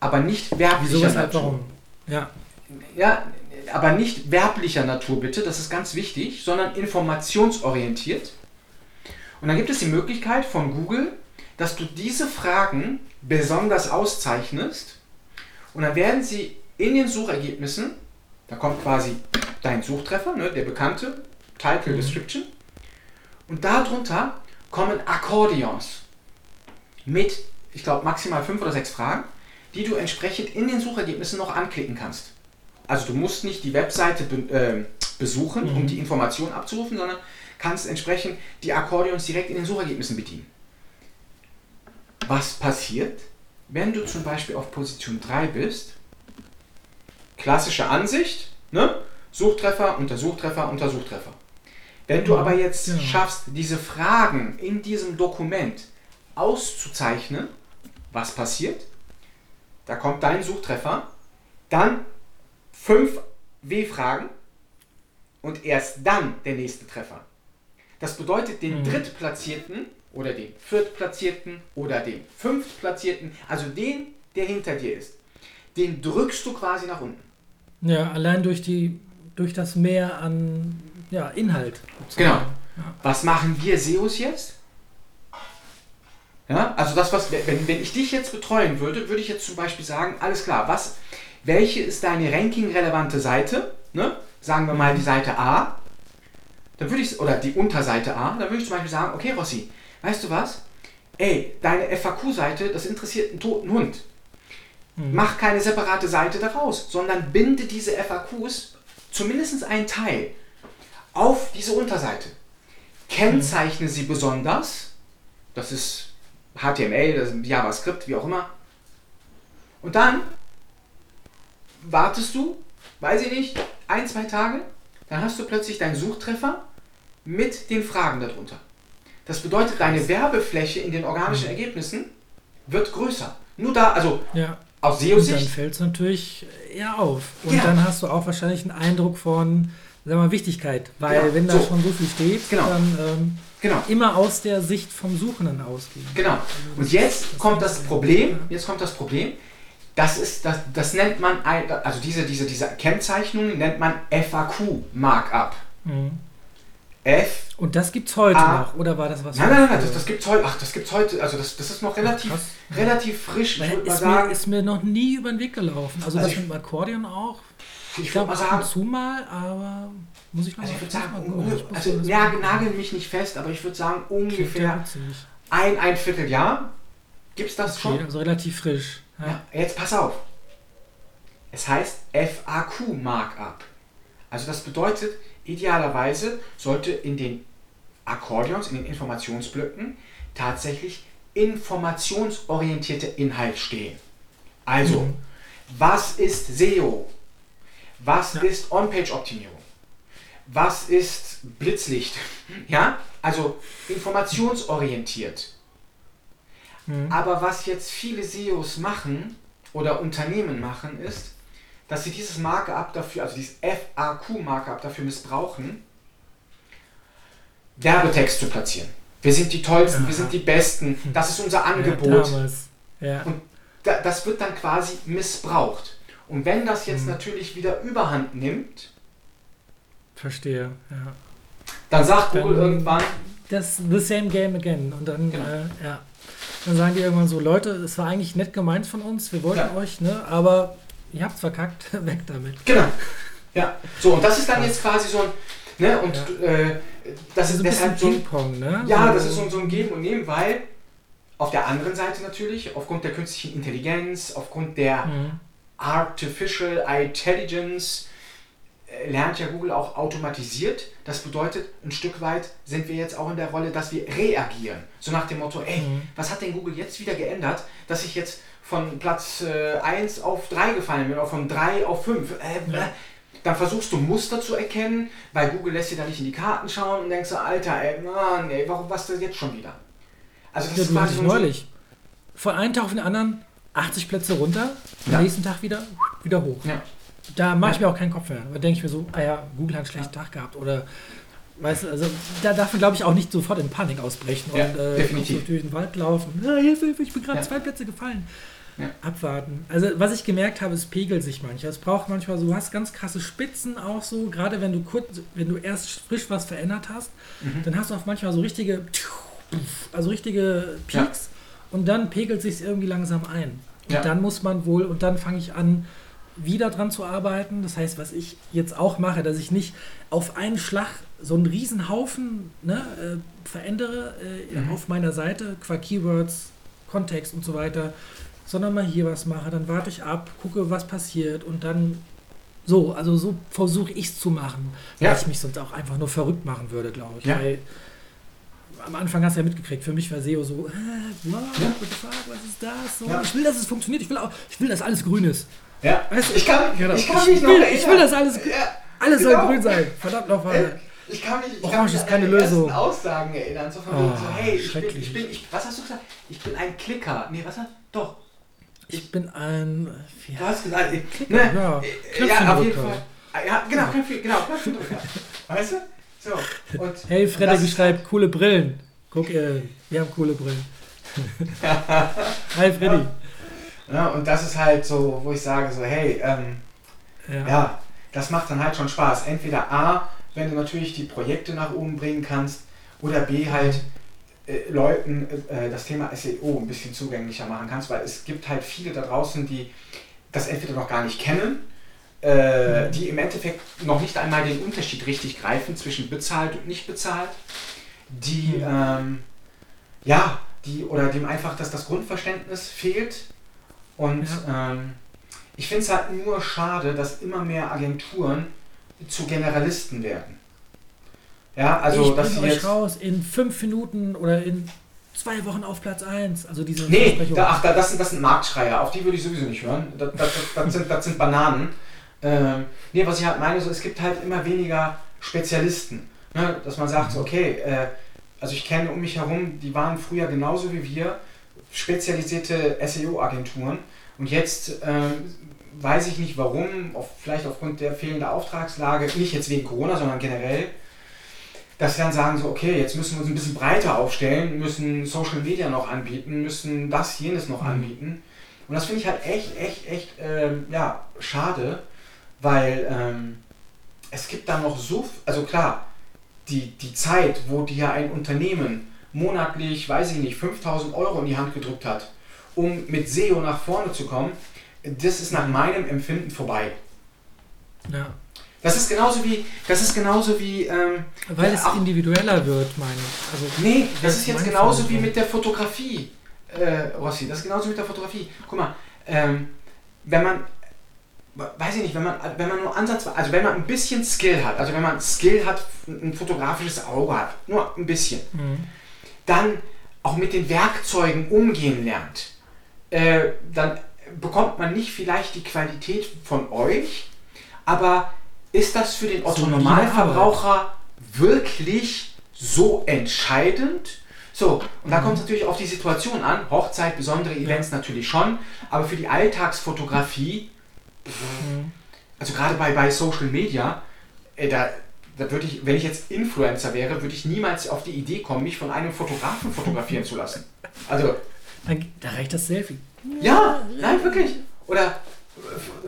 aber nicht werblicher Natur. Warum? Ja. Ja, aber nicht werblicher Natur bitte, das ist ganz wichtig, sondern informationsorientiert. Und dann gibt es die Möglichkeit von Google, dass du diese Fragen besonders auszeichnest und dann werden sie in den Suchergebnissen, da kommt quasi dein Suchtreffer, ne, der bekannte Title, mhm. Description, und darunter kommen Akkordeons mit, ich glaube, maximal fünf oder sechs Fragen, die du entsprechend in den Suchergebnissen noch anklicken kannst. Also du musst nicht die Webseite be äh, besuchen, mhm. um die Informationen abzurufen, sondern kannst entsprechend die Akkordeons direkt in den Suchergebnissen bedienen. Was passiert, wenn du zum Beispiel auf Position 3 bist? Klassische Ansicht, ne? Suchtreffer, Untersuchtreffer, Untersuchtreffer. Wenn du aber jetzt ja. schaffst, diese Fragen in diesem Dokument auszuzeichnen, was passiert? Da kommt dein Suchtreffer, dann fünf W-Fragen und erst dann der nächste Treffer. Das bedeutet, den mhm. Drittplatzierten oder den Viertplatzierten oder den Fünftplatzierten, also den, der hinter dir ist, den drückst du quasi nach unten. Ja, allein durch, die, durch das Mehr an ja, Inhalt. Sozusagen. Genau. Ja. Was machen wir SEOs jetzt? Ja, also das, was, wenn, wenn ich dich jetzt betreuen würde, würde ich jetzt zum Beispiel sagen, alles klar, was, welche ist deine ranking-relevante Seite? Ne? Sagen wir mal die Seite A. Dann würde ich, oder die Unterseite A, dann würde ich zum Beispiel sagen, okay Rossi, weißt du was? Ey, deine FAQ-Seite, das interessiert einen toten Hund. Mhm. Mach keine separate Seite daraus, sondern binde diese FAQs, zumindest einen Teil, auf diese Unterseite. Kennzeichne mhm. sie besonders. Das ist HTML, das ist JavaScript, wie auch immer. Und dann wartest du, weiß ich nicht, ein, zwei Tage, dann hast du plötzlich deinen Suchtreffer mit den Fragen darunter. Das bedeutet, deine Werbefläche in den organischen mhm. Ergebnissen wird größer. Nur da, also ja. aus SEO-Sicht. Dann fällt es natürlich eher auf. Und ja. dann hast du auch wahrscheinlich einen Eindruck von, sagen wir mal, Wichtigkeit. Weil ja. wenn da so. schon so viel steht, genau. dann ähm, Genau. Immer aus der Sicht vom Suchenden ausgehen. Genau. Und jetzt kommt das Problem, jetzt kommt das Problem, das ist, das, das nennt man, also diese, diese, diese Kennzeichnung nennt man FAQ-Markup. Mhm. F. Und das gibt es heute A noch, oder war das was? Nein, nein, nein, das, das gibt es heute. Ach, das gibt's heute. Also das, das ist noch relativ, Ach, relativ frisch. Ich ist, sagen, mir, ist mir noch nie über den Weg gelaufen. Also, also das mit dem Akkordeon auch. Ich, ich glaube, ab und zu mal, aber muss ich mal Also ich würde sagen, also ja, nagel mich nicht fest, aber ich würde sagen ungefähr ein, ein Vierteljahr gibt es das okay, schon. Also relativ frisch. Ja. ja. jetzt pass auf. Es heißt FAQ Markup. Also das bedeutet, idealerweise sollte in den Akkordeons, in den Informationsblöcken tatsächlich informationsorientierter Inhalt stehen. Also, mhm. was ist SEO? Was ja. ist On-Page-Optimierung? Was ist Blitzlicht? Ja, also informationsorientiert. Mhm. Aber was jetzt viele SEOs machen oder Unternehmen machen, ist, dass sie dieses Markup dafür, also dieses FAQ-Markup dafür missbrauchen, Werbetext zu platzieren. Wir sind die Tollsten, Aha. wir sind die Besten, das ist unser Angebot. Ja, ja. Und das wird dann quasi missbraucht. Und wenn das jetzt mhm. natürlich wieder Überhand nimmt, verstehe, ja. Dann sagt Google dann, irgendwann, das the same game again. Und dann, genau. äh, ja. Dann sagen die irgendwann so, Leute, es war eigentlich nett gemeint von uns, wir wollten ja. euch, ne, aber ihr habt's verkackt, weg damit. Genau. Ja. So, und das ist dann jetzt quasi so ein, ne, und ja. äh, das ist deshalb so ein Pong, ne? Ja, das ist so, so ein Geben und Nehmen, weil auf der anderen Seite natürlich, aufgrund der künstlichen Intelligenz, aufgrund der mhm. Artificial Intelligence äh, lernt ja Google auch automatisiert. Das bedeutet, ein Stück weit sind wir jetzt auch in der Rolle, dass wir reagieren. So nach dem Motto, ey, mhm. was hat denn Google jetzt wieder geändert, dass ich jetzt von Platz äh, 1 auf 3 gefallen bin oder von 3 auf 5? Äh, ja. Dann versuchst du Muster zu erkennen, weil Google lässt dir da nicht in die Karten schauen und denkst, Alter, ey, Mann, ey, warum was das jetzt schon wieder? Also das, das ist quasi neulich. Von einem Tag auf den anderen 80 Plätze runter, am ja. nächsten Tag wieder, wieder hoch. Ja. Da mache ich mir auch keinen Kopf mehr. Da denke ich mir so, ah ja, Google hat einen schlechten Tag gehabt oder Weißt du, also da darf man, glaube ich, auch nicht sofort in Panik ausbrechen ja, und äh, definitiv. durch den Wald laufen. Ah, Hilfe, Hilfe, ich bin gerade ja. zwei Plätze gefallen. Ja. Abwarten. Also was ich gemerkt habe, es pegelt sich manchmal. Es braucht manchmal so, du hast ganz krasse Spitzen auch so, gerade wenn du kurz, wenn du erst frisch was verändert hast, mhm. dann hast du auch manchmal so richtige, also richtige Peaks und dann pegelt sich irgendwie langsam ein. Und dann muss man wohl, und dann fange ich an, wieder dran zu arbeiten. Das heißt, was ich jetzt auch mache, dass ich nicht auf einen Schlag so einen riesen Haufen ne, äh, verändere äh, mhm. auf meiner Seite, qua Keywords, Kontext und so weiter, sondern mal hier was mache, dann warte ich ab, gucke, was passiert und dann so, also so versuche ich es zu machen, ja. weil ich mich sonst auch einfach nur verrückt machen würde, glaube ich. Ja. Weil am Anfang hast du ja mitgekriegt, für mich war SEO so, äh, what, ja. was ist das? So. Ich will, dass es funktioniert, ich will, auch, ich will, dass alles grün ist. Ja. Weißt du, ich kann, genau. ich kann noch will, Ich will, dass alles, alles genau. soll grün sein. Verdammt nochmal. Ich kann mich, ich Orange kann mich ist keine Lösung. Aussagen erinnern. So von oh, so, hey, ich bin, ich bin, ich, was hast du gesagt? Ich bin ein Klicker. Nee, was hat, doch. Ich, bin ein, ja, du hast gesagt, ich, Klicker, ne, ja, ja, auf jeden Fall. Ja, genau, Knöpfchen, genau, Knöpfchendrücker. weißt du? So. Und hey, Frederik schreibt, coole Brillen. Guck, äh, wir haben coole Brillen. Hi, Freddy. Ja, und das ist halt so, wo ich sage, so, hey, ähm, ja. ja, das macht dann halt schon Spaß. Entweder A, wenn du natürlich die Projekte nach oben bringen kannst, oder B halt, äh, Leuten äh, das Thema SEO ein bisschen zugänglicher machen kannst, weil es gibt halt viele da draußen, die das entweder noch gar nicht kennen, äh, mhm. die im Endeffekt noch nicht einmal den Unterschied richtig greifen zwischen bezahlt und nicht bezahlt, die mhm. ähm, ja, die oder dem einfach, dass das Grundverständnis fehlt und ja. ähm, ich finde es halt nur schade, dass immer mehr Agenturen zu Generalisten werden. Ja, also ich dass sie euch raus in fünf Minuten oder in zwei Wochen auf Platz 1. Also diese nee, da, ach, da, das, sind, das sind Marktschreier, auf die würde ich sowieso nicht hören. Das, das, das, sind, das sind Bananen. Ähm, nee, was ich halt meine, so, es gibt halt immer weniger Spezialisten. Ne? Dass man sagt, mhm. okay, äh, also ich kenne um mich herum, die waren früher genauso wie wir, spezialisierte SEO-Agenturen. Und jetzt äh, weiß ich nicht warum, auf, vielleicht aufgrund der fehlenden Auftragslage, nicht jetzt wegen Corona, sondern generell, dass sie dann sagen so, okay, jetzt müssen wir uns ein bisschen breiter aufstellen, müssen Social Media noch anbieten, müssen das, jenes noch mhm. anbieten. Und das finde ich halt echt, echt, echt, ähm, ja, schade, weil ähm, es gibt da noch so, also klar, die, die Zeit, wo dir ein Unternehmen monatlich, weiß ich nicht, 5000 Euro in die Hand gedrückt hat, um mit SEO nach vorne zu kommen, das ist nach meinem Empfinden vorbei. Ja. Das ist genauso wie, das ist genauso wie. Ähm, Weil es auch, individueller wird, meine ich. Also, nee, das ist jetzt genauso wie mit der Fotografie, äh, Rossi. Das ist genauso mit der Fotografie. Guck mal, ähm, wenn man, weiß ich nicht, wenn man, wenn man nur Ansatz, also wenn man ein bisschen Skill hat, also wenn man Skill hat, ein fotografisches Auge hat, nur ein bisschen, mhm. dann auch mit den Werkzeugen umgehen lernt, äh, dann bekommt man nicht vielleicht die Qualität von euch, aber ist das für den Otto Normalverbraucher wirklich so entscheidend? So, und da mhm. kommt es natürlich auf die Situation an. Hochzeit, besondere Events natürlich schon, aber für die Alltagsfotografie, mhm. also gerade bei, bei Social Media, äh, da, da würde ich, wenn ich jetzt Influencer wäre, würde ich niemals auf die Idee kommen, mich von einem Fotografen fotografieren zu lassen. Also. Da reicht das Selfie. Ja, nein, wirklich. Oder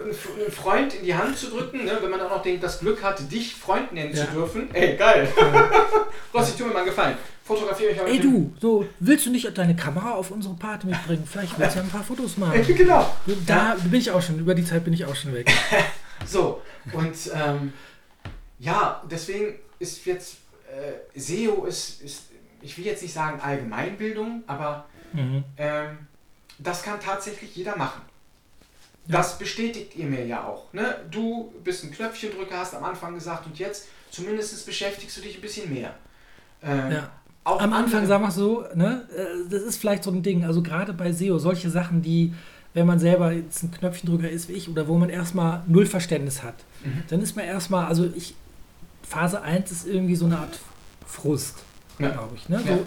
einen Freund in die Hand zu drücken, ne, wenn man auch noch denkt, das Glück hat, dich Freund nennen ja. zu dürfen. Ey, geil. Ja. Rossi, tu mir mal einen Gefallen. Fotografiere mich mal. Ey, du, so, willst du nicht deine Kamera auf unsere Party mitbringen? Vielleicht willst du ja ein paar Fotos machen. genau. Da bin ich auch schon, über die Zeit bin ich auch schon weg. so, und ähm, ja, deswegen ist jetzt äh, SEO ist, ist, ich will jetzt nicht sagen Allgemeinbildung, aber mhm. ähm, das kann tatsächlich jeder machen. Ja. Das bestätigt ihr mir ja auch. Ne? Du bist ein Knöpfchendrücker, hast am Anfang gesagt und jetzt zumindest beschäftigst du dich ein bisschen mehr. Ähm, ja. am Anfang, sagen wir es so, ne? Äh, das ist vielleicht so ein Ding, also gerade bei SEO, solche Sachen, die, wenn man selber jetzt ein Knöpfchendrücker ist wie ich oder wo man erstmal null Verständnis hat, mhm. dann ist man erstmal, also ich, Phase 1 ist irgendwie so eine Art Frust, ja. glaube ich. Ne? So,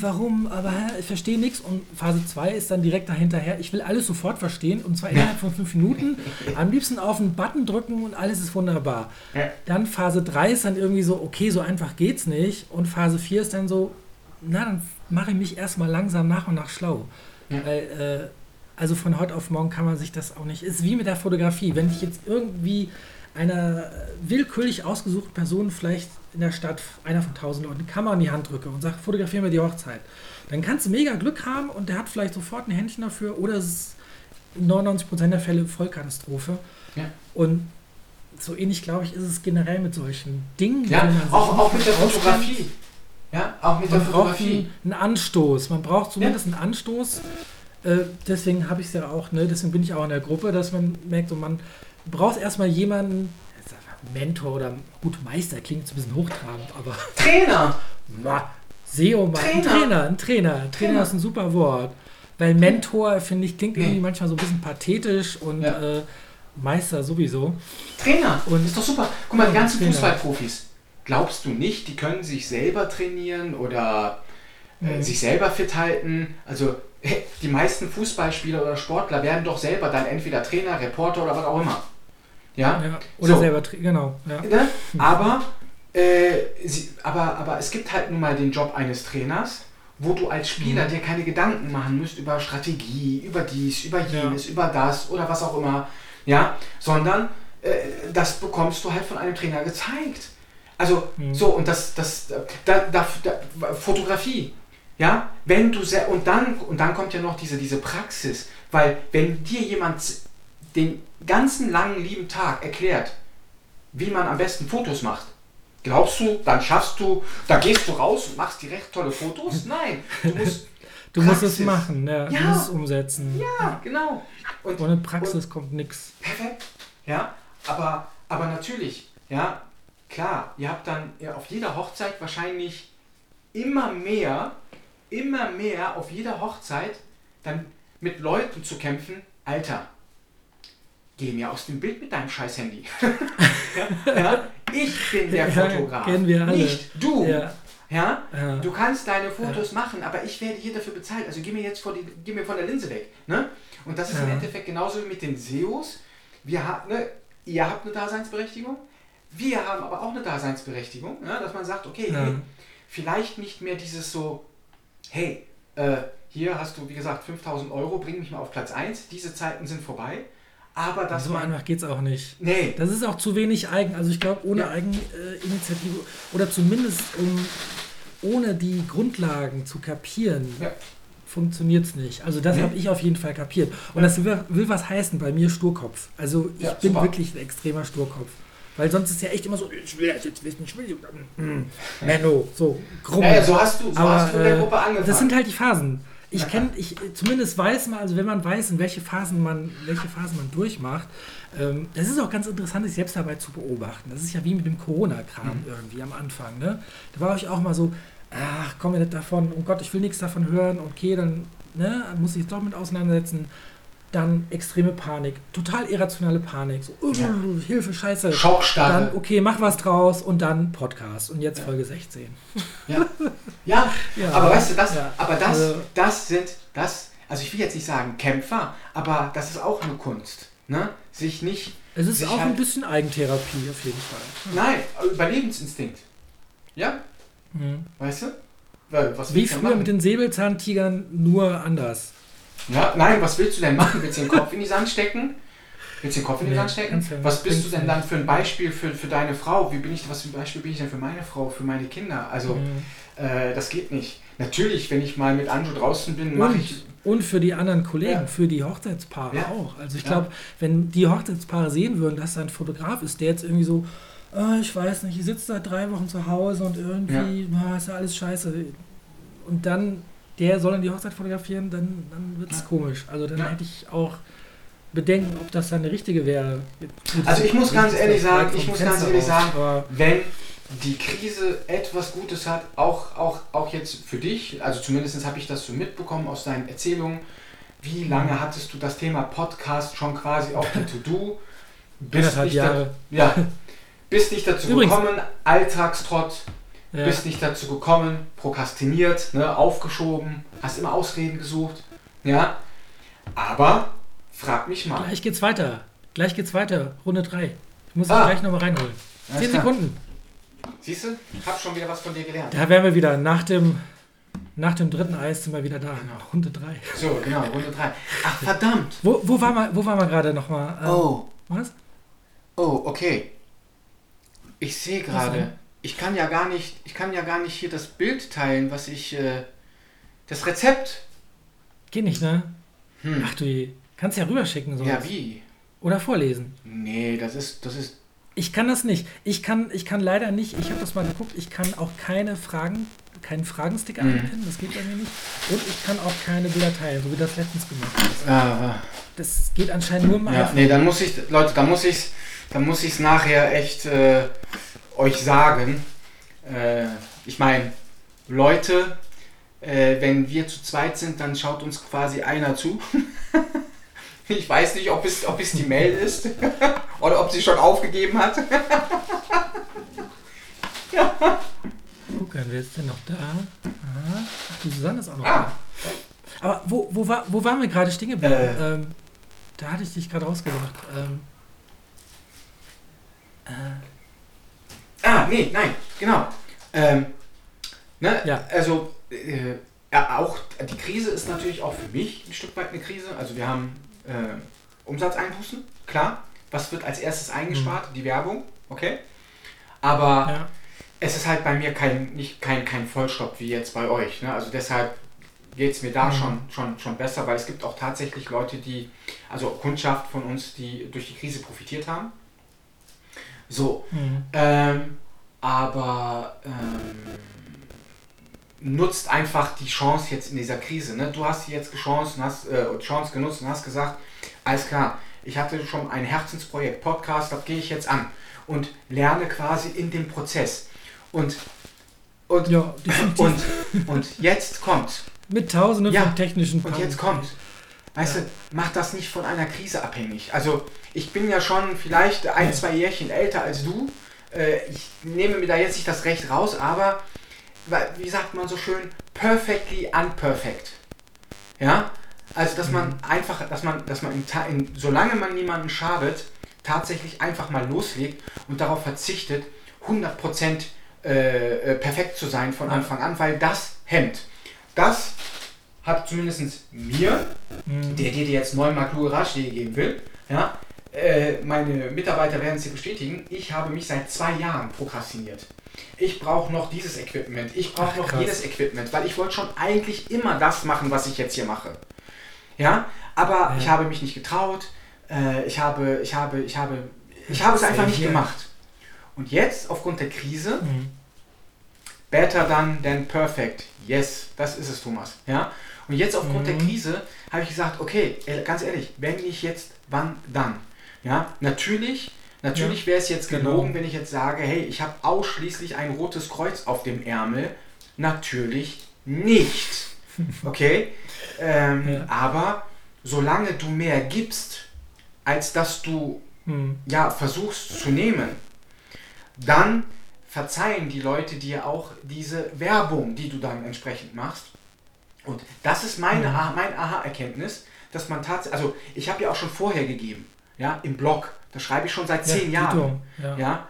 warum, aber ich verstehe nichts. Und Phase 2 ist dann direkt dahinterher. Ich will alles sofort verstehen und zwar innerhalb von fünf Minuten. Am liebsten auf einen Button drücken und alles ist wunderbar. Dann Phase 3 ist dann irgendwie so, okay, so einfach geht's nicht. Und Phase 4 ist dann so, na, dann mache ich mich erstmal langsam nach und nach schlau. Ja. Weil, äh, also von heute auf morgen kann man sich das auch nicht. Ist wie mit der Fotografie. Wenn ich jetzt irgendwie einer willkürlich ausgesuchten Person vielleicht in der Stadt, einer von tausend Leuten, eine Kamera in die Hand drücke und sage, fotografieren wir die Hochzeit, dann kannst du mega Glück haben und der hat vielleicht sofort ein Händchen dafür oder es ist in 99% der Fälle Vollkatastrophe. Ja. Und so ähnlich, glaube ich, ist es generell mit solchen Dingen. Ja, auch, auch mit der Fotografie. Ja, auch mit man der Fotografie. Einen, einen Anstoß. Man braucht zumindest ja. einen Anstoß. Äh, deswegen habe ich es ja auch, ne, deswegen bin ich auch in der Gruppe, dass man merkt, so man braucht erstmal jemanden, Mentor oder gut Meister klingt so ein bisschen hochtrabend, aber. Trainer! Ma, SEO, mal. Trainer. Ein Trainer, ein Trainer. Trainer. Trainer ist ein super Wort. Weil Mentor, finde ich, klingt irgendwie manchmal so ein bisschen pathetisch und ja. äh, Meister sowieso. Trainer! Und ist doch super. Guck mal, die ganzen Trainer. Fußballprofis. Glaubst du nicht, die können sich selber trainieren oder äh, mhm. sich selber fit halten? Also, die meisten Fußballspieler oder Sportler werden doch selber dann entweder Trainer, Reporter oder was auch immer. Ja? ja oder so. selber, genau. Ja. Ne? Aber, äh, sie, aber, aber es gibt halt nun mal den Job eines Trainers, wo du als Spieler mhm. dir keine Gedanken machen musst über Strategie, über dies, über jenes, ja. über das oder was auch immer. Ja, sondern äh, das bekommst du halt von einem Trainer gezeigt. Also, mhm. so, und das, das, da, da, da, Fotografie. Ja, wenn du sehr, und dann, und dann kommt ja noch diese, diese Praxis, weil wenn dir jemand den ganzen langen lieben Tag erklärt, wie man am besten Fotos macht, glaubst du, dann schaffst du, da gehst du raus und machst direkt tolle Fotos? Nein, du musst Du musst es machen, ja. ja. du musst es umsetzen. Ja, genau. Und, Ohne Praxis und, kommt nichts. Perfekt. Ja, aber, aber natürlich, ja, klar, ihr habt dann ja, auf jeder Hochzeit wahrscheinlich immer mehr, immer mehr auf jeder Hochzeit dann mit Leuten zu kämpfen, Alter, geh mir aus dem Bild mit deinem scheiß Handy. ja, ja, ich bin der Fotograf, nicht du. Ja. Du kannst deine Fotos machen, aber ich werde hier dafür bezahlt. Also geh mir jetzt vor die, geh mir von der Linse weg. Ne? Und das ist im Endeffekt genauso wie mit den SEOs. Wir haben, ne, ihr habt eine Daseinsberechtigung, wir haben aber auch eine Daseinsberechtigung, ne? dass man sagt, okay, hey, vielleicht nicht mehr dieses so, hey, äh, hier hast du, wie gesagt, 5000 Euro, bring mich mal auf Platz 1, diese Zeiten sind vorbei. Aber das so einfach geht es auch nicht. Nee. Das ist auch zu wenig Eigen. Also ich glaube, ohne ja. Eigeninitiative oder zumindest um, ohne die Grundlagen zu kapieren, ja. funktioniert es nicht. Also das nee. habe ich auf jeden Fall kapiert. Und ja. das will, will, was heißen bei mir Sturkopf. Also ich bin super. wirklich ein extremer Sturkopf. Weil sonst ist ja echt immer so, ich will das jetzt wissen, ich will mm, Menno, so. Ja, so hast du, so Aber, hast du in der Gruppe angefangen. Das sind halt die Phasen. Ich kenne, ich zumindest weiß man, also wenn man weiß, in welche Phasen man, welche Phasen man durchmacht, ähm, das ist auch ganz interessant, sich selbst dabei zu beobachten. Das ist ja wie mit dem Corona-Kram mhm. irgendwie am Anfang. Ne? Da war ich auch mal so, ach, komm mir nicht davon, oh Gott, ich will nichts davon hören, okay, dann ne, muss ich doch mit auseinandersetzen. Dann extreme Panik, total irrationale Panik, so, uh, ja. Hilfe, Scheiße. Schockstarre. Dann, okay, mach was draus und dann Podcast und jetzt ja. Folge 16. Ja. ja, ja, aber weißt du, das, aber das, also, das sind, das, also ich will jetzt nicht sagen Kämpfer, aber das ist auch eine Kunst, ne? Sich nicht. Es ist auch halt, ein bisschen Eigentherapie auf jeden Fall. Nein, Überlebensinstinkt. Ja? Mhm. Weißt du? Was Wie früher mit den Säbelzahntigern, nur anders. Ja, nein, was willst du denn machen? Willst du den Kopf in die Sand stecken? Willst du den Kopf in die Sand stecken? Was bist du denn dann für ein Beispiel für, für deine Frau? Wie bin ich, was für ein Beispiel bin ich denn für meine Frau, für meine Kinder? Also, mhm. äh, das geht nicht. Natürlich, wenn ich mal mit Anjo draußen bin, mache ich. Und für die anderen Kollegen, ja. für die Hochzeitspaare ja. auch. Also ich glaube, ja. wenn die Hochzeitspaare sehen würden, dass da ein Fotograf ist, der jetzt irgendwie so, oh, ich weiß nicht, ich sitze seit drei Wochen zu Hause und irgendwie, ja. oh, ist ja alles scheiße. Und dann der soll dann die Hochzeit fotografieren, dann, dann wird es ja. komisch. Also dann ja. hätte ich auch Bedenken, ob das dann eine richtige wäre. also ich muss ganz ehrlich sagen, ich muss ganz ehrlich sagen, wenn die Krise etwas Gutes hat, auch, auch, auch jetzt für dich, also zumindest habe ich das so mitbekommen aus deinen Erzählungen, wie lange mhm. hattest du das Thema Podcast schon quasi auf der To-Do? Bis, ja, bist nicht dazu Übrigens, gekommen, Alltagstrott, ja. Bist nicht dazu gekommen, prokrastiniert, ne, aufgeschoben, hast immer Ausreden gesucht. Ja. Aber frag mich mal. Gleich geht's weiter. Gleich geht's weiter. Runde 3. Ich muss ah. gleich nochmal reinholen. Zehn Sekunden. Siehst du? Ich habe schon wieder was von dir gelernt. Da wären wir wieder. Nach dem, nach dem dritten Eis sind wir wieder da. Genau. Runde 3. So, genau, Runde 3. Ach, verdammt. Wo, wo waren wir, wo waren wir gerade nochmal? Ähm, oh. Was? Oh, okay. Ich sehe gerade ich kann ja gar nicht, ich kann ja gar nicht hier das Bild teilen, was ich, äh, das Rezept. Geht nicht, ne? Hm. Ach du, kannst ja rüberschicken. Sonst. Ja, wie? Oder vorlesen. Nee, das ist, das ist. Ich kann das nicht. Ich kann, ich kann leider nicht, ich habe das mal geguckt, ich kann auch keine Fragen, keinen Fragenstick mhm. einpinnen, das geht bei mir nicht. Und ich kann auch keine Bilder teilen, so wie das letztens gemacht ist. Ah. Das geht anscheinend nur mal. Ja, nee, dann muss ich, Leute, dann muss ich dann muss ich es nachher echt äh, euch sagen. Äh, ich meine, Leute, äh, wenn wir zu zweit sind, dann schaut uns quasi einer zu. ich weiß nicht, ob es, ob es die Mail ist oder ob sie schon aufgegeben hat. ja. Gucken, wer ist denn noch da? Ach, die Susanne ist auch noch ah. da. Aber wo, wo, war, wo waren wir gerade stehen geblieben? Äh. Ähm, da hatte ich dich gerade rausgebracht. Ähm, äh, Ah, nee, nein, genau. Ähm, ne, ja. Also, äh, ja, auch die Krise ist natürlich auch für mich ein Stück weit eine Krise. Also, wir haben äh, Umsatzeinbußen, klar. Was wird als erstes eingespart? Mhm. Die Werbung, okay. Aber ja. es ist halt bei mir kein, nicht, kein, kein Vollstopp wie jetzt bei euch. Ne? Also deshalb geht es mir da mhm. schon, schon, schon besser, weil es gibt auch tatsächlich Leute, die, also Kundschaft von uns, die durch die Krise profitiert haben. So. Mhm. Ähm, aber ähm, nutzt einfach die Chance jetzt in dieser Krise. Ne? Du hast jetzt Chance, hast, äh, Chance genutzt und hast gesagt, alles klar, ich hatte schon ein Herzensprojekt, Podcast, das gehe ich jetzt an und lerne quasi in dem Prozess. Und, und, ja, und, und jetzt kommt. Mit tausenden ja, von technischen Und jetzt kommt. Weißt ja. du, mach das nicht von einer Krise abhängig. Also ich bin ja schon vielleicht ein, zwei Jährchen älter als du. Äh, ich nehme mir da jetzt nicht das Recht raus, aber wie sagt man so schön, perfectly unperfect. Ja? Also dass man mhm. einfach, dass man, dass man in, in, solange man niemanden schadet, tatsächlich einfach mal loslegt und darauf verzichtet, 100% äh, äh, perfekt zu sein von Anfang an, weil das hemmt. Das hat zumindest mir, mhm. der dir jetzt neunmal kluge Ratschläge geben will, ja, äh, meine Mitarbeiter werden es dir bestätigen, ich habe mich seit zwei Jahren prokrastiniert. Ich brauche noch dieses Equipment, ich brauche noch krass. jedes Equipment, weil ich wollte schon eigentlich immer das machen, was ich jetzt hier mache. Ja, aber ja. ich habe mich nicht getraut, äh, ich habe, ich habe, ich habe, ich habe es einfach nicht gemacht. Und jetzt, aufgrund der Krise, mhm. better done than perfect. Yes, das ist es, Thomas. Ja? Und jetzt aufgrund mhm. der Krise habe ich gesagt, okay, ganz ehrlich, wenn nicht jetzt, wann dann? Ja, natürlich, natürlich wäre es jetzt genau. gelogen, genau. wenn ich jetzt sage, hey, ich habe ausschließlich ein rotes Kreuz auf dem Ärmel. Natürlich nicht. Okay? ähm, ja. Aber solange du mehr gibst, als dass du hm. ja, versuchst zu nehmen, dann verzeihen die Leute dir auch diese Werbung, die du dann entsprechend machst. Und das ist meine, mhm. mein Aha-Erkenntnis, dass man tatsächlich, also ich habe ja auch schon vorher gegeben, ja, im Blog, da schreibe ich schon seit ja, zehn Jahren. Ja. ja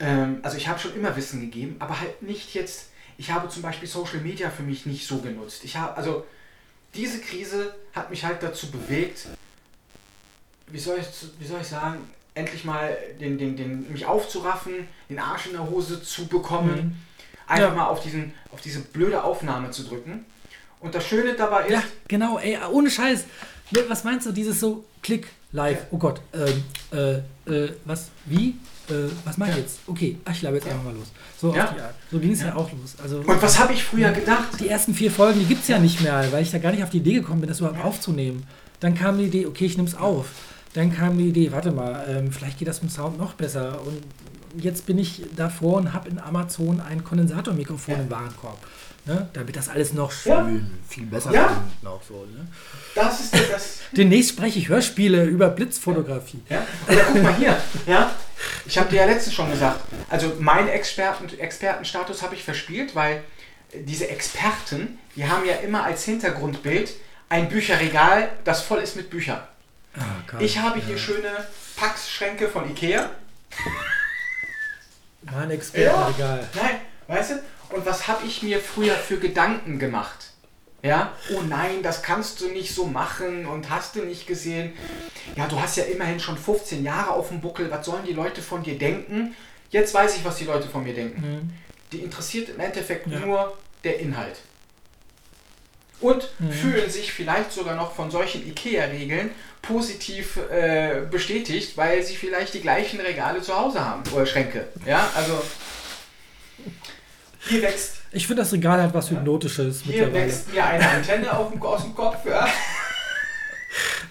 ähm, also ich habe schon immer Wissen gegeben, aber halt nicht jetzt, ich habe zum Beispiel Social Media für mich nicht so genutzt. Ich habe, also diese Krise hat mich halt dazu bewegt, wie soll ich, wie soll ich sagen, endlich mal den, den, den, mich aufzuraffen, den Arsch in der Hose zu bekommen, mhm. einfach ja. mal auf, diesen, auf diese blöde Aufnahme zu drücken. Und das Schöne dabei ist. Ja, genau, ey, ohne Scheiß. Was meinst du, dieses so Klick, live, ja. oh Gott, ähm, äh, äh, was, wie? Äh, was mache ich jetzt? Okay, ach, ich glaube jetzt einfach mal los. So, ja. so ging es ja. auch los. Also, Und was habe ich früher gedacht? Die ersten vier Folgen, die gibt es ja nicht mehr, weil ich da gar nicht auf die Idee gekommen bin, das überhaupt aufzunehmen. Dann kam die Idee, okay, ich nehme es auf. Dann kam die Idee, warte mal, ähm, vielleicht geht das mit Sound noch besser. Und jetzt bin ich davor und habe in Amazon ein Kondensatormikrofon ja. im Warenkorb. Ne? Damit das alles noch schön, ja. viel besser ja. Noch so, ne? Das ist das. Demnächst spreche ich Hörspiele über Blitzfotografie. Ja? Oder guck mal hier. Ja? Ich habe dir ja letztens schon gesagt, also meinen Experten, Expertenstatus habe ich verspielt, weil diese Experten, die haben ja immer als Hintergrundbild ein Bücherregal, das voll ist mit Büchern. Oh, ich habe hier schöne Packschränke von Ikea. Mein Expertenregal. Ja, nein, weißt du? Und was habe ich mir früher für Gedanken gemacht? Ja, oh nein, das kannst du nicht so machen und hast du nicht gesehen. Ja, du hast ja immerhin schon 15 Jahre auf dem Buckel. Was sollen die Leute von dir denken? Jetzt weiß ich, was die Leute von mir denken. Mhm. Die interessiert im Endeffekt ja. nur der Inhalt. Und mhm. fühlen sich vielleicht sogar noch von solchen IKEA-Regeln positiv äh, bestätigt, weil sie vielleicht die gleichen Regale zu Hause haben oder Schränke. Ja, also hier wächst. Ich finde, das Regal hat was Hypnotisches. Hier wächst mir eine Antenne auf dem, aus dem Kopf. Ja.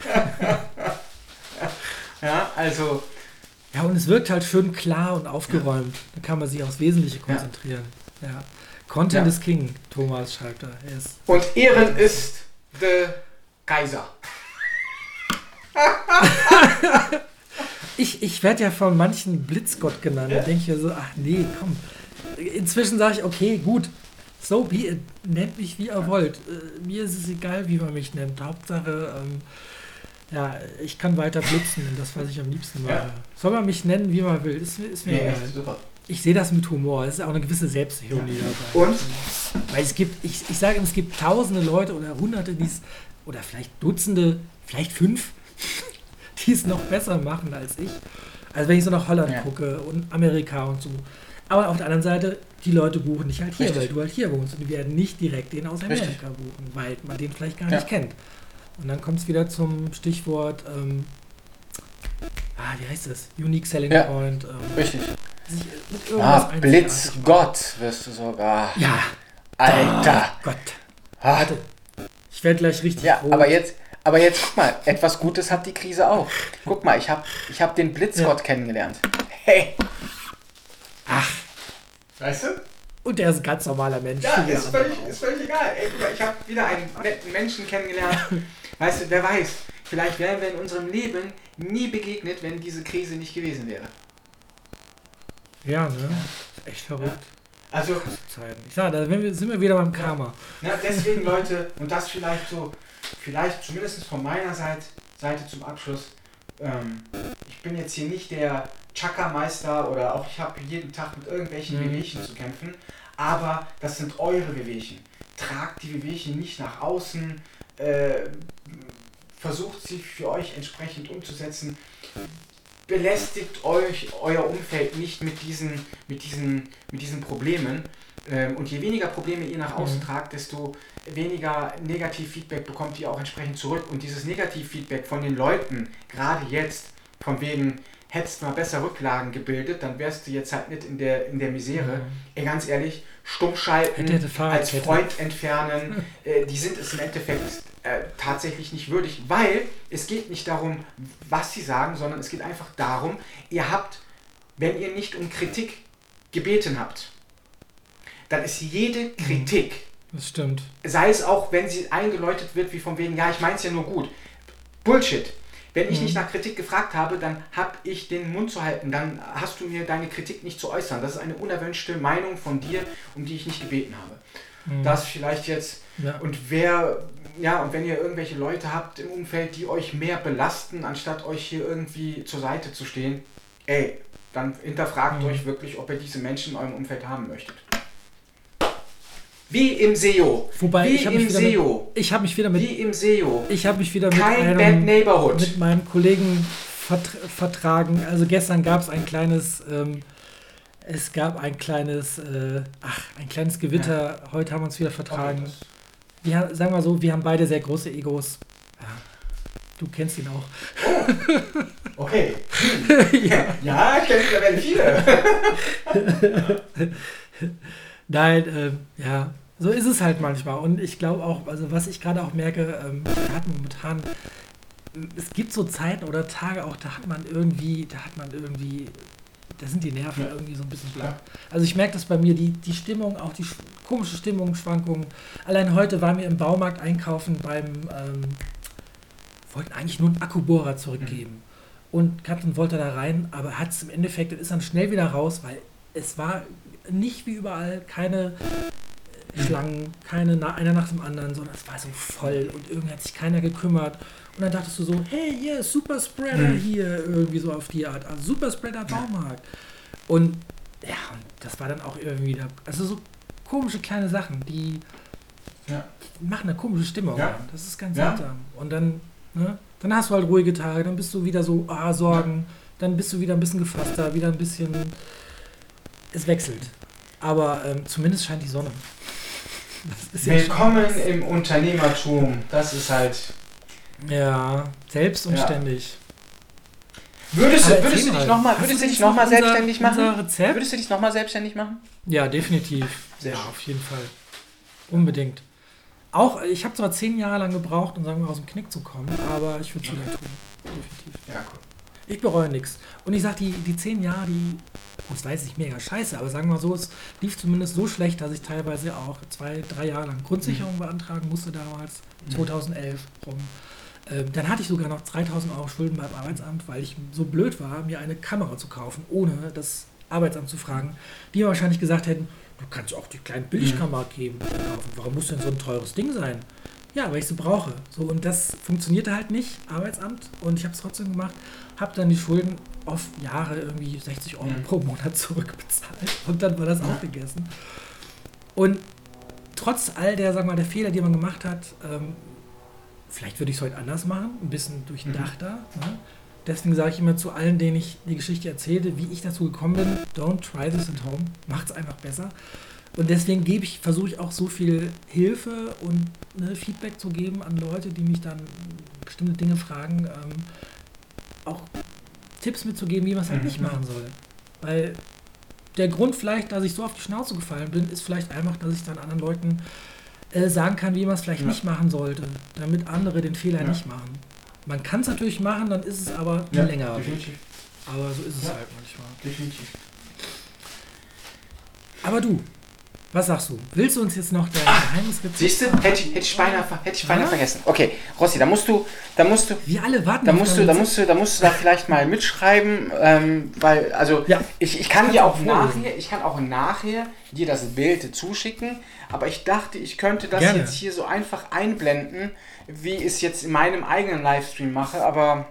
ja, also. Ja, und es wirkt halt schön klar und aufgeräumt. Da kann man sich aufs Wesentliche konzentrieren. Ja. ja. Content ja. is King, Thomas schreibt er. Und Ehren ist der Kaiser. ich ich werde ja von manchen Blitzgott genannt. Ja? Da denke ich ja so, ach nee, komm. Inzwischen sage ich, okay, gut. So, be nennt mich wie ihr wollt. Äh, mir ist es egal, wie man mich nennt. Hauptsache, ähm, ja, ich kann weiter blitzen, das, was ich am liebsten mache. Ja. Soll man mich nennen, wie man will, ist, ist mir nee, egal. Super. Ich sehe das mit Humor. Es ist auch eine gewisse Selbstironie ja. dabei. Und? Weil es gibt, ich, ich sage, es gibt tausende Leute oder hunderte, die es, oder vielleicht Dutzende, vielleicht fünf, die es noch besser machen als ich. Also wenn ich so nach Holland ja. gucke und Amerika und so. Aber auf der anderen Seite, die Leute buchen nicht halt hier, Richtig. weil du halt hier wohnst. Und die werden nicht direkt den aus Amerika Richtig. buchen, weil man den vielleicht gar ja. nicht kennt. Und dann kommt es wieder zum Stichwort, ähm, ah, wie heißt das? Unique Selling ja. Point. Ähm, Richtig. Ah, Blitzgott wirst du sogar. Ja. Alter. Oh Gott. Ah. Warte. Ich werde gleich richtig. Ja, rot. aber jetzt, aber jetzt guck mal, etwas Gutes hat die Krise auch. Guck mal, ich habe ich hab den Blitzgott ja. kennengelernt. Hey. Ach. Weißt du? Und der ist ein ganz normaler Mensch. Ja, ist völlig, ist völlig egal. Ich habe wieder einen netten Menschen kennengelernt. weißt du, wer weiß, vielleicht wären wir in unserem Leben nie begegnet, wenn diese Krise nicht gewesen wäre. Ja, ne? Echt verrückt. Ja. Also, Zeiten. Ich sage, da sind wir wieder beim Karma. Ja, deswegen, Leute, und das vielleicht so, vielleicht zumindest von meiner Seite, Seite zum Abschluss. Ähm, ich bin jetzt hier nicht der Chakra-Meister oder auch ich habe jeden Tag mit irgendwelchen mhm. Wehwehchen zu kämpfen, aber das sind eure Wehwehchen. Tragt die Wehwehchen nicht nach außen, äh, versucht sie für euch entsprechend umzusetzen belästigt euch euer Umfeld nicht mit diesen, mit diesen, mit diesen Problemen. Ähm, und je weniger Probleme ihr nach außen mhm. tragt, desto weniger Negativfeedback bekommt ihr auch entsprechend zurück. Und dieses Negativfeedback von den Leuten, gerade jetzt, von wegen, hättest du mal besser Rücklagen gebildet, dann wärst du jetzt halt nicht in der, in der Misere. Mhm. Ey, ganz ehrlich, stumm schalten, als Freund entfernen, äh, die sind es im Endeffekt äh, tatsächlich nicht würdig, weil es geht nicht darum, was sie sagen, sondern es geht einfach darum, ihr habt, wenn ihr nicht um Kritik gebeten habt, dann ist jede mhm. Kritik, das stimmt. sei es auch, wenn sie eingeläutet wird, wie von wegen, ja, ich meine es ja nur gut, Bullshit. Wenn ich mhm. nicht nach Kritik gefragt habe, dann habe ich den Mund zu halten. Dann hast du mir deine Kritik nicht zu äußern. Das ist eine unerwünschte Meinung von dir, um die ich nicht gebeten habe. Mhm. Das vielleicht jetzt. Ja. Und wer, ja, und wenn ihr irgendwelche Leute habt im Umfeld, die euch mehr belasten, anstatt euch hier irgendwie zur Seite zu stehen, ey, dann hinterfragt mhm. euch wirklich, ob ihr diese Menschen in eurem Umfeld haben möchtet. Wie im SEO. Wobei Wie ich im SEO. Mit, ich habe mich wieder mit. Wie im SEO. Ich habe mich wieder mit Kein einem, Neighborhood. mit meinem Kollegen vertragen. Also gestern gab es ein kleines. Ähm, es gab ein kleines, äh, ach, ein kleines Gewitter. Ja. Heute haben wir uns wieder vertragen. Wir, sagen wir so, wir haben beide sehr große Egos. Ja. Du kennst ihn auch. Oh. Okay. ja, ja kenne ich, da werden viele. Nein, äh, ja, so ist es halt manchmal. Und ich glaube auch, also was ich gerade auch merke, ähm, wir hatten momentan, es gibt so Zeiten oder Tage auch, da hat man irgendwie, da hat man irgendwie, da sind die Nerven ja. irgendwie so ein bisschen blank. Also ich merke das bei mir, die, die Stimmung, auch die komische Stimmung, Schwankungen. Allein heute waren wir im Baumarkt einkaufen beim, ähm, wollten eigentlich nur einen Akkubohrer zurückgeben. Mhm. Und Katrin wollte da rein, aber hat es im Endeffekt, ist dann schnell wieder raus, weil es war nicht wie überall, keine Schlangen, keine na einer nach dem anderen, sondern es war so voll und irgendwie hat sich keiner gekümmert. Und dann dachtest du so, hey, hier, yeah, Super Spreader mhm. hier, irgendwie so auf die Art. Also Super Spreader Baumarkt. Und ja, und das war dann auch irgendwie da, also so komische kleine Sachen, die ja. machen eine komische Stimmung. Ja. Das ist ganz ja. seltsam. Und dann, ne, dann hast du halt ruhige Tage, dann bist du wieder so, ah, Sorgen, dann bist du wieder ein bisschen gefasster, wieder ein bisschen es wechselt. Aber ähm, zumindest scheint die Sonne. Willkommen ja im Unternehmertum. Das ist halt. Ja, selbst und. Würdest, du, würdest du dich nochmal noch selbstständig machen? Rezept? Würdest du dich nochmal selbstständig machen? Ja, definitiv. Sehr ja, auf jeden Fall. Unbedingt. Auch, ich habe zwar zehn Jahre lang gebraucht, um sagen wir aus dem Knick zu kommen, aber ich würde es wieder tun. Definitiv. Ja, cool. Ich bereue nichts. Und ich sage, die, die zehn Jahre, die, das weiß ich mega scheiße, aber sagen wir mal so, es lief zumindest so schlecht, dass ich teilweise auch zwei, drei Jahre lang Grundsicherung mhm. beantragen musste damals, 2011 mhm. rum. Ähm, dann hatte ich sogar noch 3000 Euro Schulden beim Arbeitsamt, weil ich so blöd war, mir eine Kamera zu kaufen, ohne das Arbeitsamt zu fragen, die mir wahrscheinlich gesagt hätten, du kannst auch die kleine Billigkamera geben, kaufen. Warum muss denn so ein teures Ding sein? Ja, weil ich sie brauche. So, und das funktionierte halt nicht, Arbeitsamt, und ich habe es trotzdem gemacht habe dann die Schulden auf Jahre irgendwie 60 Euro mhm. pro Monat zurückbezahlt und dann war das auch gegessen. Und trotz all der, wir mal, der Fehler, die man gemacht hat, ähm, vielleicht würde ich es heute anders machen, ein bisschen durchdachter. Mhm. Ne? deswegen sage ich immer zu allen, denen ich die Geschichte erzähle, wie ich dazu gekommen bin, don't try this at home, macht es einfach besser. Und deswegen gebe ich, versuche ich auch so viel Hilfe und ne, Feedback zu geben an Leute, die mich dann bestimmte Dinge fragen, ähm, auch Tipps mitzugeben, wie man es halt nicht mhm. machen soll. Weil der Grund vielleicht, dass ich so auf die Schnauze gefallen bin, ist vielleicht einfach, dass ich dann anderen Leuten äh, sagen kann, wie man es vielleicht ja. nicht machen sollte, damit andere den Fehler ja. nicht machen. Man kann es natürlich machen, dann ist es aber ja, länger. Definitiv. Aber so ist es halt manchmal. Definitiv. Aber du, was sagst du? Willst du uns jetzt noch dein Geheimnisrezept Siehst du, hätte ich, hätte ich beinahe, hätte ich beinahe vergessen. Okay, Rossi, da musst du, da musst du, wir alle warten. Da musst du, da musst du, da musst du da vielleicht mal mitschreiben, ähm, weil, also ja. ich, ich kann dir auch nachher, ich kann auch nachher dir das Bild zuschicken, aber ich dachte, ich könnte das Gerne. jetzt hier so einfach einblenden, wie ich es jetzt in meinem eigenen Livestream mache, aber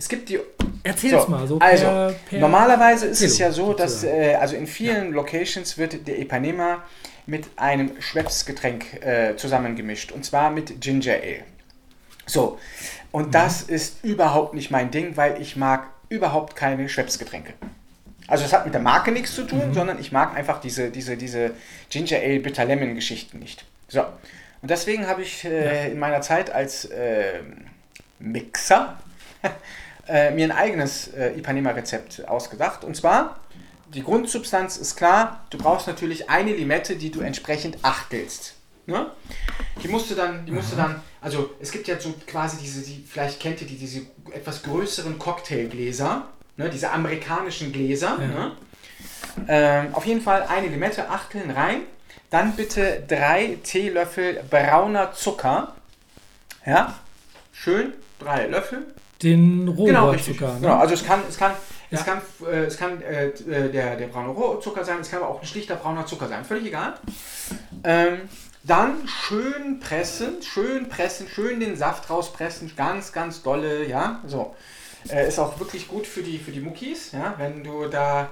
es gibt die. Erzähl's so, mal. So also, per, per normalerweise ist es ja so, dass äh, also in vielen ja. Locations wird der Ipanema mit einem Schweppesgetränk äh, zusammengemischt und zwar mit Ginger Ale. So, und mhm. das ist überhaupt nicht mein Ding, weil ich mag überhaupt keine Schweppesgetränke. Also es hat mit der Marke nichts zu tun, mhm. sondern ich mag einfach diese, diese, diese Ginger Ale Bitter Lemon Geschichten nicht. So, und deswegen habe ich äh, ja. in meiner Zeit als ähm, Mixer äh, mir ein eigenes äh, Ipanema-Rezept ausgedacht. Und zwar, die Grundsubstanz ist klar, du brauchst natürlich eine Limette, die du entsprechend achtelst. Ne? Die musst du dann, die musst du dann, also es gibt ja so quasi diese, die, vielleicht kennt ihr die, diese etwas größeren Cocktailgläser, ne? diese amerikanischen Gläser. Ja. Ne? Ähm, auf jeden Fall eine Limette, achteln rein. Dann bitte drei Teelöffel brauner Zucker. Ja, schön, drei Löffel den Rohzucker. Genau, ne? genau, also es kann, es kann, ja. es kann, äh, es kann äh, äh, der, der braune Rohzucker sein, es kann aber auch ein schlichter brauner Zucker sein, völlig egal. Ähm, dann schön pressen, schön pressen, schön den Saft rauspressen, ganz, ganz dolle, ja, so. Äh, ist auch wirklich gut für die, für die Muckis, ja, wenn du da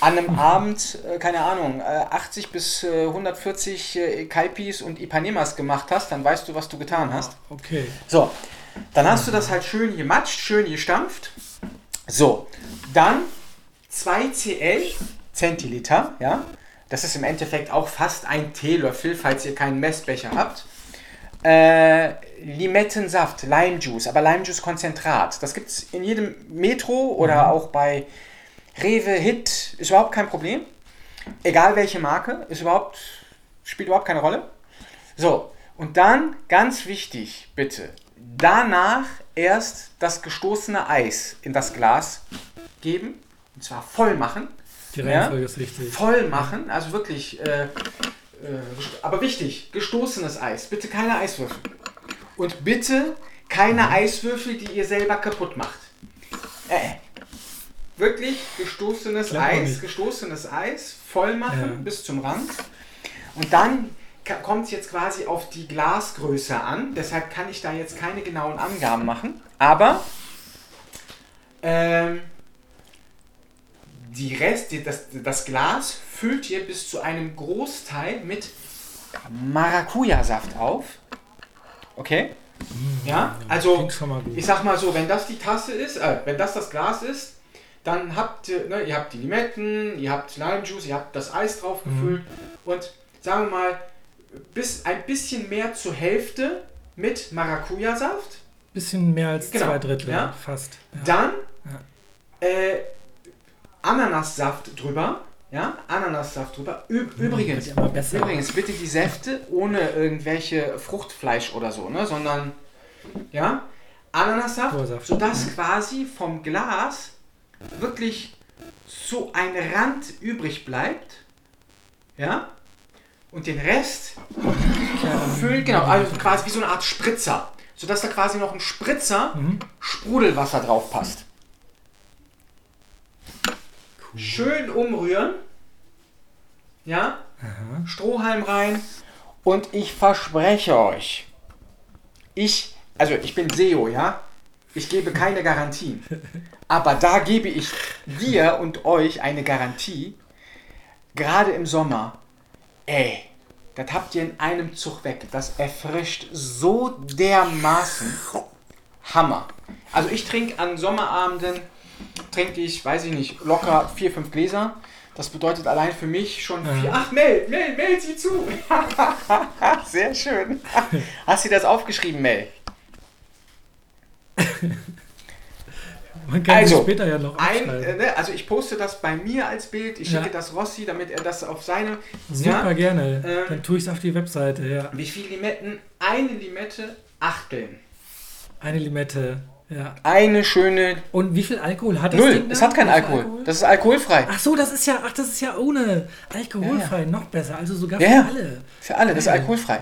an einem Abend, äh, keine Ahnung, 80 äh, bis 140 Kaipis und Ipanemas gemacht hast, dann weißt du, was du getan hast. Okay. So, dann hast du das halt schön gematscht, schön gestampft. So, dann 2 Cl, Zentiliter, ja. Das ist im Endeffekt auch fast ein Teelöffel, falls ihr keinen Messbecher habt. Äh, Limettensaft, Limejuice, aber Limejuice-Konzentrat. Das gibt es in jedem Metro oder mhm. auch bei Rewe, Hit, ist überhaupt kein Problem. Egal welche Marke, ist überhaupt, spielt überhaupt keine Rolle. So, und dann ganz wichtig, bitte, danach erst das gestoßene Eis in das Glas geben. Und zwar voll machen. Die Reihenfolge ja? ist richtig. Voll machen, also wirklich. Äh, äh, aber wichtig, gestoßenes Eis. Bitte keine Eiswürfel. Und bitte keine mhm. Eiswürfel, die ihr selber kaputt macht. Äh, wirklich gestoßenes Eis, gestoßenes Eis, voll machen ja. bis zum Rand. Und dann kommt es jetzt quasi auf die Glasgröße an. Deshalb kann ich da jetzt keine genauen Angaben machen. Aber ähm, die Rest, das, das Glas füllt ihr bis zu einem Großteil mit Maracuja-Saft auf. Okay? Mm, ja, also ich sag mal so, wenn das die Tasse ist, äh, wenn das das Glas ist, dann habt ihr, ne, ihr habt die Limetten, ihr habt Lime Juice, ihr habt das Eis drauf gefüllt mm. und sagen wir mal, bis ein bisschen mehr zur Hälfte mit Maracuja-Saft. Bisschen mehr als genau. zwei Drittel, ja. fast. Ja. Dann ja. Äh, Ananassaft drüber. Ja, Ananassaft drüber. Ü hm, übrigens, übrigens, bitte die Säfte ohne irgendwelche Fruchtfleisch oder so, ne, sondern ja, Ananassaft, Ursaft. sodass mhm. quasi vom Glas wirklich so ein Rand übrig bleibt. Ja, und den Rest füllt, genau, also quasi wie so eine Art Spritzer, sodass da quasi noch ein Spritzer mhm. Sprudelwasser drauf passt. Cool. Schön umrühren. Ja? Aha. Strohhalm rein. Und ich verspreche euch, ich, also ich bin SEO, ja? Ich gebe keine Garantien. Aber da gebe ich dir und euch eine Garantie. Gerade im Sommer Ey, das habt ihr in einem Zug weg. Das erfrischt so dermaßen. Hammer. Also ich trinke an Sommerabenden, trinke ich, weiß ich nicht, locker vier, fünf Gläser. Das bedeutet allein für mich schon vier. Ach, Mel, Mel, Mel, sieh zu. Sehr schön. Hast du das aufgeschrieben, Mel? Man kann also, später ja noch ein, äh, ne, Also ich poste das bei mir als Bild, ich schicke ja. das Rossi, damit er das auf seine... Super ja, gerne, ähm, dann tue ich es auf die Webseite, ja. Wie viele Limetten? Eine Limette, Achteln. Eine Limette, ja. Eine schöne... Und wie viel Alkohol hat das Null, es hat keinen Alkohol. Alkohol. Das ist alkoholfrei. Ach so, das ist ja, ach, das ist ja ohne alkoholfrei, noch besser, also sogar für alle. Für alle, das ist alkoholfrei.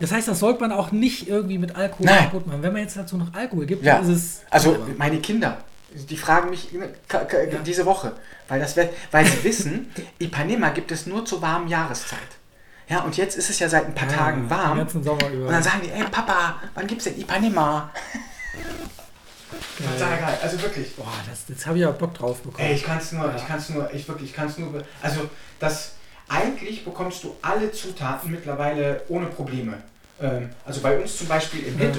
Das heißt, das sollte man auch nicht irgendwie mit Alkohol Nein. kaputt machen. Wenn man jetzt dazu noch Alkohol gibt, ja. ist es. Also meine Kinder, die fragen mich ne, ja. diese Woche, weil, das, weil sie wissen, Ipanema gibt es nur zur warmen Jahreszeit. Ja, und jetzt ist es ja seit ein paar ja, Tagen warm. Den ganzen Sommer über. Und dann sagen die, ey Papa, wann gibt es denn Ipanema? Total geil, also wirklich. Boah, das, jetzt habe ich ja Bock drauf bekommen. Ey, ich kann es nur, ja. ich kann es nur, ich wirklich, ich kann es nur, also das, eigentlich bekommst du alle Zutaten mittlerweile ohne Probleme. Ähm, also bei uns zum Beispiel im Hit.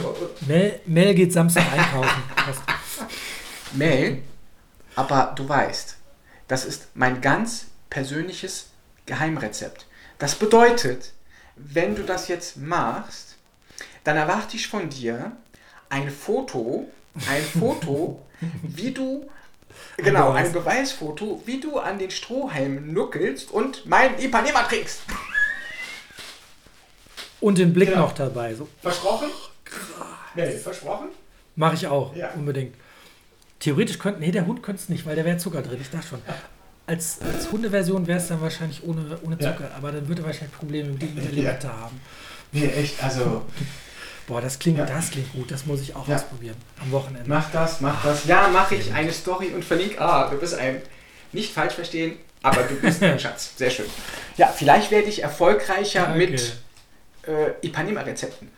Mel, Mel geht Samstag einkaufen. Mel, aber du weißt, das ist mein ganz persönliches Geheimrezept. Das bedeutet, wenn du das jetzt machst, dann erwarte ich von dir ein Foto, ein Foto, wie du Genau, ein Beweisfoto, wie du an den Strohhalm nuckelst und mein Ipanema trinkst. Und den Blick genau. noch dabei. So. Versprochen? Nee, versprochen? Mache ich auch, ja. unbedingt. Theoretisch könnte, nee, der Hund könnte es nicht, weil der wäre Zucker drin, ich dachte schon. Als, als Hundeversion wäre es dann wahrscheinlich ohne, ohne Zucker, ja. aber dann würde er wahrscheinlich Probleme mit der Limette ja. haben. Nee, echt, also. Boah, das klingt, ja. das klingt gut, das muss ich auch ausprobieren am Wochenende. Mach das, mach das. Ja, mache ich eine Story und verlinke. Ah, du bist ein. Nicht falsch verstehen, aber du bist ein Schatz. Sehr schön. Ja, vielleicht werde ich erfolgreicher okay. mit äh, Ipanema-Rezepten.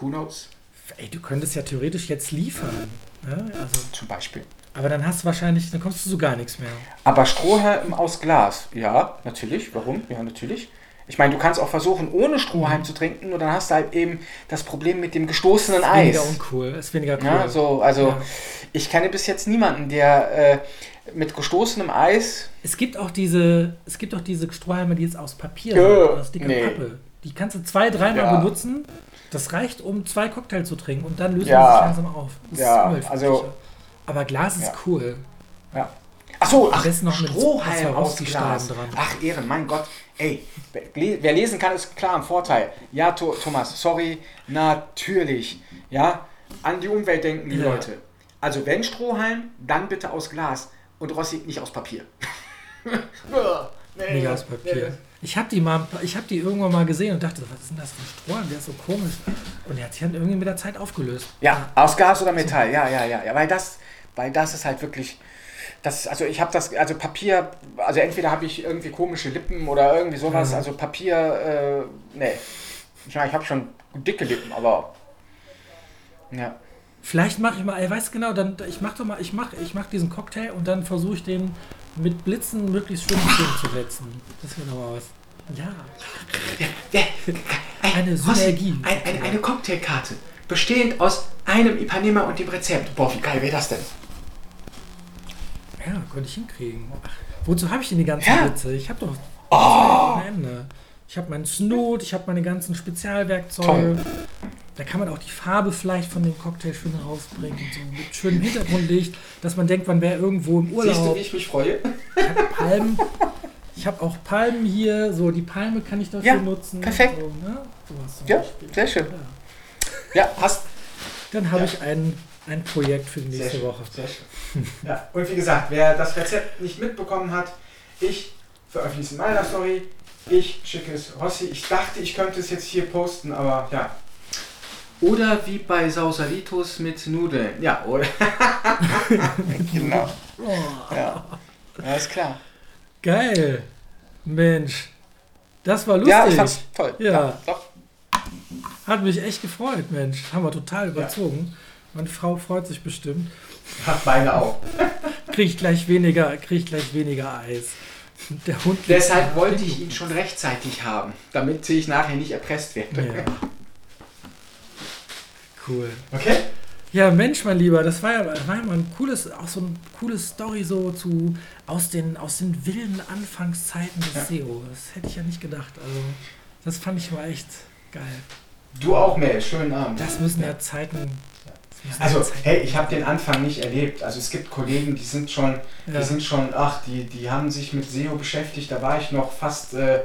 Who knows? Ey, du könntest ja theoretisch jetzt liefern. Ja, also, Zum Beispiel. Aber dann hast du wahrscheinlich, dann kommst du zu gar nichts mehr. Aber Strohhalm aus Glas, ja, natürlich. Warum? Ja, natürlich. Ich meine, du kannst auch versuchen, ohne Strohhalm zu trinken, nur dann hast du halt eben das Problem mit dem gestoßenen ist Eis. Weniger uncool, ist weniger cool. Ja, so, also ja. ich kenne bis jetzt niemanden, der äh, mit gestoßenem Eis. Es gibt auch diese, es gibt auch diese Strohhalme, die jetzt aus Papier sind, aus dicker nee. Pappe. Die kannst du zwei, dreimal ja. benutzen. Das reicht, um zwei Cocktails zu trinken und dann löst ja. man sich langsam auf. Das ja, also. Aber Glas ist ja. cool. Ja. Achso, ach, noch Strohhalm aus Glas. Dran. Ach, Ehren, mein Gott. Ey, wer lesen kann, ist klar ein Vorteil. Ja, Thomas, sorry, natürlich. Ja, an die Umwelt denken die ja. Leute. Also wenn Strohhalm, dann bitte aus Glas und Rossi nicht aus Papier. nee, nicht aus Papier. Nee. Ich habe die mal, ich habe die irgendwann mal gesehen und dachte, was ist denn das für ein Strohhalm? Der ist so komisch. Und der hat sich dann irgendwie mit der Zeit aufgelöst. Ja, aus Gas oder Metall. Ja, ja, ja, ja, weil das, weil das ist halt wirklich. Das, also ich habe das, also Papier, also entweder habe ich irgendwie komische Lippen oder irgendwie sowas, mhm. also Papier, äh, nee. Ich ich habe schon dicke Lippen, aber ja. Vielleicht mache ich mal, ich weiß genau, dann ich mache doch mal, ich mache ich mach diesen Cocktail und dann versuche ich den mit Blitzen möglichst schön zu setzen. Das wäre doch mal was. Ja. eine Synergie. Ein, eine, eine Cocktailkarte, bestehend aus einem Ipanema und dem Rezept. Boah, wie geil wäre das denn? Ja, könnte ich hinkriegen. Ach, wozu habe ich denn die ganzen ja. Blitze? Ich habe doch oh. Ende. Ich habe meinen Snoot, ich habe meine ganzen Spezialwerkzeuge. Toll. Da kann man auch die Farbe vielleicht von dem Cocktail schön rausbringen. So mit schönem Hintergrundlicht, dass man denkt, man wäre irgendwo im Urlaub. Siehst du, wie ich mich freue? Ich habe Palmen. Ich habe auch Palmen hier. So, die Palme kann ich dafür ja, nutzen. Perfekt. So, ne? ja, Beispiel. sehr schön. Ja, ja hast. Dann habe ja. ich ein, ein Projekt für die nächste sehr Woche. Sehr schön. Ja, und wie gesagt, wer das Rezept nicht mitbekommen hat, ich veröffentliche es in meiner Story. Ich schicke es Rossi. Ich dachte, ich könnte es jetzt hier posten, aber ja. Oder wie bei Sausalitos mit Nudeln. Ja, oder? genau. Oh. Ja. ja, ist klar. Geil. Mensch. Das war lustig. Ja, ich fand's toll. Ja. ja doch. Hat mich echt gefreut, Mensch. Haben wir total überzogen. Ja. Meine Frau freut sich bestimmt. Hat meine auch. krieg ich gleich weniger, krieg ich gleich weniger Eis. Der Hund Deshalb wollte ich ihn schon rechtzeitig haben, damit ich nachher nicht erpresst werde. Ja. Cool. Okay? Ja, Mensch, mein Lieber, das war ja, war ja mal ein cooles, auch so ein cooles Story so zu aus den, aus den wilden Anfangszeiten des ja. SEO. Das hätte ich ja nicht gedacht. Also, das fand ich mal echt geil. Du auch, Mel, schönen Abend. Das müssen ja Zeiten also, hey, ich habe den Anfang nicht erlebt. Also es gibt Kollegen, die sind schon, ja. die sind schon, ach, die, die haben sich mit SEO beschäftigt. Da war ich noch fast, äh,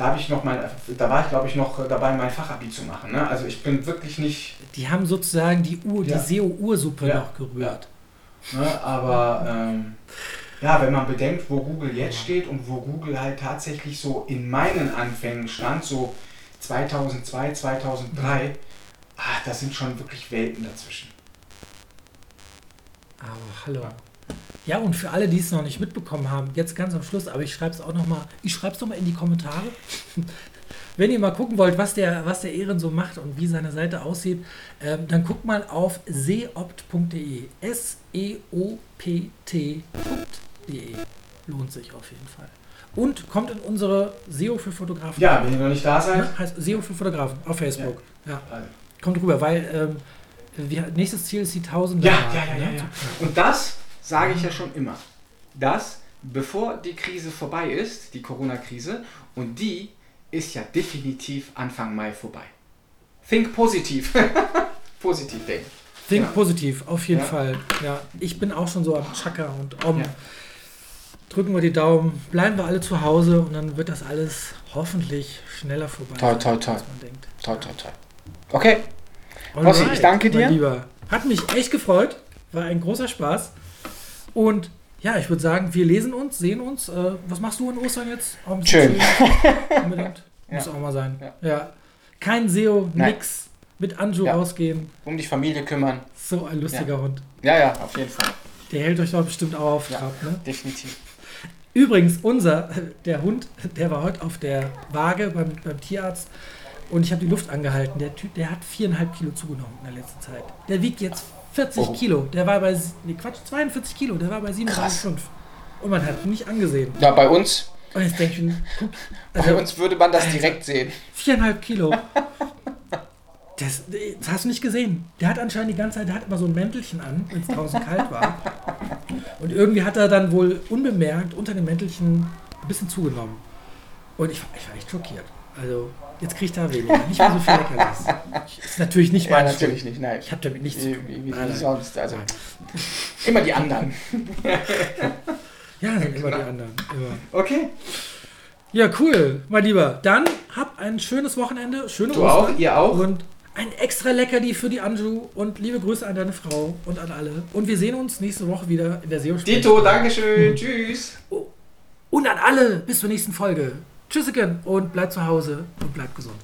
da habe ich noch mein, da war ich glaube ich noch dabei, mein Fachabi zu machen. Ne? Also ich bin wirklich nicht. Die haben sozusagen die Ur, ja. die SEO-Ursuppe ja. noch gerührt. Ne? Aber ähm, ja, wenn man bedenkt, wo Google jetzt steht und wo Google halt tatsächlich so in meinen Anfängen stand, so 2002, 2003 ah, da sind schon wirklich Welten dazwischen. Aber hallo. Ja, und für alle, die es noch nicht mitbekommen haben, jetzt ganz am Schluss, aber ich schreibe es auch nochmal, ich schreibe es nochmal in die Kommentare. Wenn ihr mal gucken wollt, was der, was der Ehren so macht und wie seine Seite aussieht, ähm, dann guckt mal auf seopt.de. S-E-O-P-T.de. Lohnt sich auf jeden Fall. Und kommt in unsere SEO für Fotografen. Ja, wenn ihr noch nicht da seid. Ja, heißt SEO für Fotografen auf Facebook. Ja. ja kommt rüber, weil ähm, wir, nächstes Ziel ist die 1000. Ja, ja, ja, ja, ja. Und das sage ich ja schon immer. Das, bevor die Krise vorbei ist, die Corona-Krise, und die ist ja definitiv Anfang Mai vorbei. Think positiv. positiv denken. Think genau. positiv, auf jeden ja. Fall. Ja, ich bin auch schon so am Chaka und Om. Ja. Drücken wir die Daumen, bleiben wir alle zu Hause und dann wird das alles hoffentlich schneller vorbei. Toll, toll, toll. Als man denkt. Toll, toll, toll. Okay. Rossi, ich danke dir. Lieber. Hat mich echt gefreut. War ein großer Spaß. Und ja, ich würde sagen, wir lesen uns, sehen uns. Äh, was machst du in Ostern jetzt? Schön. Unbedingt. Muss ja. auch mal sein. Ja. ja. Kein SEO, Nein. nix. Mit Anju ja. rausgehen. Um die Familie kümmern. So ein lustiger ja. Hund. Ja, ja, auf jeden Fall. Der hält euch doch bestimmt auch auf Trab, ne? Definitiv. Übrigens, unser, der Hund, der war heute auf der Waage beim, beim Tierarzt und ich habe die Luft angehalten. Der Typ, der hat viereinhalb Kilo zugenommen in der letzten Zeit. Der wiegt jetzt 40 oh. Kilo. Der war bei, nee, Quatsch, 42 Kilo. Der war bei 7,5. Und man hat ihn nicht angesehen. Ja, bei uns. Und jetzt denke ich guck. Also, bei uns würde man das direkt sehen. Viereinhalb Kilo. Das, das, hast du nicht gesehen. Der hat anscheinend die ganze Zeit, der hat immer so ein Mäntelchen an, wenn es draußen kalt war. Und irgendwie hat er dann wohl unbemerkt unter dem Mäntelchen ein bisschen zugenommen. Und ich, ich war echt schockiert. Also, Jetzt kriegt er weniger. Nicht mehr so viel Leckerlis. Ist natürlich nicht mein Ja, natürlich Schuld. nicht, nein. Ich habe damit nichts zu tun. Wie, wie sonst. Also, immer die anderen. ja, sind immer die anderen. Immer. Okay. Ja, cool, mein Lieber. Dann hab ein schönes Wochenende. Schöne du Ostern. auch, ihr auch. Und ein extra Leckerli für die Anju und liebe Grüße an deine Frau und an alle. Und wir sehen uns nächste Woche wieder in der seo Dito, Dankeschön. Hm. Tschüss. Und an alle. Bis zur nächsten Folge. Tschüssigen und bleibt zu Hause und bleibt gesund.